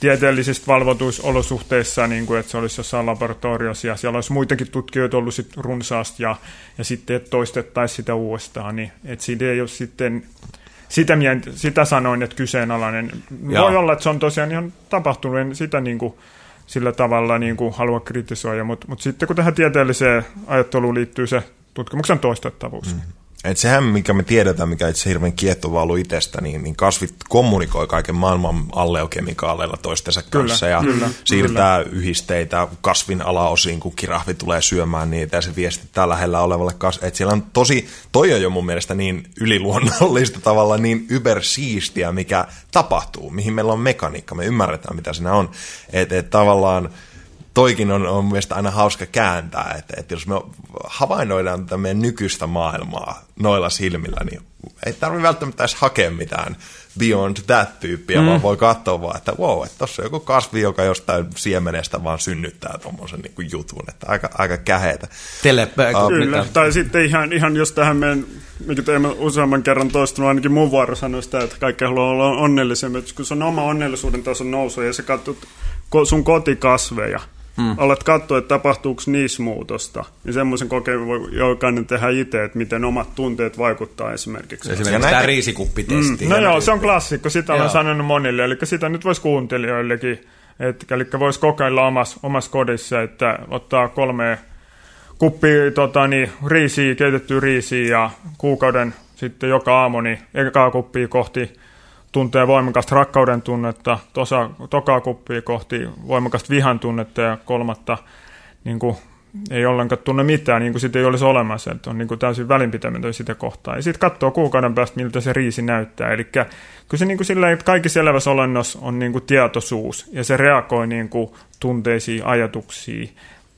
tieteellisistä valvotuissa niin kuin, että se olisi jossain laboratoriossa ja siellä olisi muitakin tutkijoita ollut sit runsaasti ja, ja sitten, toistettaisiin sitä uudestaan, niin että siitä ei ole sitten sitä, sitä sanoin, että kyseenalainen. Joo. Voi olla, että se on tosiaan ihan tapahtunut, en sitä niin kuin, sillä tavalla niin kuin halua kritisoida, mutta, mutta sitten kun tähän tieteelliseen ajatteluun liittyy se tutkimuksen toistettavuus. Mm. Et sehän, mikä me tiedetään, mikä itse hirveän kiehtovaa ollut itsestä, niin, niin kasvit kommunikoi kaiken maailman alleokemikaaleilla toistensa kyllä, kanssa ja kyllä, siirtää kyllä. yhdisteitä kasvin alaosiin, kun kirahvi tulee syömään niitä ja se viestittää lähellä olevalle kasville. siellä on tosi, toi on jo mun mielestä niin yliluonnollista tavalla niin ybersiistiä, mikä tapahtuu, mihin meillä on mekaniikka, me ymmärretään mitä siinä on. Että et tavallaan toikin on, on mielestäni aina hauska kääntää, että, että jos me havainnoidaan tätä meidän nykyistä maailmaa noilla silmillä, niin ei tarvitse välttämättä edes hakea mitään beyond that tyyppiä, mm. vaan voi katsoa vaan, että wow, että tuossa on joku kasvi, joka jostain siemenestä vaan synnyttää tuommoisen niin jutun, että aika, aika käheitä. Telepä, uh, Kyllä, tai sitten ihan, ihan jos tähän meidän, mikä teemme useamman kerran toistunut, ainakin mun vuoro sanoi sitä, että kaikki haluaa olla onnellisemmin, kun se on oma onnellisuuden tason nousu ja sä katsot sun kotikasveja, mm. alat katsoa, että tapahtuuko niissä muutosta, niin semmoisen kokeilun voi jokainen tehdä itse, että miten omat tunteet vaikuttaa esimerkiksi. Esimerkiksi näitä... tämä riisikuppitesti. Mm. No joo, se on klassikko, sitä olen sanonut monille, eli sitä nyt voisi kuuntelijoillekin, että, eli voisi kokeilla omassa, omassa kodissa, että ottaa kolme kuppia tota, niin, riisiä, keitettyä riisiä ja kuukauden sitten joka aamu, niin ekaa kuppia kohti tuntee voimakasta rakkauden tunnetta, tosa, tokaa kuppia kohti voimakasta vihan tunnetta ja kolmatta niin kuin, ei ollenkaan tunne mitään, niin kuin sitä ei olisi olemassa, että on niin kuin täysin välinpitämätön sitä kohtaa. Ja sitten katsoo kuukauden päästä, miltä se riisi näyttää. Eli kyllä se niin kuin sillä että kaikki selvässä olennossa on niin kuin tietoisuus, ja se reagoi niin kuin tunteisiin, ajatuksiin,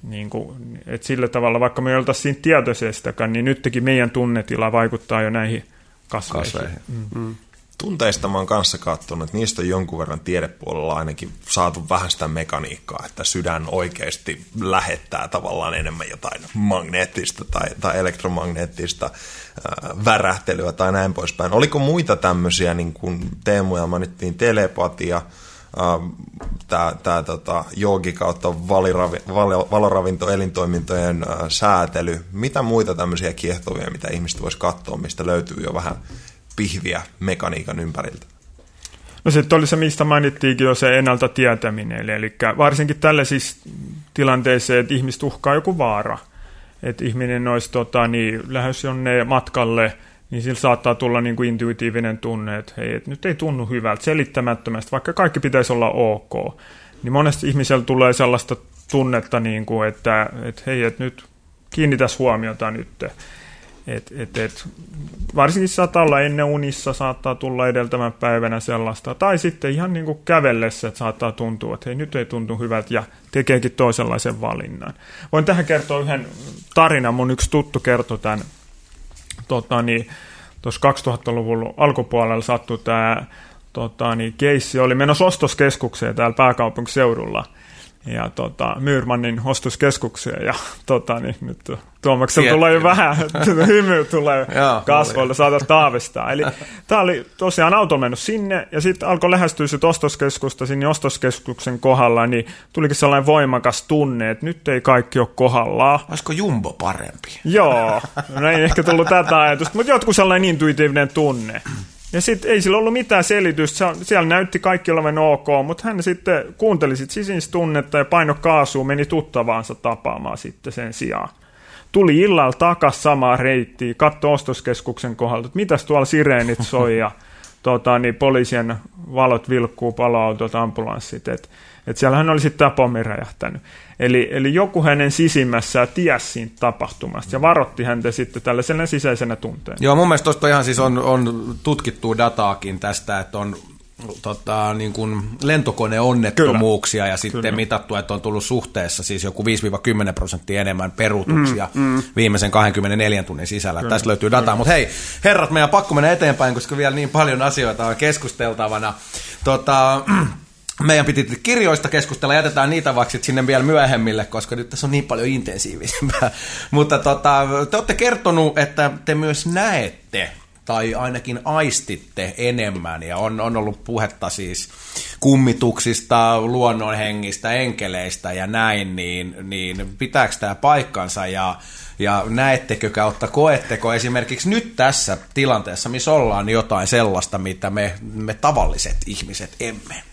niin kuin, että sillä tavalla, vaikka me ei oltaisi siinä tietoisestakaan, niin nytkin meidän tunnetila vaikuttaa jo näihin kasveihin. kasveihin. Mm. Mm tunteista mä oon kanssa katsonut, että niistä on jonkun verran tiedepuolella ainakin saatu vähän sitä mekaniikkaa, että sydän oikeasti lähettää tavallaan enemmän jotain magneettista tai, tai elektromagneettista äh, värähtelyä tai näin poispäin. Oliko muita tämmöisiä, niin kuin teemuja mainittiin, telepatia, tämä tota, joogi kautta valiravi, val, valoravinto elintoimintojen äh, säätely. Mitä muita tämmöisiä kiehtovia, mitä ihmiset voisi katsoa, mistä löytyy jo vähän pihviä mekaniikan ympäriltä. No sitten oli se, mistä mainittiinkin jo se ennalta tietäminen, eli varsinkin tällaisissa tilanteissa, että ihmistä uhkaa joku vaara, että ihminen olisi tota, niin, lähes jonne matkalle, niin sillä saattaa tulla niin kuin intuitiivinen tunne, että hei, et nyt ei tunnu hyvältä, selittämättömästi, vaikka kaikki pitäisi olla ok. Niin monesti ihmisellä tulee sellaista tunnetta, niin kuin, että, että hei, että nyt kiinnitäs huomiota nyt. Et, et, et, varsinkin saattaa olla ennen unissa, saattaa tulla edeltävän päivänä sellaista, tai sitten ihan niin kuin kävellessä, että saattaa tuntua, että hei, nyt ei tuntu hyvältä, ja tekeekin toisenlaisen valinnan. Voin tähän kertoa yhden tarinan, mun yksi tuttu kertoi tämän, tota, niin, tuossa 2000-luvun alkupuolella sattui tämä tota, niin, keissi, oli menossa ostoskeskukseen täällä pääkaupunkiseudulla, ja tota, Myyrmannin ostoskeskukseen ja tota, niin, nyt Tuomaksella tulee jo vähän, hymy tulee kasvoille, saata taavistaa. Eli tämä oli tosiaan auto mennyt sinne ja sitten alkoi lähestyä sit ostoskeskusta sinne ostoskeskuksen kohdalla, niin tulikin sellainen voimakas tunne, että nyt ei kaikki ole kohdallaan. Olisiko Jumbo parempi? Joo, no ei ehkä tullut tätä ajatusta, mutta jotkut sellainen intuitiivinen tunne. Ja sitten ei sillä ollut mitään selitystä, siellä näytti kaikki olevan ok, mutta hän sitten kuunteli sit tunnetta ja paino kaasua, meni tuttavaansa tapaamaan sitten sen sijaan. Tuli illalla takas samaa reittiä, katso ostoskeskuksen kohdalta, että mitäs tuolla sireenit soi ja tota, niin poliisien valot vilkkuu, paloautot, ambulanssit, että et siellähän oli sitten tämä pommi räjähtänyt. Eli, eli joku hänen sisimmässään tiesi siitä tapahtumasta ja varotti häntä sitten tällaisena sisäisenä tunteen. Joo, mun mielestä tuosta ihan siis on, on tutkittu dataakin tästä, että on tota, niin kuin lentokoneonnettomuuksia Kyllä. ja sitten Kyllä. mitattu, että on tullut suhteessa siis joku 5-10 prosenttia enemmän peruutuksia mm, mm. viimeisen 24 tunnin sisällä. Kyllä. Tästä löytyy dataa, mutta hei, herrat, meidän pakko mennä eteenpäin, koska vielä niin paljon asioita on keskusteltavana. Tota, meidän piti kirjoista keskustella, jätetään niitä vaikka sinne vielä myöhemmille, koska nyt tässä on niin paljon intensiivisempää. Mutta tota, te olette kertonut, että te myös näette tai ainakin aistitte enemmän, ja on, on ollut puhetta siis kummituksista, luonnonhengistä, enkeleistä ja näin, niin, niin pitääkö tämä paikkansa, ja, ja näettekö kautta koetteko esimerkiksi nyt tässä tilanteessa, missä ollaan jotain sellaista, mitä me, me tavalliset ihmiset emme?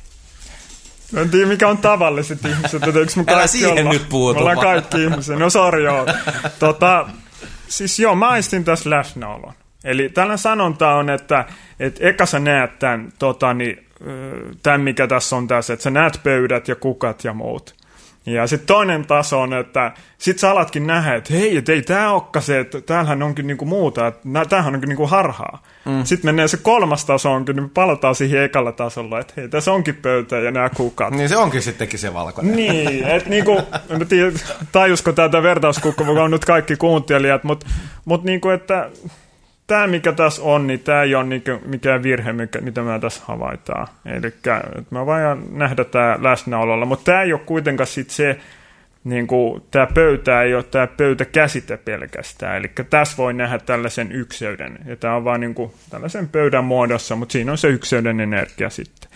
En tiedä, mikä on tavalliset ihmiset, että eikö me kaikki siihen olla? nyt puutu Me ollaan kaikki ihmisiä. No sori, joo. Tota, siis joo, mä aistin tässä läsnäolon. Eli tällainen sanonta on, että, että eka sä näet tämän, tota, niin, tämän, mikä tässä on tässä, että sä näet pöydät ja kukat ja muut. Ja sitten toinen taso on, että sit sä alatkin nähdä, että hei, et ei tää olekaan se, että täällähän onkin niinku muuta, että tämähän onkin niinku harhaa. Mm. Sitten menee se kolmas taso onkin, niin me palataan siihen ekalla tasolla, että hei, tässä onkin pöytä ja nämä kukat. Niin se onkin sittenkin se valkoinen. Niin, että niinku, en tiedä, tajusko tätä vertauskukkaa on nyt kaikki kuuntelijat, mutta mut niinku, että tämä mikä tässä on, niin tämä ei ole niinku mikään virhe, mikä, mitä me tässä havaitaan. Eli me voidaan nähdä tämä läsnäololla, mutta tämä ei ole kuitenkaan sit se, niin kuin, tämä pöytä ei ole tämä pöytäkäsite pelkästään. Eli tässä voi nähdä tällaisen ykseyden. Ja tämä on vain niin kuin, tällaisen pöydän muodossa, mutta siinä on se ykseyden energia sitten.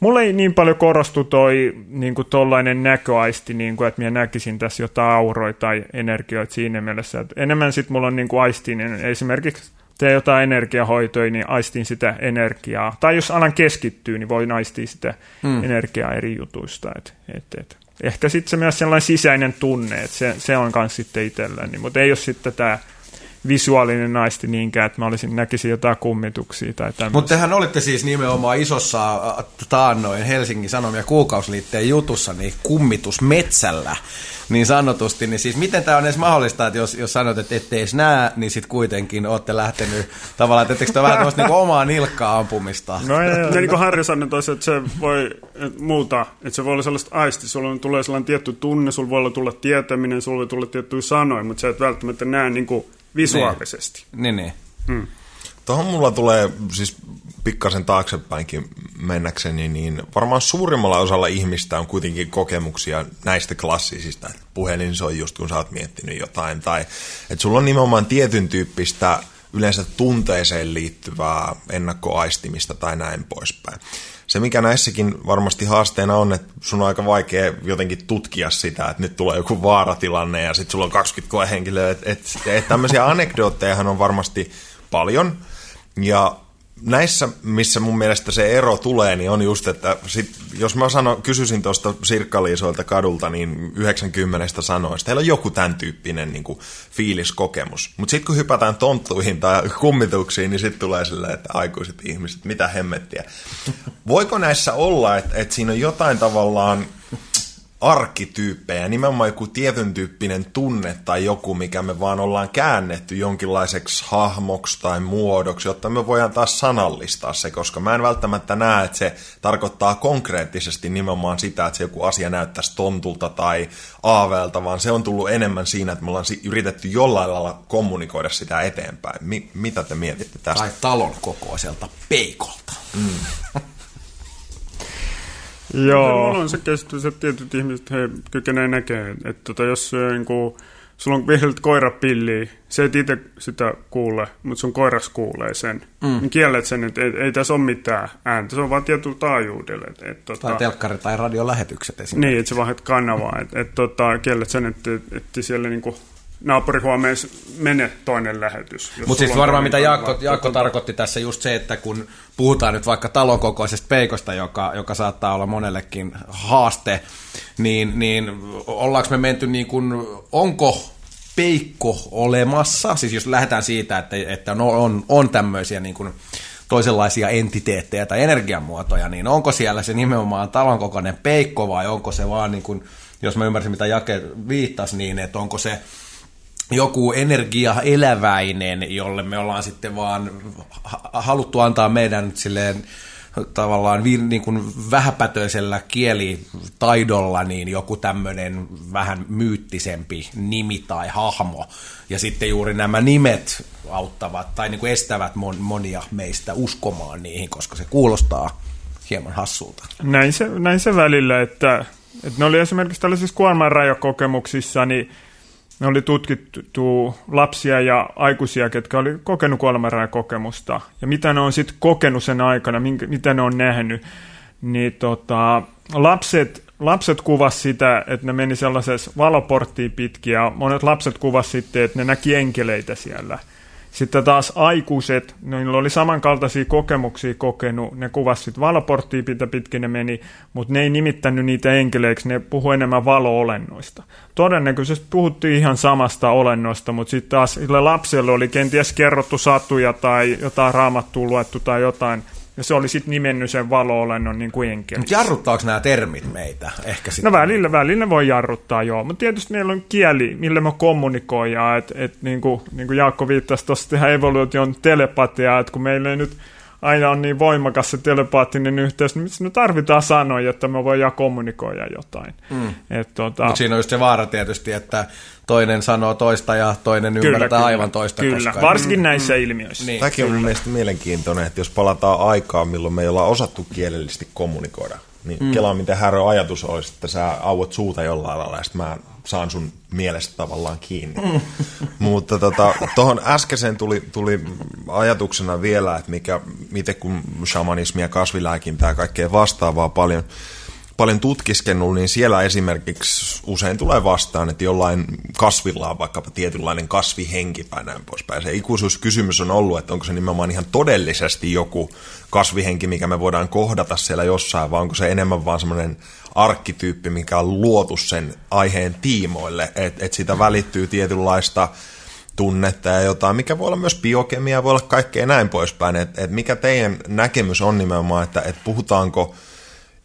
Mulla ei niin paljon korostu toi niin kuin tollainen näköaisti, niin kuin, että minä näkisin tässä jotain auroja tai energioita siinä mielessä. Että enemmän sitten mulla on niin kuin aistinen, esimerkiksi tee jotain energiahoitoja, niin aistin sitä energiaa. Tai jos alan keskittyä, niin voi aistia sitä hmm. energiaa eri jutuista. Et, et, et. Ehkä sitten se myös sellainen sisäinen tunne, että se, se on myös sitten itselläni. Mutta ei ole sitten tämä visuaalinen aisti niinkään, että mä olisin, näkisin jotain kummituksia tai tämmöistä. Mutta tehän olitte siis nimenomaan isossa taannoin Helsingin Sanomia kuukausliitteen jutussa niin kummitusmetsällä niin sanotusti. Niin siis miten tämä on edes mahdollista, että jos, jos sanot, että ette edes näe, niin sitten kuitenkin olette lähtenyt tavallaan, että ettekö te vähän tämmöistä niinku omaa nilkkaa ampumista? No ei, Ja niin kuin Harri sanoi toisi, että se voi et muuta, että se voi olla sellaista aisti, sulla tulee sellainen tietty tunne, sulla voi olla tulla tietäminen, sulla voi tulla tiettyjä sanoja, mutta sä et välttämättä näe niin kuin visuaalisesti. Niin, niin. Tuohon mulla tulee siis pikkasen taaksepäinkin mennäkseni, niin varmaan suurimmalla osalla ihmistä on kuitenkin kokemuksia näistä klassisista, että puhelin soi just kun sä oot miettinyt jotain, tai että sulla on nimenomaan tietyn tyyppistä yleensä tunteeseen liittyvää ennakkoaistimista tai näin poispäin. Se, mikä näissäkin varmasti haasteena on, että sun on aika vaikea jotenkin tutkia sitä, että nyt tulee joku vaaratilanne ja sitten sulla on 20 koehenkilöä. Että et, et tämmöisiä anekdoottejahan on varmasti paljon. Ja näissä, missä mun mielestä se ero tulee, niin on just, että sit, jos mä sano, kysyisin tuosta sirkkaliisoilta kadulta, niin 90 sanoista, heillä on joku tämän tyyppinen niin kuin, fiiliskokemus. Mutta sitten kun hypätään tonttuihin tai kummituksiin, niin sitten tulee silleen, että aikuiset ihmiset, mitä hemmettiä. Voiko näissä olla, että, että siinä on jotain tavallaan arkkityyppejä, nimenomaan joku tietyn tyyppinen tunne tai joku, mikä me vaan ollaan käännetty jonkinlaiseksi hahmoksi tai muodoksi, jotta me voidaan taas sanallistaa se, koska mä en välttämättä näe, että se tarkoittaa konkreettisesti nimenomaan sitä, että se joku asia näyttäisi tontulta tai aaveelta, vaan se on tullut enemmän siinä, että me ollaan yritetty jollain lailla kommunikoida sitä eteenpäin. Mi- mitä te mietitte tästä? Tai talon kokoiselta peikolta. Joo. Mulla on se käsitys, että tietyt ihmiset he kykenee näkemään, että, tota, jos se, niin kuin, sulla on vihreät koirapilliä, se et itse sitä kuule, mutta sun koiras kuulee sen. Mm. Niin kiellet sen, että ei, ei tässä ole mitään ääntä, se on vaan tietyllä taajuudella. Että, että, Tai tota, telkkari- tai radiolähetykset esimerkiksi. niin, että se vaihdat kanavaa, että, että tota, kiellet sen, että, että siellä niin kuin, naapurihuoneessa mene toinen lähetys. Mutta siis varmaan mitä. Jaakko, Jaakko Tota, tarkoitti tässä just se, että kun puhutaan nyt vaikka talon kokoisesta peikosta, joka, joka saattaa olla monellekin haaste, niin, niin ollaanko me menty niin kuin, onko peikko olemassa? Siis jos lähdetään siitä, että, että on, on, on tämmöisiä niin kuin toisenlaisia entiteettejä tai energiamuotoja, niin onko siellä se nimenomaan talon kokoinen peikko vai onko se vaan niin kuin, jos mä ymmärsin mitä Jake viittasi, niin että onko se joku energia eläväinen, jolle me ollaan sitten vaan ha- haluttu antaa meidän silleen tavallaan niin kuin vähäpätöisellä kielitaidolla niin joku tämmöinen vähän myyttisempi nimi tai hahmo. Ja sitten juuri nämä nimet auttavat tai niin kuin estävät mon, monia meistä uskomaan niihin, koska se kuulostaa hieman hassulta. Näin se, näin se välillä, että, että ne oli esimerkiksi tällaisissa kuormanrajokokemuksissa, niin me oli tutkittu lapsia ja aikuisia, ketkä oli kokenut kokemusta. Ja mitä ne on sitten kokenut sen aikana, minkä, mitä ne on nähnyt, niin tota, lapset, lapset kuvas sitä, että ne meni sellaisessa valoporttiin pitkin ja monet lapset kuvas sitten, että ne näki enkeleitä siellä – sitten taas aikuiset, niillä oli samankaltaisia kokemuksia kokenut, ne kuvasivat valoporttia mitä pitkin ne meni, mutta ne ei nimittänyt niitä enkeleiksi, ne puhu enemmän valo-olennoista. Todennäköisesti puhuttiin ihan samasta olennosta, mutta sitten taas sille lapselle oli kenties kerrottu satuja tai jotain raamattua luettu tai jotain, ja se oli sitten nimennyt sen valo-olennon niin kuin enkeli. Mutta jarruttaako nämä termit meitä? Ehkä sit... No välillä, välillä voi jarruttaa, joo. Mutta tietysti meillä on kieli, millä me kommunikoidaan. Että et, niin kuin, niin kuin Jaakko viittasi tuossa tehdä evoluution telepatiaa, että kun meillä ei nyt aina on niin voimakas se telepaattinen yhteys, niin me tarvitaan sanoja, jotta me voidaan kommunikoida jotain. Mm. tota... Mutta siinä on just se vaara tietysti, että toinen sanoo toista ja toinen kyllä, ymmärtää kyllä, aivan toista. Kyllä, koska... varsinkin mm, näissä mm, ilmiöissä. Niin, Tämäkin on mielestäni mielenkiintoinen, että jos palataan aikaan, milloin me ei olla osattu kielellisesti kommunikoida, niin mm. kelaa miten härö ajatus olisi, että sä auot suuta jollain lailla ja mä saan sun mielestä tavallaan kiinni. Mm. Mutta tuohon tota, äskeiseen tuli, tuli ajatuksena vielä, että mikä, miten kun shamanismia, kasvilääkintää ja kaikkea vastaavaa paljon – paljon tutkiskennut, niin siellä esimerkiksi usein tulee vastaan, että jollain kasvilla on vaikkapa tietynlainen kasvihenki tai näin poispäin. Se ikuisuuskysymys on ollut, että onko se nimenomaan ihan todellisesti joku kasvihenki, mikä me voidaan kohdata siellä jossain, vai onko se enemmän vaan semmoinen arkkityyppi, mikä on luotu sen aiheen tiimoille, että et siitä välittyy tietynlaista tunnetta ja jotain, mikä voi olla myös biokemia, voi olla kaikkea näin poispäin, että et mikä teidän näkemys on nimenomaan, että et puhutaanko –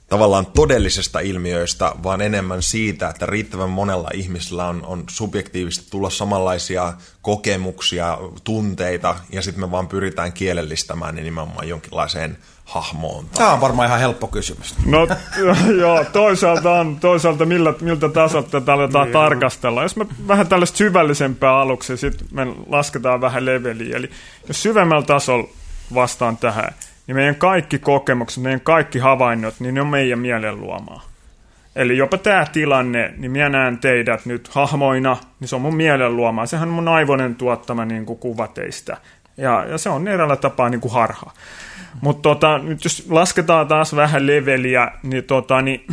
tavallaan todellisesta ilmiöistä, vaan enemmän siitä, että riittävän monella ihmisellä on, on subjektiivisesti tulla samanlaisia kokemuksia, tunteita, ja sitten me vaan pyritään kielellistämään niin nimenomaan jonkinlaiseen hahmoon. Tai... Tämä on varmaan ihan helppo kysymys. No joo, toisaalta on, toisaalta millä, miltä tasolta tätä aletaan niin, tarkastella. Jos me vähän tällaista syvällisempää aluksi, sitten me lasketaan vähän leveliä. Eli jos syvemmällä tasolla vastaan tähän, niin meidän kaikki kokemukset, meidän kaikki havainnot, niin ne on meidän mielen luomaa. Eli jopa tämä tilanne, niin minä näen teidät nyt hahmoina, niin se on mun mielen luomaa. Sehän on mun aivoinen tuottama niin kuin kuva teistä. Ja, ja se on eräällä tapaa niin kuin harha. Mutta tota, nyt jos lasketaan taas vähän leveliä, niin, tota, niin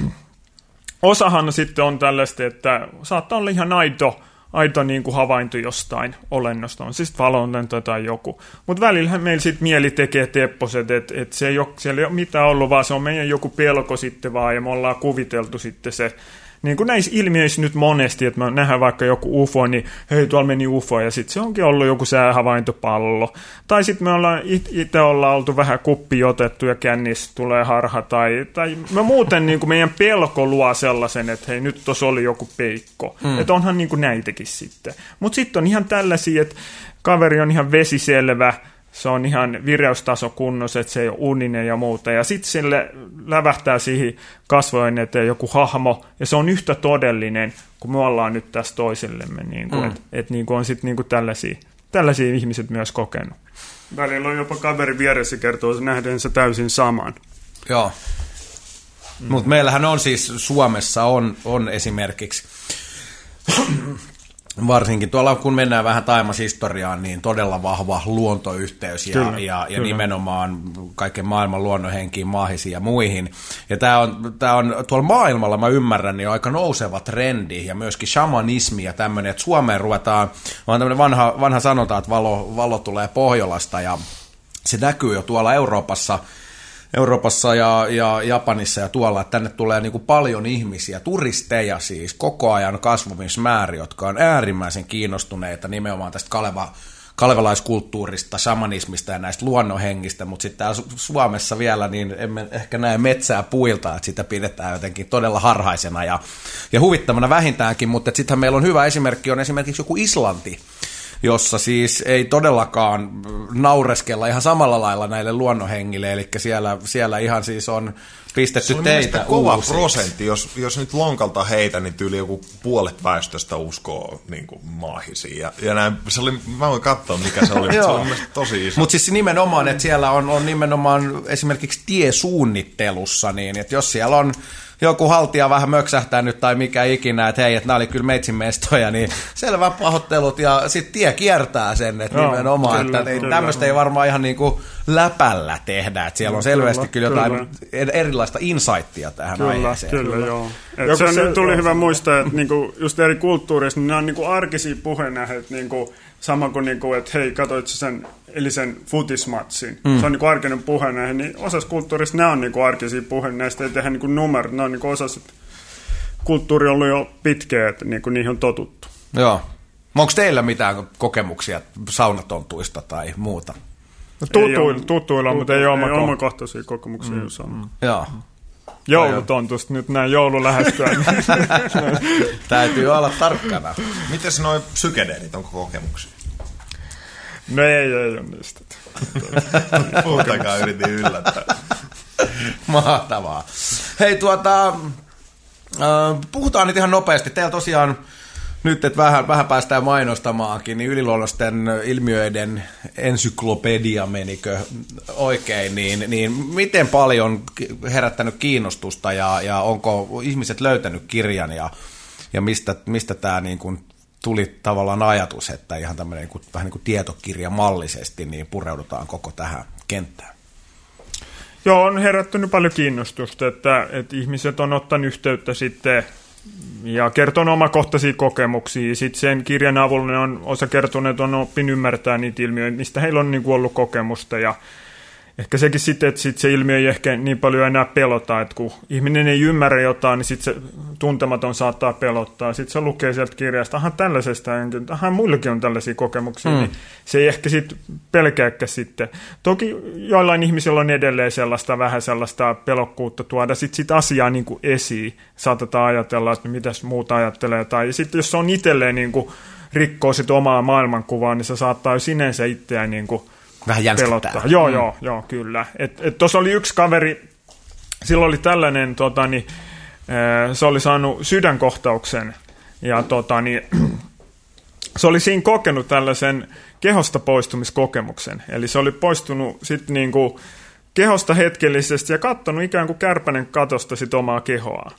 osahan sitten on tällaista, että saattaa olla ihan aito aito niin kuin havainto jostain olennosta, on siis valonlento tai joku. Mutta välillä meillä sitten mieli tekee tepposet, että et se ei ole, siellä ei ole mitään ollut, vaan se on meidän joku pelko sitten vaan, ja me ollaan kuviteltu sitten se niin kuin näissä ilmiöissä nyt monesti, että me nähdään vaikka joku UFO, niin hei, tuolla meni UFO, ja sitten se onkin ollut joku säähavaintopallo. Tai sitten me ollaan itse ollaan oltu vähän kuppi otettu ja kännis tulee harha, tai, tai me muuten niin kuin meidän pelko luo sellaisen, että hei, nyt tuossa oli joku peikko. Mm. Että onhan niin kuin näitäkin sitten. Mutta sitten on ihan tällaisia, että kaveri on ihan vesiselvä, se on ihan vireystaso kunnossa, että se ei ole uninen ja muuta. Ja sitten sille lävähtää siihen kasvojen eteen joku hahmo, ja se on yhtä todellinen, kuin me ollaan nyt tässä toisellemme. Niin kuin, mm. Että et, niin kuin on sitten niin kuin tällaisia, tällaisia ihmiset myös kokenut. Välillä on jopa kaveri vieressä kertoo nähdensä täysin saman. Joo. Mm. Mutta meillähän on siis Suomessa on, on esimerkiksi varsinkin tuolla kun mennään vähän taimashistoriaan, niin todella vahva luontoyhteys ja, kyllä, ja, ja nimenomaan kaiken maailman luonnonhenkiin, maahisiin ja muihin. Ja tämä on, tää on tuolla maailmalla, mä ymmärrän, niin aika nouseva trendi ja myöskin shamanismi ja tämmöinen, että Suomeen ruvetaan, on tämmöinen vanha, vanha sanota, että valo, valo tulee Pohjolasta ja se näkyy jo tuolla Euroopassa – Euroopassa ja, ja Japanissa ja tuolla, että tänne tulee niin kuin paljon ihmisiä, turisteja siis, koko ajan kasvumismääri, jotka on äärimmäisen kiinnostuneita nimenomaan tästä Kaleva, kalevalaiskulttuurista, shamanismista ja näistä luonnonhengistä, mutta sitten täällä Suomessa vielä niin emme ehkä näe metsää puilta, että sitä pidetään jotenkin todella harhaisena ja, ja huvittavana vähintäänkin, mutta sittenhän meillä on hyvä esimerkki, on esimerkiksi joku Islanti, jossa siis ei todellakaan naureskella ihan samalla lailla näille luonnonhengille, eli siellä, siellä ihan siis on pistetty Se oli teitä kova uusiksi. prosentti. Jos, jos nyt lonkalta heitä, niin tyyli joku puolet väestöstä uskoo niin kuin maahisiin. Ja, ja näin, se oli, mä voin katsoa, mikä se oli. mutta se oli tosi iso. Mutta siis nimenomaan, että siellä on, on nimenomaan esimerkiksi tiesuunnittelussa niin, että jos siellä on joku haltija vähän möksähtänyt tai mikä ikinä, että hei, että nämä oli kyllä meitsin mestoja, niin selvä pahoittelut ja sitten tie kiertää sen, että Joo, nimenomaan, kyllä, että ei, kyllä. tämmöistä ei varmaan ihan niin kuin läpällä tehdä, että siellä on selvästi kyllä, kyllä, jotain er- erilaista insightia tähän Kyllä, aiheeseen. kyllä, joo. Et Joku se, se- nyt tuli joo, hyvä se- muistaa, että niinku, just eri kulttuureissa, niin nämä on niinku arkisia puheenaiheita, niinku, sama kuin, niinku, että hei, katsoit sen, eli sen futismatsin. Mm. Se on niinku arkinen puheenaihe, niin osassa kulttuurissa nämä on niinku arkisia puheenaiheita, näistä ei tehdä niinku numero, ne on niinku osassa, että kulttuuri on ollut jo pitkään, että niinku, niihin on totuttu. Joo. Onko teillä mitään kokemuksia saunatontuista tai muuta? No, tutuilla, tutuilla mutta ei ei ole. omakohtaisia kokemuksia, mm. On. Joulutontusta nyt näin joulu lähestyä. Täytyy olla tarkkana. Miten noin psykedeelit, onko kokemuksia? no ei, ei ole niistä. Puhutakaan yritin yllättää. Mahtavaa. Hei tuota, puhutaan nyt ihan nopeasti. Teillä tosiaan nyt, että vähän, vähän päästään mainostamaankin, niin yliluonnosten ilmiöiden ensyklopedia menikö oikein, niin, niin miten paljon herättänyt kiinnostusta ja, ja onko ihmiset löytänyt kirjan ja, ja mistä, mistä tämä niin kuin tuli tavallaan ajatus, että ihan tämmöinen niin kuin, vähän niin kuin tietokirjamallisesti niin pureudutaan koko tähän kenttään? Joo, on herättänyt paljon kiinnostusta, että, että ihmiset on ottanut yhteyttä sitten ja kertonut omakohtaisia kokemuksia. Sitten sen kirjan avulla ne on osa kertonut, että on oppinut ymmärtää niitä ilmiöitä, mistä heillä on niin ollut kokemusta. Ja ehkä sekin sitten, että sit se ilmiö ei ehkä niin paljon enää pelota, että kun ihminen ei ymmärrä jotain, niin sitten se tuntematon saattaa pelottaa. Sitten se lukee sieltä kirjasta, aha tällaisesta, aha muillakin on tällaisia kokemuksia, mm. niin se ei ehkä sitten pelkääkään sitten. Toki joillain ihmisillä on edelleen sellaista vähän sellaista pelokkuutta tuoda sitten sit asiaa niin kuin esiin. Saatetaan ajatella, että mitäs muuta ajattelee. Tai sitten jos se on itselleen niin kuin rikkoo sit omaa maailmankuvaa, niin se saattaa jo sinänsä itseään niin kuin Vähän jänskättää. pelottaa. Joo, mm. joo, joo, kyllä. Tuossa oli yksi kaveri, silloin oli tällainen, tota, niin, se oli saanut sydänkohtauksen ja tota, niin, se oli siinä kokenut tällaisen kehosta poistumiskokemuksen. Eli se oli poistunut sitten niinku kehosta hetkellisesti ja katsonut ikään kuin kärpänen katosta sit omaa kehoa.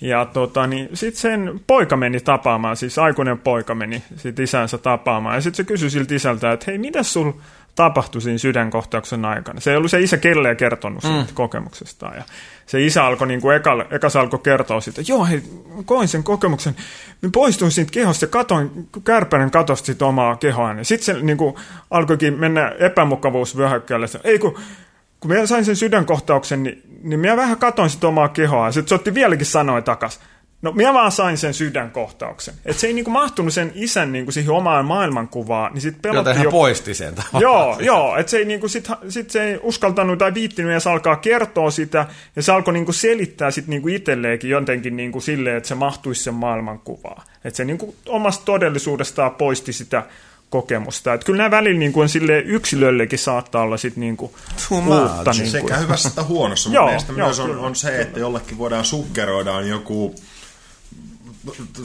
Ja tota, niin sitten sen poika meni tapaamaan, siis aikuinen poika meni sit isänsä tapaamaan. Ja sitten se kysyi siltä isältä, että hei, mitä sul tapahtui siinä sydänkohtauksen aikana? Se ei ollut se isä kelleen kertonut siitä mm. kokemuksestaan. Ja se isä alkoi, niin kuin eka, eka se alkoi kertoa siitä, joo, hei, koin sen kokemuksen. Mä poistuin siitä kehosta ja katoin, kärpänen katosi siitä omaa kehoaan. Ja sitten se niin kuin, alkoikin mennä epämukavuusvyöhykkeelle. Ei kun kun minä sain sen sydänkohtauksen, niin, niin minä vähän katoin sitä omaa kehoa. Sitten se otti vieläkin sanoi takas. No minä vaan sain sen sydänkohtauksen. Että se ei niinku mahtunut sen isän niinku siihen omaan maailmankuvaan, niin sitten pelotti Joten hän jo... poisti sen tavallaan. Joo, joo, että se ei, niinku sit, sit se ei uskaltanut tai viittinyt ja se alkaa kertoa sitä ja se alkoi niinku selittää sit niinku itselleenkin jotenkin niinku silleen, että se mahtuisi sen maailmankuvaan. Että se niinku omasta todellisuudestaan poisti sitä kokemusta. Että kyllä nämä välillä niinku on silleen yksilöllekin saattaa olla sit niinku uutta. Niinku. Sekä hyvässä että huonossa. Mun Joo, mielestä joo, myös on, kyllä, on se, että jollekin voidaan sukkeroidaan joku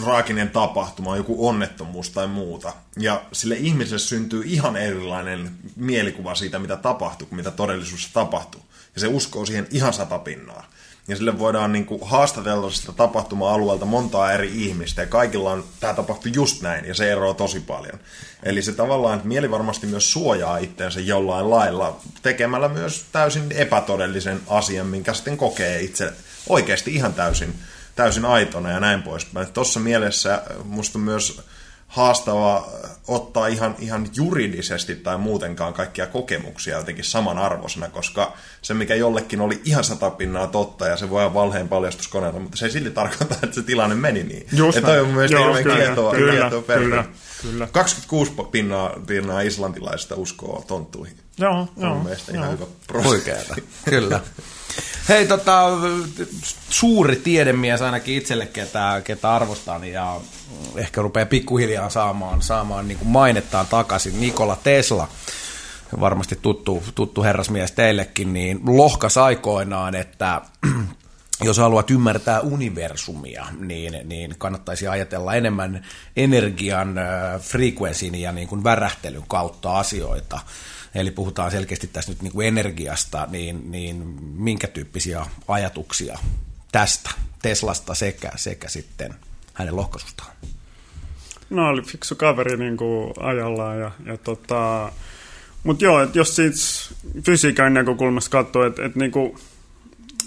traaginen tapahtuma, joku onnettomuus tai muuta. Ja sille ihmiselle syntyy ihan erilainen mielikuva siitä, mitä tapahtuu, kuin mitä todellisuudessa tapahtuu. Ja se uskoo siihen ihan satapinnaa. Ja sille voidaan niin kuin, haastatella sitä tapahtuma-alueelta montaa eri ihmistä, ja kaikilla on, tämä tapahtui just näin, ja se eroaa tosi paljon. Eli se tavallaan, että mieli varmasti myös suojaa itseensä jollain lailla, tekemällä myös täysin epätodellisen asian, minkä sitten kokee itse oikeasti ihan täysin, täysin aitona ja näin poispäin. Tuossa mielessä musta myös haastava ottaa ihan, ihan juridisesti tai muutenkaan kaikkia kokemuksia jotenkin samanarvoisena, koska se, mikä jollekin oli ihan satapinnaa totta ja se voi olla valheen paljastuskoneella, mutta se ei silti tarkoita, että se tilanne meni niin. Just ja toi on näin. mun mielestä Joo, hirveän kyllä, kiehtoa, kyllä, perillä. kyllä, kyllä. 26 pinnaa, pinnaa islantilaisista uskoo tonttuihin. Joo, Se on joo, mun mielestä joo. ihan hyvä prosentti. Huikeeta, kyllä. Hei, tota, suuri tiedemies ainakin itselle, ketä, ketä arvostan ja ehkä rupeaa pikkuhiljaa saamaan, saamaan niin mainettaan takaisin, Nikola Tesla. varmasti tuttu, tuttu herrasmies teillekin, niin lohkas aikoinaan, että jos haluat ymmärtää universumia, niin, niin kannattaisi ajatella enemmän energian, äh, ja niin kuin värähtelyn kautta asioita. Eli puhutaan selkeästi tässä nyt niin kuin energiasta, niin, niin minkä tyyppisiä ajatuksia tästä Teslasta sekä, sekä sitten hänen lohkaisustaan? No oli fiksu kaveri niin kuin ajallaan ja, ja tota, mutta joo, että jos siitä fysiikan näkökulmasta katsoo, että, että niin kuin,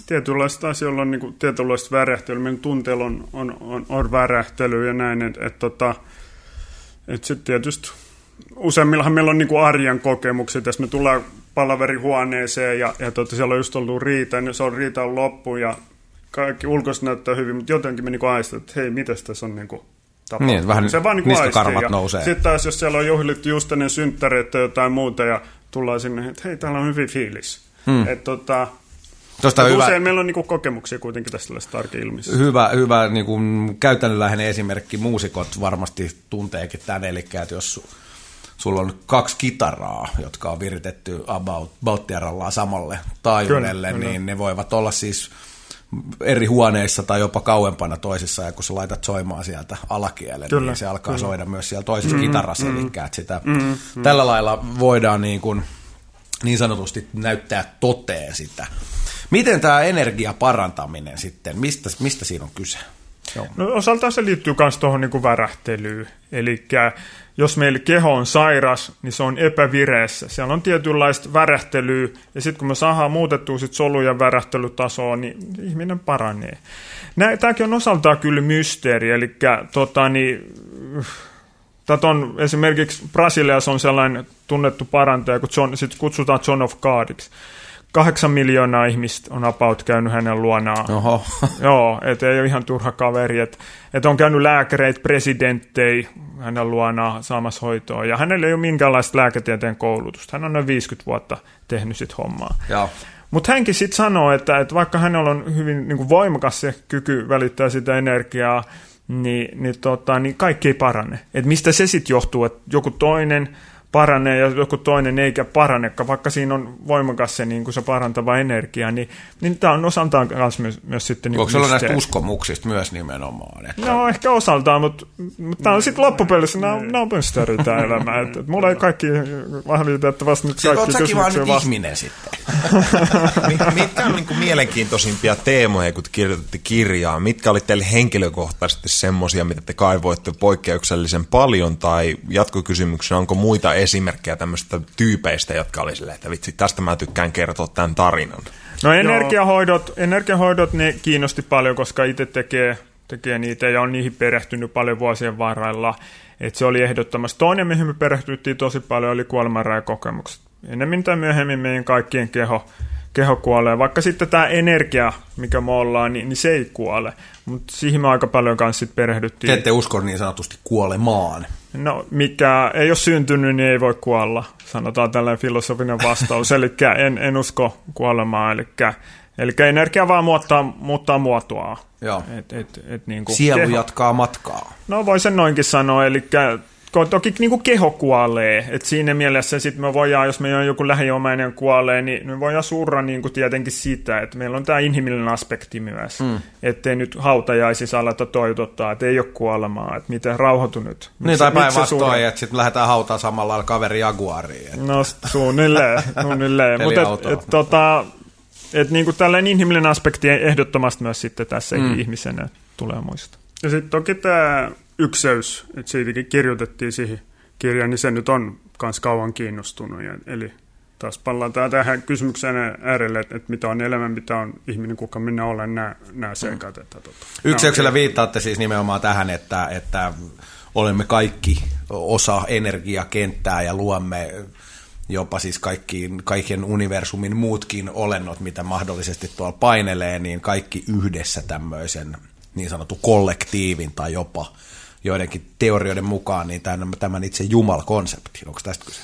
tietynlaista asioilla on niin kuin, tietynlaista värähtelyä, meidän tunteella on, on, on, on värähtely ja näin, että et, tota, et sitten tietysti useimmillahan meillä on niin kuin arjen kokemukset, jos me tullaan palaverihuoneeseen ja, ja tota, siellä on just ollut riita, niin se on riita on loppu ja kaikki ulkoista näyttää hyvin, mutta jotenkin me niin aistaa, että hei, mitä tässä on niin kuin tapahtunut. Niin, vähän se vaan niin niskakarvat ja nousee. Sitten taas, jos siellä on juhlittu just ennen synttäreitä tai jotain muuta ja tullaan sinne, että hei, täällä on hyvin fiilis. Hmm. Että tota, Tuosta hyvä, usein meillä on niin kokemuksia kuitenkin tästä arki-ilmiöstä. Hyvä, hyvä niin kuin käytännönläheinen esimerkki. Muusikot varmasti tunteekin tämän, eli että jos sulla on kaksi kitaraa, jotka on viritetty about, about samalle taajuudelle, niin ne voivat olla siis eri huoneissa tai jopa kauempana toisissa, ja kun sä laitat soimaan sieltä alakielen, kyllä, niin se alkaa kyllä. soida myös siellä toisessa mm, kitarassa, mm, eli sitä mm, mm. tällä lailla voidaan niin, kuin, niin sanotusti näyttää toteen sitä. Miten tämä energiaparantaminen sitten, mistä, mistä siinä on kyse? Joo. No osaltaan se liittyy myös tuohon niin värähtelyyn. Eli jos meillä keho on sairas, niin se on epävireessä. Siellä on tietynlaista värähtelyä, ja sitten kun me saadaan muutettua sit solujen värähtelytasoa, niin ihminen paranee. Tämäkin on osaltaan kyllä mysteeri, eli tota, niin, Tätä on esimerkiksi Brasiliassa on sellainen tunnettu parantaja, kun John, sit kutsutaan John of Godiksi kahdeksan miljoonaa ihmistä on about käynyt hänen luonaan. Oho. Joo, et ei ole ihan turha kaveri. Että et on käynyt lääkäreitä, presidenttejä hänen luonaan saamassa hoitoa. Ja hänellä ei ole minkäänlaista lääketieteen koulutusta. Hän on noin 50 vuotta tehnyt sit hommaa. Mutta hänkin sitten sanoo, että, että vaikka hänellä on hyvin niin kuin voimakas se kyky välittää sitä energiaa, niin, niin, tota, niin kaikki ei parane. Et mistä se sitten johtuu, että joku toinen – paranee ja joku toinen eikä paranekaan, vaikka siinä on voimakas se, niin kuin se parantava energia, niin, niin tämä on osaltaan myös, myös, myös sitten... Niin Onko niin näistä uskomuksista myös nimenomaan? Että... No ehkä osaltaan, mutta, mutta tämä on sitten loppupelissä, nämä, nämä on mysteeri tämä elämä. Että, että mulla ei kaikki valitettavasti nyt kaikki kysymyksiä vaan nyt ihminen sitten. Mitkä on niin kuin mielenkiintoisimpia teemoja, kun te kirjoitatte kirjaa? Mitkä oli teille henkilökohtaisesti semmoisia, mitä te kaivoitte poikkeuksellisen paljon, tai jatkokysymyksenä, onko muita esimerkkejä tämmöistä tyypeistä, jotka oli silleen, että vitsi, tästä mä tykkään kertoa tämän tarinan. No energiahoidot, energiahoidot ne kiinnosti paljon, koska itse tekee, tekee niitä ja on niihin perehtynyt paljon vuosien varrella. Et se oli ehdottomasti. Toinen, mihin me perehtyttiin tosi paljon, oli kuolemanrajekokemukset. Ennemmin tai myöhemmin meidän kaikkien keho, keho kuolee. Vaikka sitten tämä energia, mikä me ollaan, niin, niin se ei kuole. Mutta siihen me aika paljon kanssa sitten perehdyttiin. Te ette usko niin sanotusti kuolemaan. No, mikä ei ole syntynyt, niin ei voi kuolla. Sanotaan tällainen filosofinen vastaus. eli en, en usko kuolemaan. Eli, eli energia vaan muuttaa, muuttaa muotoa. Joo. Et, et, et, niin kuin Sielu keho. jatkaa matkaa. No voi sen noinkin sanoa. Eli toki niin kuin keho kuolee, että siinä mielessä sit me voidaan, jos meillä on joku lähiomainen kuolee, niin me voidaan surra niin kuin tietenkin sitä, että meillä on tämä inhimillinen aspekti myös, mm. ettei nyt hautajaisissa aleta toitottaa, että ei ole kuolemaa, että miten rauhoitu nyt. Niin tai päinvastoin, että sitten lähdetään hautaa samalla kaveri Jaguariin. Että. No suunnilleen, suunnilleen. mutta et, et, tota, et, niin kuin tällainen inhimillinen aspekti ehdottomasti myös sitten tässä mm. ihmisenä tulee muistaa. Ja sitten toki tämä ykseys, että siitäkin kirjoitettiin siihen kirjaan, niin se nyt on myös kauan kiinnostunut. Ja, eli taas palataan tähän kysymykseen äärelle, että, että mitä on elämä, mitä on ihminen, kuka minä olen, nämä, nämä seikat. Että, tota, Ykseyksellä viittaatte siis nimenomaan tähän, että, että olemme kaikki osa energiakenttää ja luomme jopa siis kaikkiin, kaikkien universumin muutkin olennot, mitä mahdollisesti tuolla painelee, niin kaikki yhdessä tämmöisen niin sanottu kollektiivin tai jopa joidenkin teorioiden mukaan niin tämän, tämän itse Jumal-konsepti. Onko tästä kyse?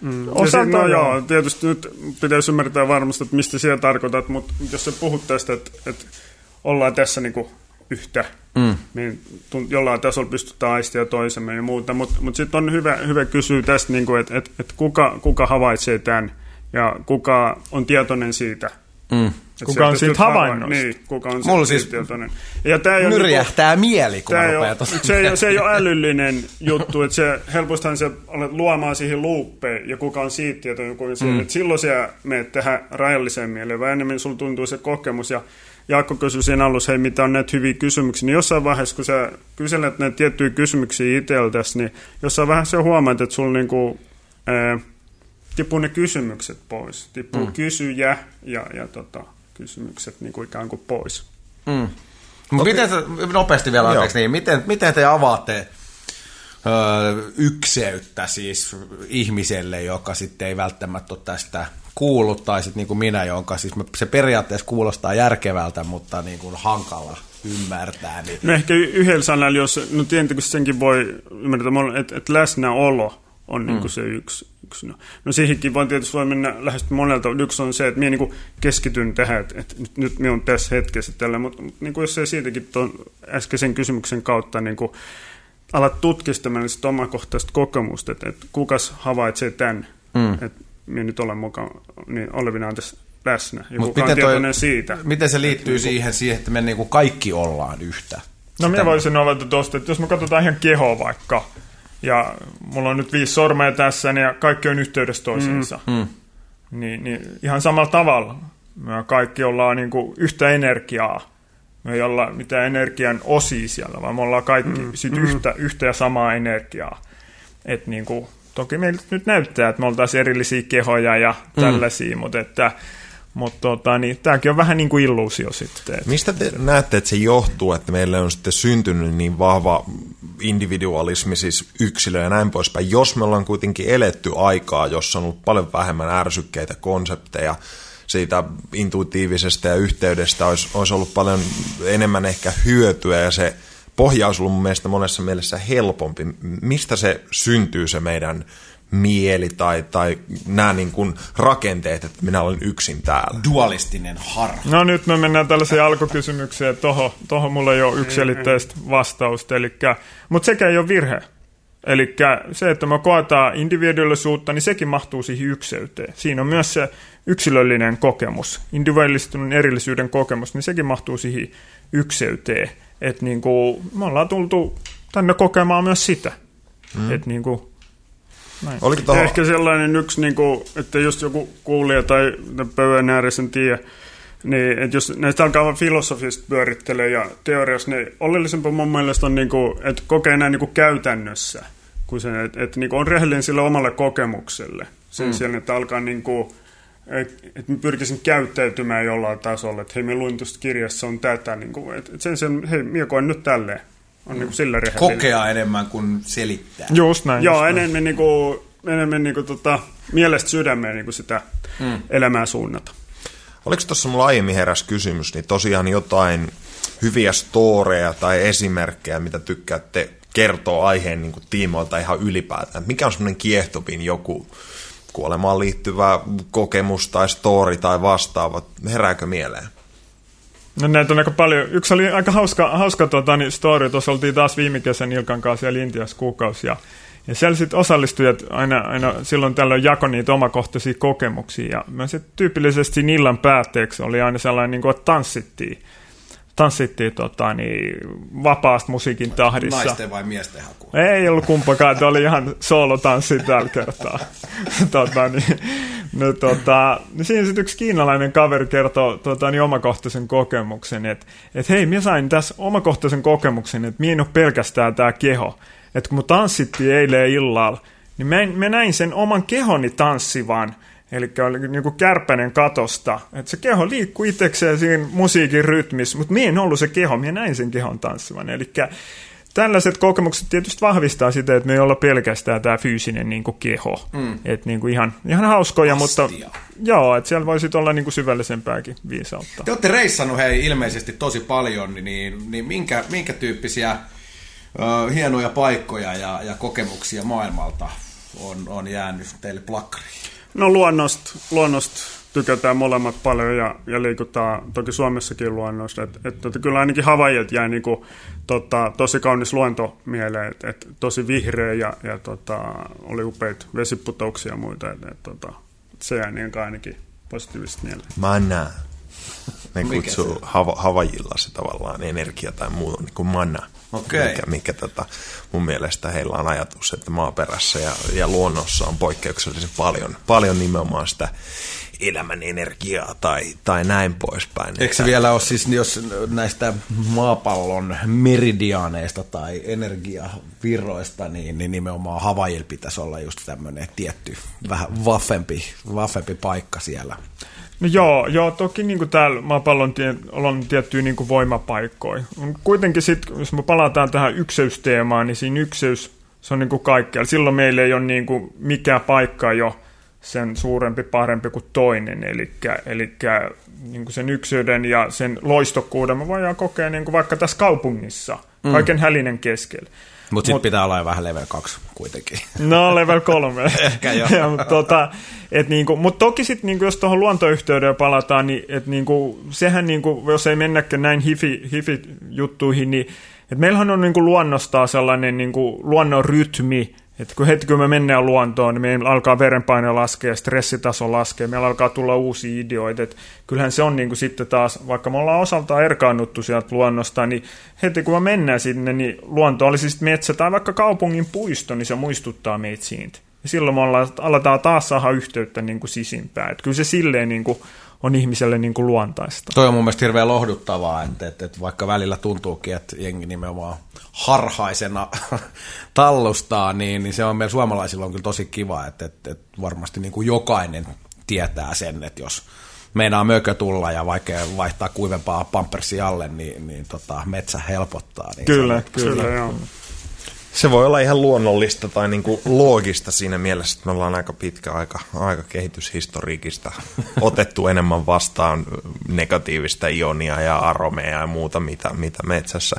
Mm. Osa, no joo, tietysti nyt pitäisi ymmärtää varmasti, että mistä siellä tarkoitat, mutta jos sä puhut tästä, että, että ollaan tässä niin kuin yhtä. Mm. Me jollain tasolla pystytään aistia toisemme ja muuta, mutta mut sitten on hyvä, hyvä kysyä tästä, niin että et, et kuka, kuka havaitsee tämän ja kuka on tietoinen siitä. Mm. Kuka on siitä havainnosta? Niin, kuka on Mulla siis tietoinen. Ja tää ei nyrjähtää niinku, mieli, kun ei ole, se, ei, se ei ole älyllinen juttu, että se, helpostihan se olet luomaan siihen luuppeen, ja kuka on siitä tietoinen kuin mm. että silloin sä menet tähän rajalliseen mieleen, vai enemmän sulla tuntuu se kokemus, ja Jaakko kysyi siinä alussa, hei mitä on näitä hyviä kysymyksiä, niin jossain vaiheessa, kun sä kyselet näitä tiettyjä kysymyksiä itseltäsi, niin jossain vaiheessa huomaat, että sulla niinku, ää, tippuu ne kysymykset pois. Tippuu mm. kysyjä ja, ja tota, kysymykset niin kuin ikään kuin pois. Mm. Okay. Miten, nopeasti vielä anteeksi, niin, miten, miten te avaatte öö, ykseyttä siis ihmiselle, joka sitten ei välttämättä ole tästä kuullut, tai sitten niin kuin minä, jonka siis se periaatteessa kuulostaa järkevältä, mutta niin kuin hankala ymmärtää. Niin... No ehkä yhdellä sanalla, jos, no tietenkin senkin voi ymmärtää, että, että läsnäolo on niin kuin mm. se yksi, yksi. No, no siihenkin vaan tietysti voi mennä lähes monelta. Yksi on se, että minä niin keskityn tähän, että, että nyt, nyt minä olen tässä hetkessä tällä, mutta niin kuin jos se siitäkin tuon äskeisen kysymyksen kautta niin kuin alat tutkistamaan sitä omakohtaista kokemusta, että, että kukas havaitsee tämän, mm. että minä nyt olen mukaan niin olevinaan tässä läsnä. Ja Mut miten, toi, siitä. Miten se liittyy että, siihen, siihen, että me niin kuin kaikki ollaan yhtä? No minä voisin olla tuosta, että jos me katsotaan ihan kehoa vaikka, ja mulla on nyt viisi sormea tässä ja kaikki on yhteydessä toisiinsa. Mm, mm. Niin, niin ihan samalla tavalla me kaikki ollaan niin kuin yhtä energiaa. Me ei olla mitään energian osia siellä, vaan me ollaan kaikki mm, sit mm. Yhtä, yhtä ja samaa energiaa. Et niin kuin, toki meiltä nyt näyttää, että me oltaisiin erillisiä kehoja ja mm. tällaisia, mm. mutta että mutta tota, niin, tämäkin on vähän niin kuin illuusio sitten. Mistä te näette, että se johtuu, että meille on sitten syntynyt niin vahva individualismi, siis yksilö ja näin poispäin, jos me ollaan kuitenkin eletty aikaa, jossa on ollut paljon vähemmän ärsykkeitä konsepteja, siitä intuitiivisesta ja yhteydestä olisi, olisi ollut paljon enemmän ehkä hyötyä ja se pohja olisi ollut mun mielestä monessa mielessä helpompi. Mistä se syntyy se meidän mieli tai, tai nämä niin kuin rakenteet, että minä olen yksin täällä. Dualistinen harha. No nyt me mennään tällaisiin alkukysymykseen. Tohon, tohon mulla ei ole yksilitteistä vastausta. Mutta sekä ei ole virhe. Eli se, että me koetaan individuaalisuutta, niin sekin mahtuu siihen ykseyteen. Siinä on myös se yksilöllinen kokemus, individualistunut erillisyyden kokemus, niin sekin mahtuu siihen ykseyteen. Että niin kuin, me ollaan tultu tänne kokemaan myös sitä. Mm. Että niin kuin, näin. Oliko toho... Ehkä sellainen yksi, niin kuin, että jos joku kuulija tai pöydän ääressä tiedä, niin, että jos näistä alkaa filosofista pyörittelee ja teoriassa, niin oleellisempaa mun mielestä on, niin kuin, että kokee näin niin kuin käytännössä, kuin se, että, että niin kuin on rehellinen sille omalle kokemukselle. Sen mm. siellä, että alkaa niin kuin, että, että mä pyrkisin käyttäytymään jollain tasolla, että hei, me luin tuosta kirjassa on tätä, niin kuin, että, että sen sen, hei, minä koen nyt tälleen on niin kuin sillä rehellinen. Kokea enemmän kuin selittää. Just näin. Joo, just enemmän, näin. Niin kuin, enemmän niin kuin, tota, mielestä sydämeen niin kuin sitä mm. elämää suunnata. Oliko tuossa mulla aiemmin heräs kysymys, niin tosiaan jotain hyviä storeja tai esimerkkejä, mitä tykkäätte kertoa aiheen niin kuin tiimoilta ihan ylipäätään. Mikä on semmoinen kiehtovin joku kuolemaan liittyvä kokemus tai story tai vastaava? Herääkö mieleen? No näitä on aika paljon. Yksi oli aika hauska, hauska tota, niin story. Tuossa oltiin taas viime kesän Ilkan kanssa siellä Intiassa kuukausi. Ja, ja siellä sitten osallistujat aina, aina silloin tällöin jako niitä omakohtaisia kokemuksia. Ja mä sitten tyypillisesti illan päätteeksi oli aina sellainen, niin kuin, että tanssittiin tanssittiin tota, niin, vapaasta musiikin tahdissa. Naisten vai miesten haku? Ei ollut kumpakaan, että oli ihan soolotanssi tällä kertaa. tota, niin, no, tota, niin siinä sitten yksi kiinalainen kaveri kertoo tota, niin omakohtaisen kokemuksen, että et, hei, minä sain tässä omakohtaisen kokemuksen, että minä en ole pelkästään tämä keho. Että kun me tanssittiin eilen illalla, niin mä, mä näin sen oman kehoni tanssivan – Eli oli niin kuin kärpänen katosta. Että se keho liikkuu itsekseen siinä musiikin rytmissä, mutta minä en ollut se keho, minä näin sen kehon tanssivan. Eli tällaiset kokemukset tietysti vahvistaa sitä, että me ei olla pelkästään tämä fyysinen niin kuin keho. Mm. Että niin kuin ihan, ihan hauskoja, Astia. mutta joo, että siellä voisi olla niin kuin syvällisempääkin viisautta. Te olette reissannut hei ilmeisesti tosi paljon, niin, niin minkä, minkä tyyppisiä ö, hienoja paikkoja ja, ja kokemuksia maailmalta on, on jäänyt teille plakkariin? No luonnosta luonnost tykätään molemmat paljon ja, ja liikutaan toki Suomessakin luonnossa. Et, et, tota, kyllä ainakin Havajilta jäi niinku, tota, tosi kaunis luonto mieleen, että et, tosi vihreä ja, ja tota, oli upeita vesiputouksia ja muita. Et, et, tota, se jäi niin ainakin positiivisesti mieleen. Manna. Ne kutsuu hava, Havajilla se tavallaan energia tai muu niin kuin manna. Okei. Mikä, mikä tota, mun mielestä heillä on ajatus, että maaperässä ja, ja luonnossa on poikkeuksellisen paljon, paljon nimenomaan sitä elämän energiaa tai, tai näin poispäin. Eikö se vielä ole siis, jos näistä maapallon meridiaaneista tai energiavirroista, niin, niin nimenomaan Havajilla pitäisi olla just tämmöinen tietty, vähän vaffempi, vaffempi paikka siellä. No joo, joo toki niin kuin täällä maapallon tie, on tiettyjä niin kuin voimapaikkoja. Kuitenkin sitten, jos me palataan tähän ykseysteemaan, niin siinä ykseys, se on niin kuin kaikkialla. Silloin meillä ei ole niin kuin mikään paikka jo sen suurempi, parempi kuin toinen. Eli niin kuin sen ykseyden ja sen loistokkuuden me voidaan kokea niin kuin vaikka tässä kaupungissa, mm. kaiken hälinen keskellä. Mutta sitten pitää olla vähän level 2 kuitenkin. No level 3. Ehkä joo. ja, mutta tota, et niinku, mut toki sitten niinku, jos tuohon luontoyhteyteen palataan, niin et niinku, sehän niinku, jos ei mennäkään näin hifi, hifi-juttuihin, niin et meillähän on niinku luonnostaan sellainen niinku, luonnon rytmi, että kun heti kun me mennään luontoon, niin meillä alkaa verenpaine laskea, stressitaso laskee, meillä alkaa tulla uusia ideoita. Että kyllähän se on niin kuin sitten taas, vaikka me ollaan osaltaan erkaannuttu sieltä luonnosta, niin heti kun me mennään sinne, niin luonto olisi sitten metsä tai vaikka kaupungin puisto, niin se muistuttaa meitä siitä. Ja silloin me ollaan, aletaan taas saada yhteyttä niin kuin sisimpään. Että kyllä se silleen niin kuin on ihmiselle niin kuin luontaista. Toi on mun mielestä hirveän lohduttavaa, että, että, että vaikka välillä tuntuukin, että jengi nimenomaan harhaisena tallustaa, niin, niin se on meillä suomalaisilla on kyllä tosi kiva, että, että, että varmasti niin kuin jokainen tietää sen, että jos meinaa mökö tulla ja vaikka vaihtaa kuivempaa pampersia alle, niin, niin tota, metsä helpottaa. Niin kyllä, se, kyllä, kyllä, joo. Se voi olla ihan luonnollista tai niin kuin loogista siinä mielessä, että me ollaan aika pitkä aika, aika kehityshistoriikista otettu enemmän vastaan negatiivista ionia ja aromeja ja muuta, mitä, mitä metsässä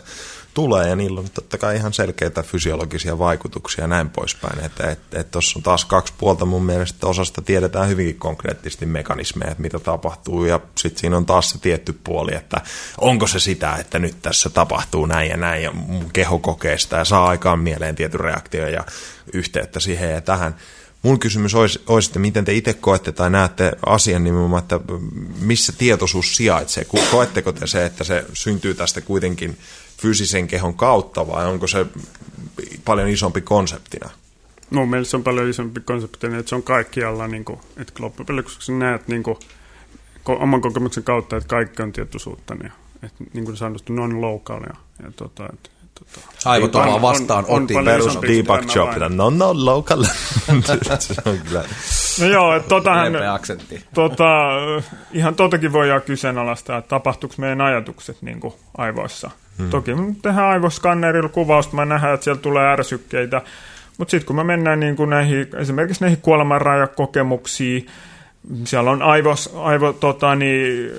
tulee, ja niillä on totta kai ihan selkeitä fysiologisia vaikutuksia ja näin poispäin. Että et, et tuossa on taas kaksi puolta mun mielestä, osasta tiedetään hyvinkin konkreettisesti mekanismeja, että mitä tapahtuu, ja sitten siinä on taas se tietty puoli, että onko se sitä, että nyt tässä tapahtuu näin ja näin, ja mun keho kokee sitä, ja saa aikaan mieleen tietyn reaktio ja yhteyttä siihen ja tähän. Mun kysymys olisi, olisi, että miten te itse koette tai näette asian nimenomaan, että missä tietoisuus sijaitsee? Koetteko te se, että se syntyy tästä kuitenkin fyysisen kehon kautta vai onko se paljon isompi konseptina? Mun mielestä se on paljon isompi konseptina, että se on kaikkialla, niin kuin, että loppujen kun näet niin kuin, oman kokemuksen kautta, että kaikki on tietoisuutta, niin, että niin kuin sanottu, non-local. Ja, ja tota, että, tota, Aivot ollaan vastaan on, otin. Perus Deepak Chopra, no no local. no joo, että totahan, tota, ihan totakin voidaan kyseenalaistaa, että tapahtuuko meidän ajatukset niin kuin aivoissa – Hmm. Toki me tehdään aivoskannerilla kuvausta, mä nähdään, että siellä tulee ärsykkeitä, mutta sitten kun me mennään niin kuin näihin, esimerkiksi näihin kuolemanrajakokemuksiin, siellä on aivos, aivo, tota, niin,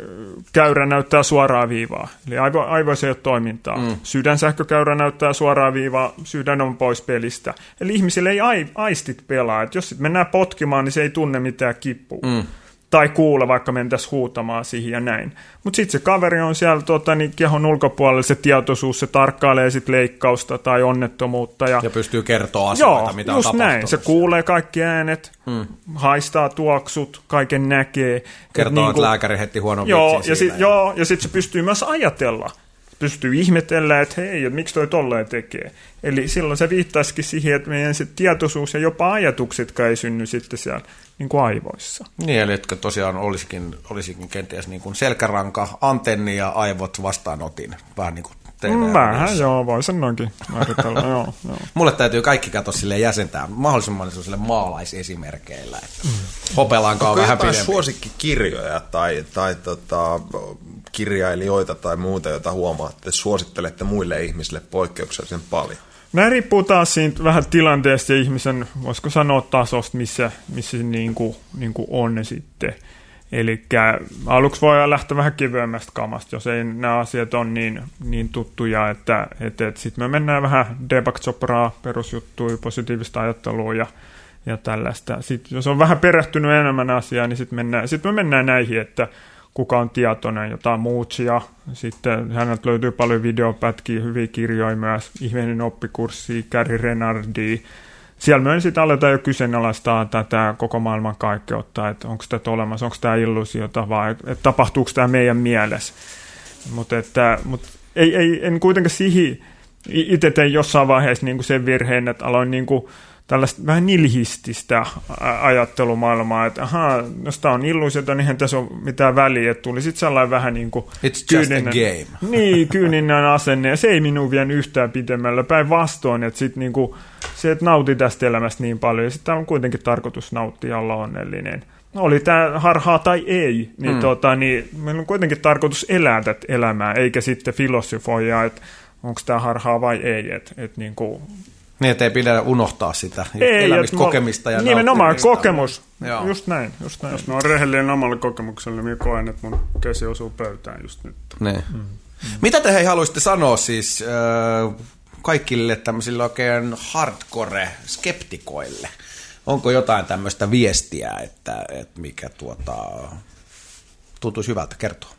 käyrä näyttää suoraa viivaa, eli aivo, aivoissa ei ole toimintaa. Mm. Sydänsähkökäyrä näyttää suoraa viivaa, sydän on pois pelistä. Eli ihmisille ei aistit pelaa, että jos sitten mennään potkimaan, niin se ei tunne mitään kipua. Mm tai kuulla, vaikka mentäisiin huutamaan siihen ja näin. Mutta sitten se kaveri on siellä tota, niin kehon ulkopuolella, se tietoisuus, se tarkkailee sit leikkausta tai onnettomuutta. Ja, ja pystyy kertoa asioita, joo, mitä just on näin. Se kuulee kaikki äänet, hmm. haistaa tuoksut, kaiken näkee. Kertoo, että, niin että lääkäri heti huono joo, ja sit, joo, ja sitten se pystyy myös ajatella pystyy ihmetellä, että hei, että miksi toi tolleen tekee. Eli silloin se viittaisikin siihen, että meidän se tietoisuus ja jopa ajatukset ei synny sitten siellä niin kuin aivoissa. Niin, eli että tosiaan olisikin, olisikin kenties niin kuin selkäranka, antenni ja aivot vastaanotin, vähän niin kuin TV. Vähän, joo, voi sen noinkin määritellä, joo, joo. Mulle täytyy kaikki katsoa sille jäsentää mahdollisimman sille maalaisesimerkeillä, että mm. hopelankaa vähän pidempi. suosikkikirjoja tai, tai tota, kirjailijoita tai muuta, joita huomaatte, suosittelette muille ihmisille poikkeuksellisen paljon? Nämä riippuu taas siitä vähän tilanteesta ja ihmisen, voisiko sanoa tasosta, missä, missä se niin kuin, niin kuin on sitten. Eli aluksi voi lähteä vähän kevyemmästä kamasta, jos ei nämä asiat ole niin, niin tuttuja, että, että, että sitten me mennään vähän debug perusjuttuja, positiivista ajattelua ja, ja tällaista. Sitten jos on vähän perehtynyt enemmän asiaa, niin sitten sit me mennään näihin, että kuka on tietoinen, jotain muutsia. Sitten häneltä löytyy paljon videopätkiä, hyviä kirjoja myös, ihmeinen oppikurssi, Gary Renardi. Siellä myös sitten aletaan jo kyseenalaistaa tätä koko maailman kaikkeutta, että onko tätä olemassa, onko tämä illusiota vai että tapahtuuko tämä meidän mielessä. Mutta että, mut ei, ei, en kuitenkaan siihen itse tein jossain vaiheessa niin kuin sen virheen, että aloin niin kuin, tällaista vähän nilhististä ajattelumaailmaa, että ahaa, jos tämä on illuusiota, niin eihän tässä ole mitään väliä, että tuli sitten sellainen vähän niin kuin It's kyyninen, just a game. Niin, kyyninen asenne, ja se ei minun vien yhtään pitemmällä, päinvastoin, että sitten niin kuin, se, että nauti tästä elämästä niin paljon, ja sitten on kuitenkin tarkoitus nauttia olla onnellinen. Oli tämä harhaa tai ei, niin, mm. tota, niin meillä on kuitenkin tarkoitus elää tätä elämää, eikä sitten filosofoja, että onko tämä harhaa vai ei. Et, et niin kuin... Niin, että ei pidä unohtaa sitä ei, elämistä, kokemista ja Nimenomaan kokemus. Joo. Just näin, just näin. Jos mä oon rehellinen omalla kokemuksella, niin koen, että mun käsi osuu pöytään just nyt. Niin. Mm. Mm. Mitä te hei haluaisitte sanoa siis äh, kaikille tämmöisille oikein hardcore-skeptikoille? Onko jotain tämmöistä viestiä, että, että mikä tuota, tuntuisi hyvältä kertoa?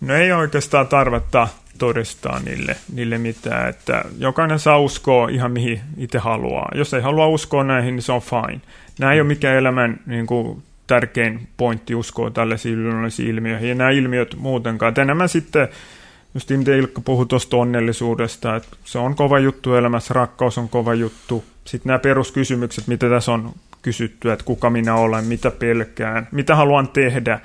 No ei oikeastaan tarvetta todistaa niille, niille mitään, että jokainen saa uskoa ihan mihin itse haluaa. Jos ei halua uskoa näihin, niin se on fine. Nämä ei ole mikään elämän niin kuin, tärkein pointti uskoa tällaisiin ilmiöihin, ja nämä ilmiöt muutenkaan. Et enemmän sitten, just miten Ilkka puhui tuosta onnellisuudesta, että se on kova juttu elämässä, rakkaus on kova juttu. Sitten nämä peruskysymykset, mitä tässä on kysytty, että kuka minä olen, mitä pelkään, mitä haluan tehdä,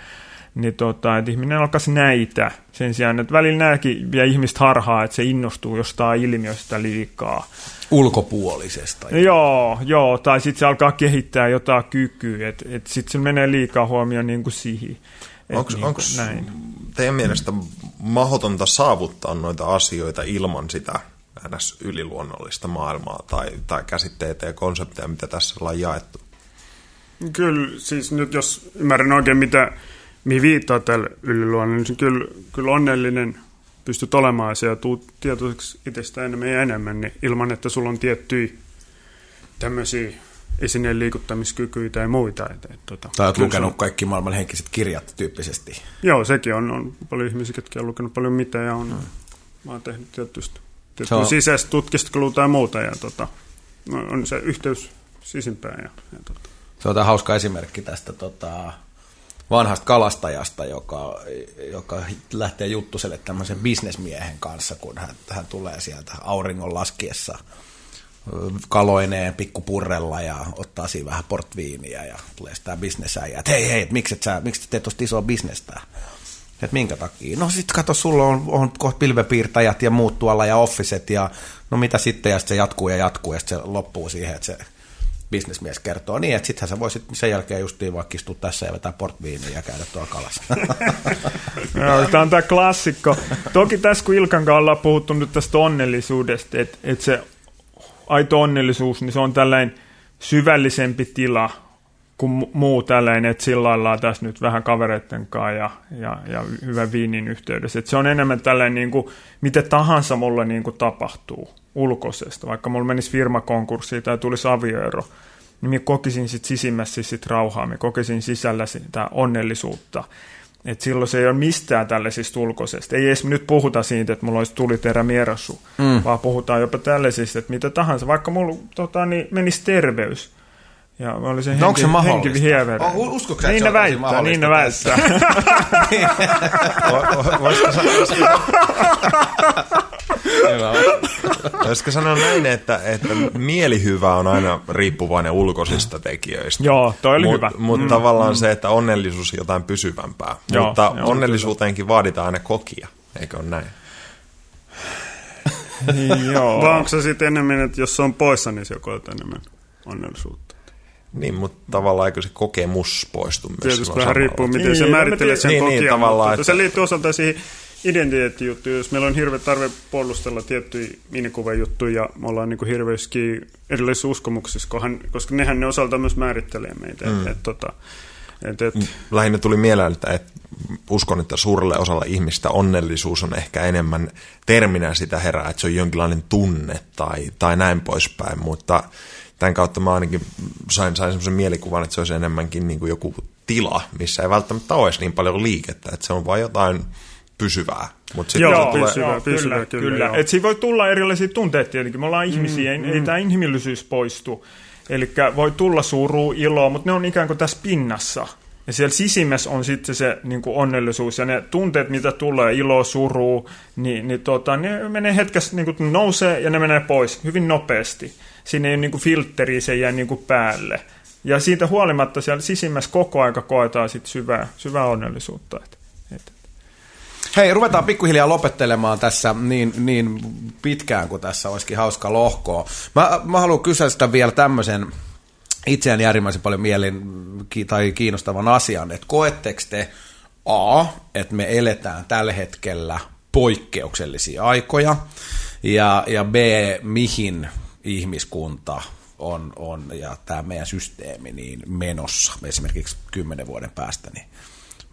niin tota, että ihminen alkaisi näitä sen sijaan, että välillä nämäkin vie ihmistä harhaa, että se innostuu jostain ilmiöstä liikaa. Ulkopuolisesta. Joo, joo, tai sitten se alkaa kehittää jotain kykyä, että et sitten se menee liikaa huomioon niin kuin siihen. Onko niin näin. teidän mielestä mahdotonta saavuttaa noita asioita ilman sitä ns. yliluonnollista maailmaa tai, tai käsitteitä ja konsepteja, mitä tässä ollaan jaettu? Kyllä, siis nyt jos ymmärrän oikein, mitä mihin viittaa tällä yliluonnolla, niin kyllä, kyllä onnellinen pystyt olemaan ja tuut tietoiseksi itsestä enemmän ja enemmän, niin ilman, että sulla on tiettyjä tämmöisiä esineen liikuttamiskykyjä tai muita. Et, et, tota, tai olet lukenut on... kaikki maailman henkiset kirjat tyyppisesti. Joo, sekin on, on paljon ihmisiä, jotka on lukenut paljon mitä ja on, hmm. mä oon tehnyt tietysti, tietysti on... sisäistä tutkiskelua tai muuta ja tota, on se yhteys sisimpään. Ja, ja tota. Se on hauska esimerkki tästä tota, vanhasta kalastajasta, joka, joka lähtee juttuselle tämmöisen bisnesmiehen kanssa, kun hän, hän tulee sieltä auringon laskiessa kaloineen pikkupurrella ja ottaa siinä vähän portviiniä ja tulee sitä bisnesäijä, että hei hei, miksi et sä, miksi teet tuosta isoa bisnestä? Että minkä takia? No sit kato, sulla on, on kohta pilvepiirtäjät ja muut tuolla ja officet ja no mitä sitten ja sitten se jatkuu ja jatkuu ja sitten se loppuu siihen, että se bisnesmies kertoo niin, että sittenhän sä voisit sen jälkeen justiin vaikka istua tässä ja vetää portviiniä ja käydä tuolla kalassa. no, tämä on tämä klassikko. Toki tässä kun Ilkan kanssa ollaan puhuttu nyt tästä onnellisuudesta, että, että se aito onnellisuus, niin se on tällainen syvällisempi tila kuin muu tällainen, että sillä lailla tässä nyt vähän kavereiden kanssa ja, ja, ja hyvän viinin yhteydessä. Että se on enemmän tällainen, niin kuin, mitä tahansa mulle niin kuin tapahtuu ulkoisesta. Vaikka mulla menisi firmakonkurssi tai tulisi avioero, niin minä kokisin sit sisimmässä sit rauhaa, minä kokisin sisällä sitä onnellisuutta. Et silloin se ei ole mistään tällaisista ulkoisesta. Ei edes nyt puhuta siitä, että mulla olisi tuliterä mierassu, mm. vaan puhutaan jopa tällaisista, että mitä tahansa. Vaikka mulla tota, niin menisi terveys, ja oli se no, henki, onko se mahdollista? Henki oh, uskotko niin ne väittää, niin ne väittää. Voisiko Voisiko sanoa näin, että, että mielihyvä on aina riippuvainen ulkoisista tekijöistä. Joo, toi oli Mut, hyvä. Mutta mm, tavallaan mm. se, että onnellisuus on jotain pysyvämpää. Joo, mutta joo, onnellisuuteenkin kyllä. vaaditaan aina kokia, eikö ole näin? Joo. Vai onko se sitten enemmän, että jos se on poissa, niin se on enemmän onnellisuutta? Niin, mutta tavallaan eikö se kokemus poistu myös Tietysti vähän riippuu, miten niin, se määrittelee sen niin, kokia, niin, tavallaan, että... se liittyy osaltaan siihen identiteettijuttuun. Jos meillä on hirveä tarve puolustella tiettyjä minikuva-juttuja ja me ollaan niin hirveästi erilaisissa uskomuksissa, koska nehän ne osaltaan myös määrittelee meitä. Mm. Et, et, tota, et, et... Lähinnä tuli mieleen, että et uskon, että suurelle osalle ihmistä onnellisuus on ehkä enemmän terminä sitä herää, että se on jonkinlainen tunne tai, tai näin poispäin, mutta tämän kautta mä ainakin sain, sain semmoisen mielikuvan, että se olisi enemmänkin niin kuin joku tila, missä ei välttämättä olisi niin paljon liikettä, että se on vain jotain pysyvää. Mutta joo, se tulee... pysyvää, joo, pysyvää, kyllä. kyllä, kyllä. Et siinä voi tulla erilaisia tunteita tietenkin. Me ollaan ihmisiä, mm, ei, mm. ei tämä inhimillisyys poistu. Eli voi tulla suru, iloa, mutta ne on ikään kuin tässä pinnassa. Ja siellä sisimmässä on sitten se niin kuin onnellisuus ja ne tunteet, mitä tulee, ilo, suru, niin, niin tota, ne menee hetkessä, niin kuin nousee ja ne menee pois hyvin nopeasti. Siinä ei ole niin filtteri, se jää niin päälle. Ja siitä huolimatta siellä sisimmässä koko aika koetaan sit syvää, syvää onnellisuutta. Et, et. Hei, ruvetaan pikkuhiljaa lopettelemaan tässä niin, niin pitkään kuin tässä olisikin hauska lohkoa. Mä, mä haluan kysyä sitä vielä tämmöisen itseäni äärimmäisen paljon mielin tai kiinnostavan asian, että koetteko te A, että me eletään tällä hetkellä poikkeuksellisia aikoja, ja, ja B, mihin ihmiskunta on, on ja tämä meidän systeemi niin menossa esimerkiksi kymmenen vuoden päästä, niin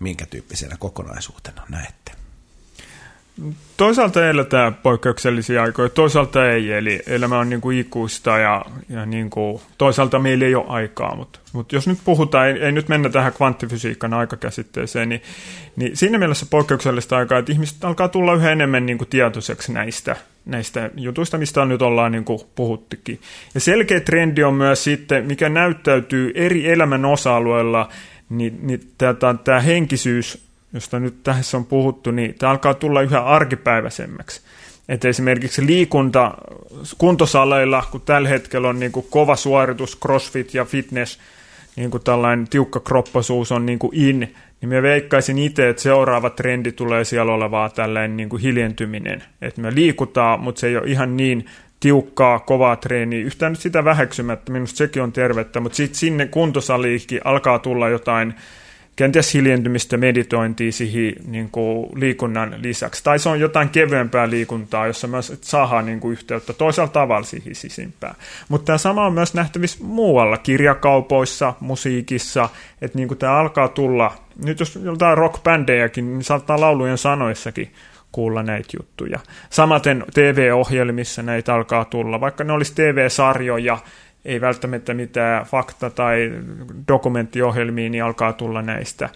minkä tyyppisenä kokonaisuutena näette? Toisaalta eletään poikkeuksellisia aikoja, toisaalta ei, eli elämä on niin kuin ikuista ja, ja niin kuin, toisaalta meillä ei ole aikaa, mutta, mutta jos nyt puhutaan, ei, ei nyt mennä tähän kvanttifysiikan aikakäsitteeseen, niin, niin siinä mielessä poikkeuksellista aikaa, että ihmiset alkaa tulla yhä enemmän niin kuin tietoiseksi näistä, näistä jutuista, mistä on nyt ollaan niin kuin puhuttikin. Ja selkeä trendi on myös sitten, mikä näyttäytyy eri elämän osa-alueilla, niin, niin tämä, tämä henkisyys josta nyt tässä on puhuttu, niin tämä alkaa tulla yhä arkipäiväisemmäksi. Että esimerkiksi liikunta kuntosaleilla, kun tällä hetkellä on niin kuin kova suoritus, crossfit ja fitness, niin kuin tällainen tiukka kropposuus on niin kuin in, niin me veikkaisin itse, että seuraava trendi tulee siellä olevaa tällainen niin kuin hiljentyminen. Että me liikutaan, mutta se ei ole ihan niin tiukkaa, kovaa treeniä. Yhtään nyt sitä väheksymättä, minusta sekin on tervettä, mutta sitten sinne kuntosaliikin alkaa tulla jotain kenties hiljentymistä meditointia siihen niin kuin liikunnan lisäksi. Tai se on jotain kevyempää liikuntaa, jossa myös saadaan niin kuin yhteyttä toisella tavalla siihen sisimpään. Mutta tämä sama on myös nähtävissä muualla, kirjakaupoissa, musiikissa, että niin kuin tämä alkaa tulla, nyt jos jotain rockbändejäkin, niin saattaa laulujen sanoissakin kuulla näitä juttuja. Samaten TV-ohjelmissa näitä alkaa tulla, vaikka ne olisi TV-sarjoja, ei välttämättä mitään fakta- tai dokumenttiohjelmia, niin alkaa tulla näistä.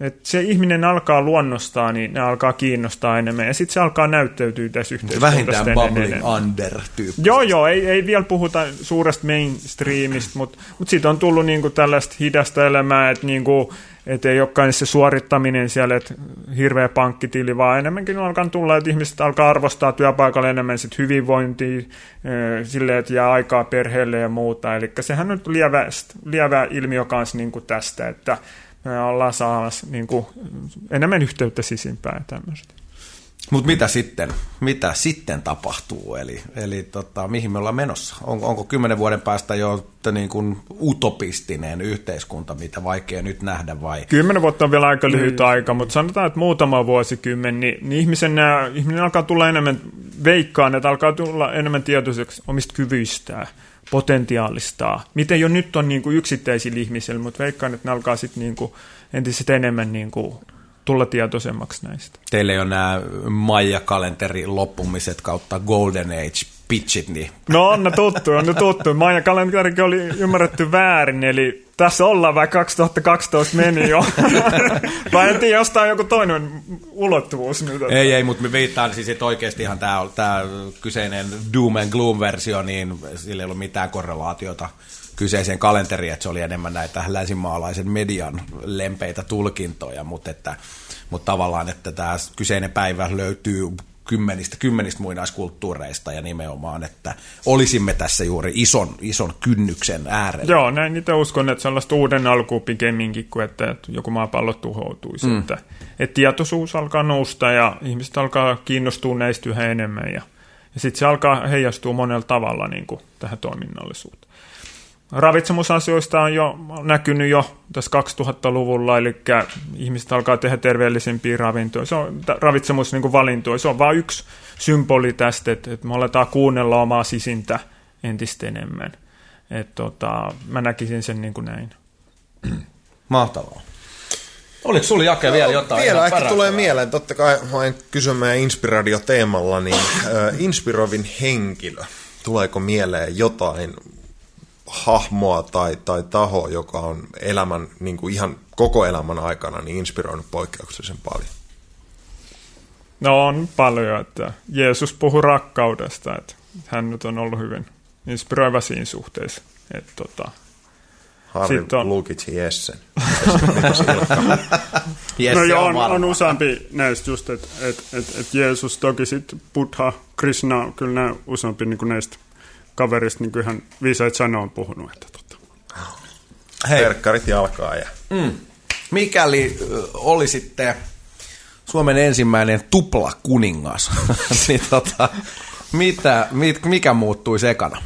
Et se ihminen alkaa luonnostaa, niin ne alkaa kiinnostaa enemmän, ja sitten se alkaa näyttäytyä tässä yhteiskunnassa. Vähintään bubbling under tyyppisesti. Joo, joo, ei, ei vielä puhuta suuresta mainstreamista, mutta mut siitä on tullut niinku tällaista hidasta elämää, että niinku, että ei olekaan se suorittaminen siellä, että hirveä pankkitili, vaan enemmänkin alkanut tulla, että ihmiset alkaa arvostaa työpaikalla enemmän sit hyvinvointia, silleen, että jää aikaa perheelle ja muuta. Eli sehän on lievä, lievä ilmiö kanssa niin kuin tästä, että ollaan saamassa niin kuin, enemmän yhteyttä sisimpään ja tämmöistä. Mutta mitä sitten? Mitä sitten tapahtuu? Eli, eli tota, mihin me ollaan menossa? On, onko kymmenen vuoden päästä jo niin kuin utopistinen yhteiskunta, mitä vaikea nyt nähdä vai? Kymmenen vuotta on vielä aika lyhyt mm. aika, mutta sanotaan, että muutama vuosikymmen, niin, niin ihmisen, nämä, ihminen alkaa tulla enemmän veikkaan, että alkaa tulla enemmän tietoiseksi omista kyvyistään potentiaalista. Miten jo nyt on niin kuin yksittäisillä ihmisillä, mutta veikkaan, että ne alkaa sitten niin kuin enemmän niin kuin tulla tietoisemmaksi näistä. Teille ei ole nämä Maija-kalenteri loppumiset kautta Golden Age pitchit, niin... No on ne tuttu, on ne tuttu. Maija kalenterikin oli ymmärretty väärin, eli tässä ollaan vaikka 2012 meni jo. Vai en tiedä, jostain joku toinen ulottuvuus nyt. Että... Ei, ei, mutta me viittaan siis, että oikeastihan tämä, tämä kyseinen Doom and Gloom-versio, niin sillä ei ollut mitään korrelaatiota kyseiseen kalenteriin, että se oli enemmän näitä länsimaalaisen median lempeitä tulkintoja, mutta, että, mutta tavallaan, että tämä kyseinen päivä löytyy kymmenistä, kymmenistä muinaiskulttuureista ja nimenomaan, että olisimme tässä juuri ison, ison kynnyksen äärellä. Joo, näin niitä uskon, että sellaista uuden alkuun pikemminkin kuin, että joku maapallo tuhoutuisi. Mm. Että, että tietoisuus alkaa nousta ja ihmiset alkaa kiinnostua näistä yhä enemmän ja, ja sitten se alkaa heijastua monella tavalla niin kuin, tähän toiminnallisuuteen. Ravitsemusasioista on jo näkynyt jo tässä 2000-luvulla, eli ihmiset alkaa tehdä terveellisempiä ravintoja. Se on ravitsemus niin valintoja. Se on vain yksi symboli tästä, että, että me aletaan kuunnella omaa sisintä entistä enemmän. Et, tota, mä näkisin sen niin kuin näin. Mahtavaa. Oliko sulla Jake vielä jotain? Vielä ehkä parantaa? tulee mieleen, totta kai vain kysyn meidän Inspiraatio-teemalla, niin äh, inspiroivin henkilö. Tuleeko mieleen jotain hahmoa tai, tai taho, joka on elämän, niin kuin ihan koko elämän aikana niin inspiroinut poikkeuksellisen paljon? No on paljon, että Jeesus puhui rakkaudesta, että hän nyt on ollut hyvin inspiroiva siinä suhteessa. Että tota, Harri on- lukitsi Jessen. Yes, no joo, on, varma. on useampi näistä just, että et, et, et Jeesus, toki sitten Buddha, Krishna, kyllä nämä useampi niin näistä kaverista niin ihan viisaita sanoa on puhunut. Että tota. Hei, Perkkarit jalkaa ja mikäli ö, olisitte Suomen ensimmäinen tupla kuningas, niin tota, mitä, mit, mikä muuttuisi ekana?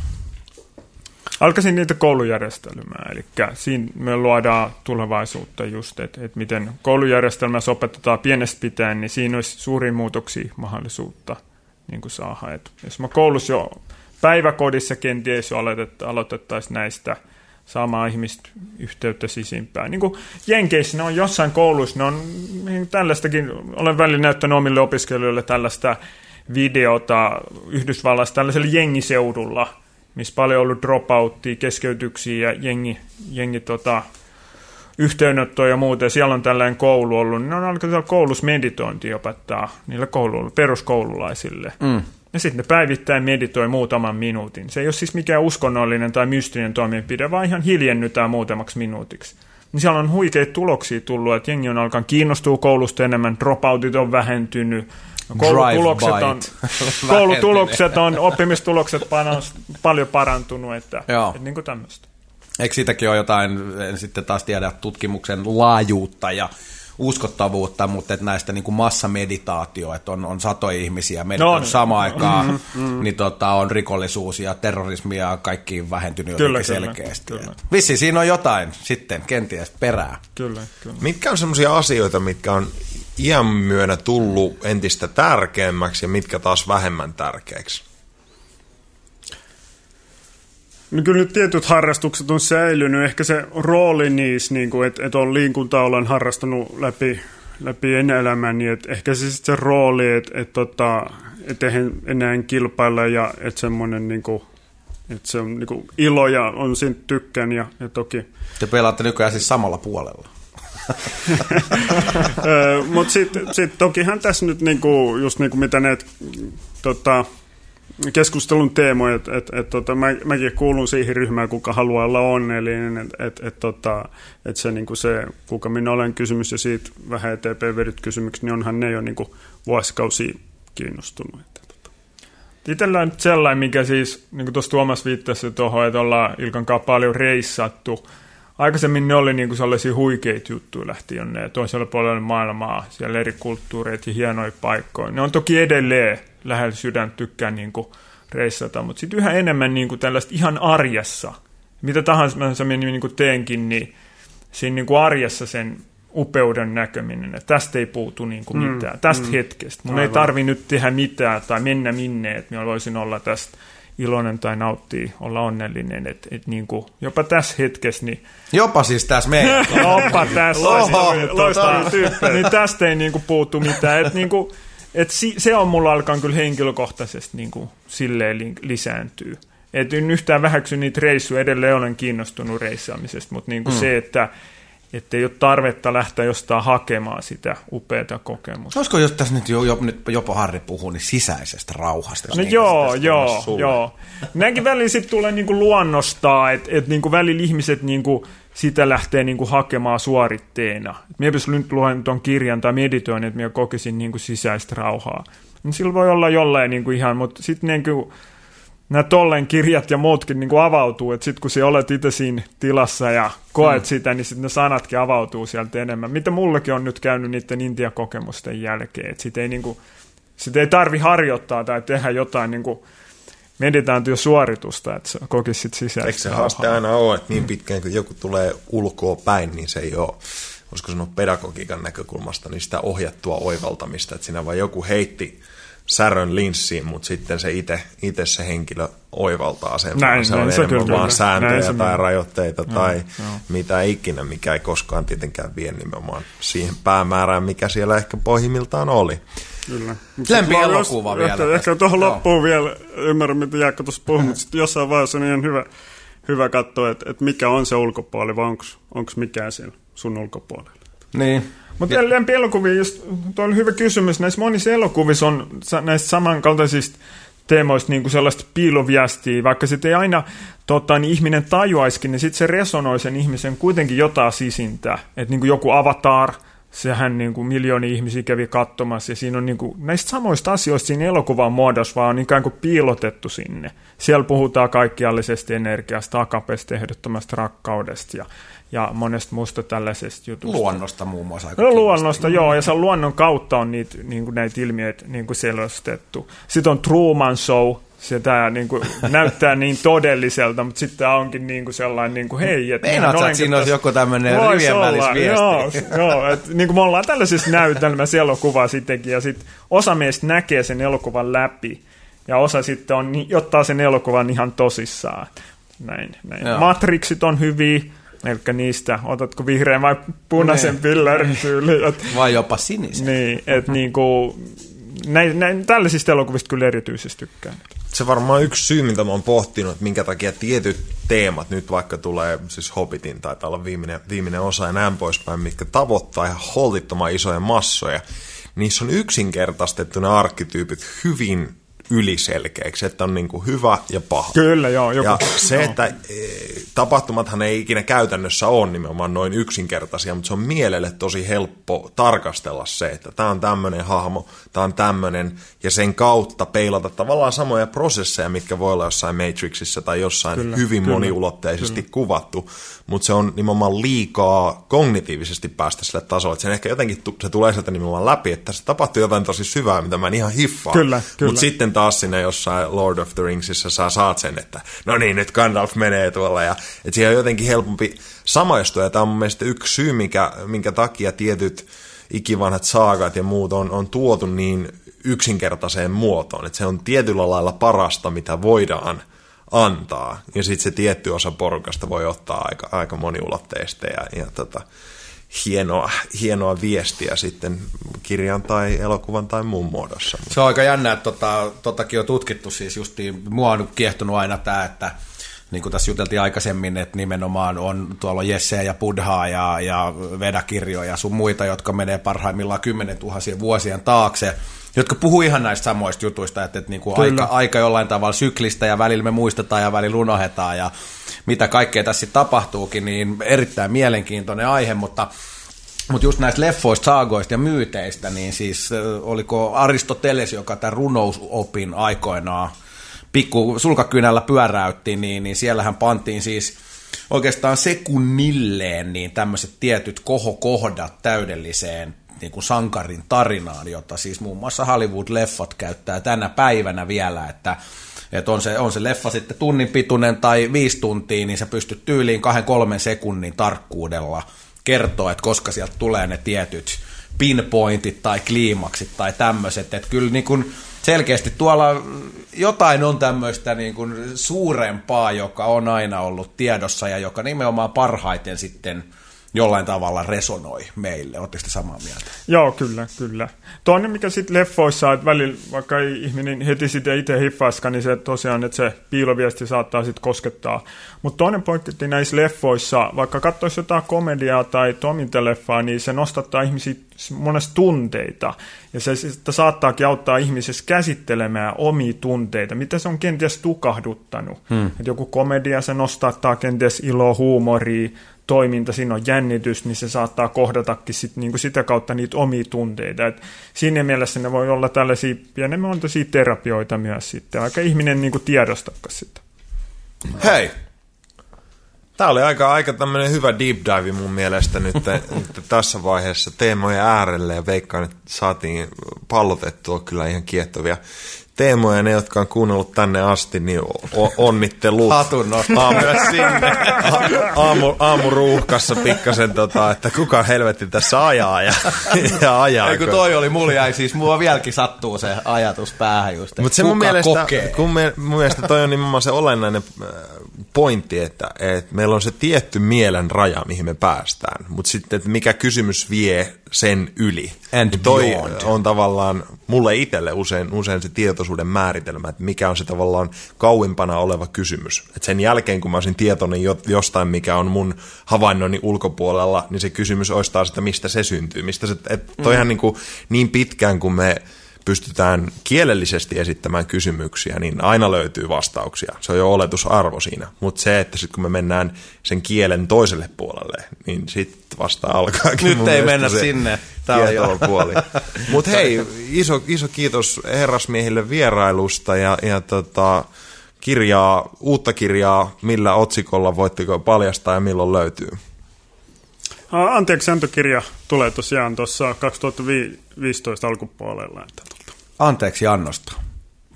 Alkaisin niitä koulujärjestelmää, eli siinä me luodaan tulevaisuutta just, että, että miten koulujärjestelmässä opetetaan pienestä pitäen, niin siinä olisi suuria muutoksia mahdollisuutta niin kuin saada. Et jos mä koulussa jo päiväkodissa kenties jo aloitet- aloitettaisiin näistä saamaan ihmistä yhteyttä sisimpään. Niin kuin Jenkeissä ne on jossain kouluissa, ne on niin tällaistakin, olen välillä näyttänyt omille opiskelijoille tällaista videota Yhdysvallassa tällaisella jengiseudulla, missä paljon on ollut dropouttia, keskeytyksiä ja jengi, jengi tota, yhteydenottoja ja muuta, ja siellä on tällainen koulu ollut, niin ne on alkanut koulussa meditointi opettaa niille peruskoululaisille. Mm. Ja sitten ne päivittäin meditoi muutaman minuutin. Se ei ole siis mikään uskonnollinen tai mystinen toimenpide, vaan ihan hiljennytään muutamaksi minuutiksi. Niin siellä on huikeita tuloksia tullut, että jengi on alkanut kiinnostua koulusta enemmän, dropoutit on vähentynyt, koulutulokset on, koulutulokset on, oppimistulokset panos, paljon parantunut, että, Joo. että niin kuin tämmöistä. Eikö siitäkin ole jotain, en sitten taas tiedä tutkimuksen laajuutta ja uskottavuutta, mutta että näistä niin kuin massameditaatio, että on, on satoja ihmisiä meditoinut No, samaan aikaan, mm, niin tota, on rikollisuus ja terrorismi ja kaikki vähentynyt Kyllä, kyllä, selkeästi. kyllä. Vissi siinä on jotain sitten kenties perää. Kyllä, kyllä. Mitkä on semmoisia asioita, mitkä on iän myötä tullut entistä tärkeämmäksi ja mitkä taas vähemmän tärkeäksi? No kyllä nyt tietyt harrastukset on säilynyt. Ehkä se rooli niissä, niin kuin, että, että on liikuntaa olen harrastanut läpi, läpi elämän, niin että ehkä se, sit se rooli, että, että, tota, että eihän enää kilpailla ja että semmoinen niin kuin, että se on niin kuin ilo ja on siinä tykkään ja, ja toki Te pelaatte nykyään siis samalla puolella. Mutta sitten sit tokihan tässä nyt niinku, just niinku mitä ne tota, keskustelun teemoja, että et, et, tota, mä, mäkin kuulun siihen ryhmään, kuka haluaa olla onnellinen, että et, et, tota, et se, niinku se, kuka minä olen kysymys ja siitä vähän eteenpäin vedyt kysymyksiä, niin onhan ne jo niinku vuosikausia kiinnostunut. Että, tota. Itsellä on nyt sellainen, mikä siis, niin kuin tuossa Tuomas viittasi tuohon, että ollaan Ilkan kanssa paljon reissattu. Aikaisemmin ne oli niinku sellaisia huikeita juttuja lähti jonne toisella puolella maailmaa, siellä eri kulttuureita ja hienoja paikkoja. Ne on toki edelleen lähellä sydän, tykkään niinku reissata, mutta sitten yhä enemmän niinku tällaista ihan arjessa. Mitä tahansa mä sen niinku teenkin, niin siinä niinku arjessa sen upeuden näkeminen, että tästä ei puutu niinku mitään, tästä hetkestä. Mun ei tarvi nyt tehdä mitään tai mennä minne, että mä voisin olla tästä iloinen tai nauttia, olla onnellinen, että et niinku, jopa tässä hetkessä, niin Jopa siis tässä meidän. Oppa tässä. Oho, Loistava tyyppi. Niin tästä ei niinku puuttu mitään. Et niinku, et si, se on mulla alkan kyllä henkilökohtaisesti niinku silleen li, lisääntyy. Et en yhtään vähäksy niitä reissuja, edelleen olen kiinnostunut reissaamisesta, mutta niinku mm. se, että et ei ole tarvetta lähteä jostain hakemaan sitä upeata kokemusta. Olisiko jos tässä nyt, jo, jo, nyt jopa Harri puhuu, niin sisäisestä rauhasta? No Niin, joo, joo, joo. Näinkin välillä sitten tulee niinku luonnostaa, että et niinku välillä ihmiset niinku sitä lähtee niinku hakemaan suoritteena. Mie pystyn nyt luen tuon kirjan tai meditoin, että minä kokisin niinku sisäistä rauhaa. Niin sillä voi olla jollain niinku ihan, mutta sitten niinku, nämä tolleen kirjat ja muutkin niinku avautuu, että sitten kun sä olet itse siinä tilassa ja koet mm. sitä, niin sitten ne sanatkin avautuu sieltä enemmän. Mitä mullekin on nyt käynyt niiden Intia-kokemusten jälkeen, että sitten ei, niinku, sit ei tarvi harjoittaa tai tehdä jotain niinku meditaatiosuoritusta, että sä kokisit sisäistä Eikö se haaste aina ole, että niin pitkään kun joku tulee ulkoa päin, niin se ei ole, voisiko sanoa pedagogiikan näkökulmasta, niin sitä ohjattua oivaltamista, että siinä vaan joku heitti särön linssiin, mutta sitten se itse, se henkilö oivaltaa sen, Näin, se näin on se enemmän kyllä vaan sääntöjä Näin se tai menee. rajoitteita tai mitä ikinä, mikä ei koskaan tietenkään vie nimenomaan siihen päämäärään, mikä siellä ehkä pohjimmiltaan oli. Kyllä. Lempielokuva vielä Ehkä, tästä. ehkä tuohon Joo. loppuun vielä, ymmärrän mitä Jaakko tuossa puhui, mutta sitten jossain vaiheessa on ihan hyvä, hyvä katsoa, että, että mikä on se ulkopuoli, vai onko mikään siellä sun ulkopuolella. Niin. Mutta jälleen elokuvia, just, tuo on hyvä kysymys. Näissä monissa elokuvissa on näistä samankaltaisista teemoista niin kuin sellaista piiloviestiä, vaikka sitten ei aina tota, niin ihminen tajuaisikin, niin sitten se resonoi sen ihmisen kuitenkin jotain sisintä. Että niin kuin joku avatar, sehän niin kuin miljooni ihmisiä kävi katsomassa, ja siinä on niin kuin, näistä samoista asioista siinä elokuvan muodossa, vaan on ikään kuin piilotettu sinne. Siellä puhutaan kaikkiallisesta energiasta, akapesta, ehdottomasta rakkaudesta, ja ja monesta muusta tällaisesta jutusta. Luonnosta muun muassa. Aika no, luonnosta, joo, ja se luonnon kautta on niitä, niin kuin näitä ilmiöitä niin kuin selostettu. Sitten on Truman Show, se tää niin kuin, näyttää niin todelliselta, mutta sitten tämä onkin niin kuin sellainen, niin kuin, hei... Että Meinaat että siinä olisi joku tämmöinen rivien viesti. Joo, joo että niin kuin me ollaan tällaisessa näytelmässä elokuvaa sittenkin, ja sitten osa meistä näkee sen elokuvan läpi, ja osa sitten on, ottaa sen elokuvan ihan tosissaan. Näin, näin. Matrixit on hyviä, Eli niistä, otatko vihreän vai punaisen niin. pillerin tyyli. Et, vai jopa sinisen. Niin, että niinku, näin, näin, tällaisista elokuvista kyllä erityisesti tykkään. Se varmaan yksi syy, mitä mä oon pohtinut, että minkä takia tietyt teemat, nyt vaikka tulee siis Hobbitin tai olla viimeinen, viimeinen osa ja näin poispäin, mitkä tavoittaa ihan holtittoman isoja massoja, niissä on yksinkertaistettu ne arkkityypit hyvin yliselkeäksi, että on niin kuin hyvä ja paha. Kyllä, joo. Joku, ja se, joo. että e, tapahtumathan ei ikinä käytännössä ole nimenomaan noin yksinkertaisia, mutta se on mielelle tosi helppo tarkastella se, että tämä on tämmöinen hahmo, tämä on tämmöinen, ja sen kautta peilata tavallaan samoja prosesseja, mitkä voi olla jossain Matrixissa tai jossain kyllä, hyvin kyllä, moniulotteisesti kyllä. kuvattu, mutta se on nimenomaan liikaa kognitiivisesti päästä sille tasolle, että sen ehkä jotenkin se tulee sieltä nimenomaan läpi, että se tapahtuu jotain tosi syvää, mitä mä en ihan hiffaa. Kyllä, kyllä. Mutta sitten taas sinne jossain Lord of the Ringsissa sä saat sen, että no niin, nyt Gandalf menee tuolla, ja että siihen on jotenkin helpompi samaistua, ja tämä on mun mielestä yksi syy, minkä, minkä takia tietyt ikivanhat saagat ja muut on, on tuotu niin yksinkertaiseen muotoon, että se on tietyllä lailla parasta, mitä voidaan antaa, ja sitten se tietty osa porukasta voi ottaa aika, aika moniulotteista ja, ja tota, hienoa, hienoa viestiä sitten kirjan tai elokuvan tai muun muodossa. Se on aika jännä, että tota, totakin on tutkittu siis justiin, mua on kiehtonut aina tämä, että niin kuin tässä juteltiin aikaisemmin, että nimenomaan on tuolla Jesseä ja Budhaa ja, ja Vedakirjoja ja sun muita, jotka menee parhaimmillaan kymmenen tuhansien vuosien taakse, jotka puhuu ihan näistä samoista jutuista, että, että niin kuin aika, aika jollain tavalla syklistä ja välillä me muistetaan ja välillä unohdetaan ja mitä kaikkea tässä sitten tapahtuukin, niin erittäin mielenkiintoinen aihe, mutta mutta just näistä leffoista, saagoista ja myyteistä, niin siis oliko Aristoteles, joka tämän runousopin aikoinaan pikku sulkakynällä pyöräytti, niin, niin siellähän pantiin siis oikeastaan sekunnilleen niin tämmöiset tietyt kohokohdat täydelliseen niin kuin sankarin tarinaan, jota siis muun muassa Hollywood-leffat käyttää tänä päivänä vielä, että että on se, on se leffa sitten tunnin pituinen tai viisi tuntia, niin sä pystyt tyyliin kahden kolmen sekunnin tarkkuudella kertoa, että koska sieltä tulee ne tietyt pinpointit tai kliimaksit tai tämmöiset, että kyllä niin kuin selkeästi tuolla jotain on tämmöistä niin kuin suurempaa, joka on aina ollut tiedossa ja joka nimenomaan parhaiten sitten – jollain tavalla resonoi meille. Oletteko te samaa mieltä? Joo, kyllä, kyllä. Toinen, mikä sitten leffoissa, että välillä vaikka ei ihminen heti sitten itse hiffaska, niin se tosiaan, että se piiloviesti saattaa sitten koskettaa. Mutta toinen pointti näissä leffoissa, vaikka katsoisi jotain komediaa tai toimintaleffaa, niin se nostattaa ihmisiä monesta tunteita. Ja se saattaakin auttaa ihmisessä käsittelemään omia tunteita, mitä se on kenties tukahduttanut. Hmm. Et joku komedia, se nostattaa kenties iloa, huumoria, toiminta, siinä on jännitys, niin se saattaa kohdatakin sit, niin kuin sitä kautta niitä omia tunteita. Et siinä mielessä ne voi olla tällaisia pienemmältöisiä terapioita myös sitten, aika ihminen niin kuin tiedostakaan sitä. Hei! Tämä oli aika, aika tämmöinen hyvä deep dive mun mielestä nyt, nyt tässä vaiheessa teemojen äärelle ja veikkaan, että saatiin pallotettua kyllä ihan kiehtovia teemoja, ne jotka on kuunnellut tänne asti, niin onnittelut. Hatun aamu, sinne. Aamu, aamuruuhkassa pikkasen, tota, että kuka helvetti tässä ajaa ja, ja ajaa. Ei kun toi oli, mulla jäi siis, mulla vieläkin sattuu se ajatus päähän just, Mutta se mun mielestä, kun me, mun mielestä toi on nimenomaan se olennainen äh, pointti, että, että meillä on se tietty mielen raja, mihin me päästään, mutta sitten, että mikä kysymys vie sen yli. And niin toi beyond. on tavallaan mulle itselle usein, usein se tietoisuus tietoisuuden määritelmä, että mikä on se tavallaan kauimpana oleva kysymys. Et sen jälkeen, kun mä olisin tietoinen jostain, mikä on mun havainnoni ulkopuolella, niin se kysymys olisi taas, että mistä se syntyy. Mistä se, et toihan mm. niin, kuin, niin pitkään, kun me pystytään kielellisesti esittämään kysymyksiä, niin aina löytyy vastauksia. Se on jo oletusarvo siinä. Mutta se, että sitten kun me mennään sen kielen toiselle puolelle, niin sitten vasta alkaa. Nyt ei mennä sinne. puoli. Mutta hei, iso, iso kiitos herrasmiehille vierailusta ja, ja tota, kirjaa, uutta kirjaa, millä otsikolla voitteko paljastaa ja milloin löytyy? Anteeksi, kirja tulee tosiaan tuossa 2015 alkupuolella. Että Anteeksi annosta.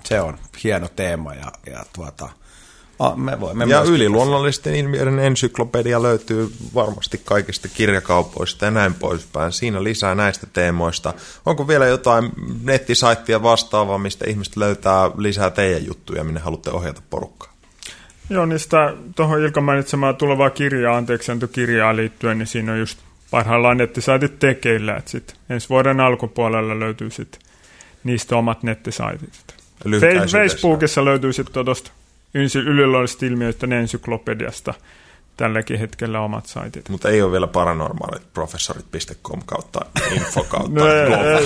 Se on hieno teema ja, ja tuota, me voimme ja yliluonnollisten ilmiöiden ensyklopedia löytyy varmasti kaikista kirjakaupoista ja näin poispäin. Siinä lisää näistä teemoista. Onko vielä jotain nettisaittia vastaavaa, mistä ihmiset löytää lisää teidän juttuja, minne haluatte ohjata porukkaa? Joo, niin sitä tuohon Ilkan mainitsemaan tulevaa kirjaa, kirjaa liittyen, niin siinä on just parhaillaan nettisaitit tekeillä. Että sit ensi vuoden alkupuolella löytyy sitten niistä omat nettisaitit. Facebookissa löytyy sitten tuosta yliluonnollisista ilmiöistä ensyklopediasta tälläkin hetkellä omat saitit. Mutta ei ole vielä paranormaalit professorit.com kautta info kautta no, ei, ei, ei,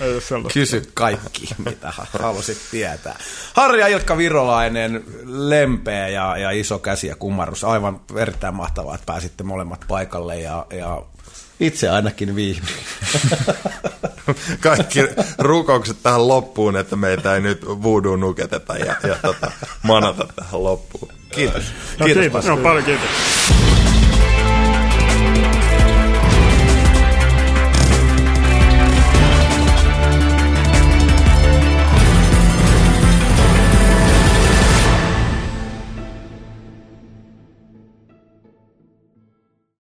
ei, ei Kysy kaikki, mitä halusit tietää. Harri ja Ilkka Virolainen, lempeä ja, ja iso käsi ja kumarrus. Aivan erittäin mahtavaa, että pääsitte molemmat paikalle ja, ja itse ainakin viihdyin. Kaikki rukoukset tähän loppuun, että meitä ei nyt voodoo nuketeta ja, ja tota, manata tähän loppuun. Kiitos. No, kiitos. kiitos. No, paljon kiitos.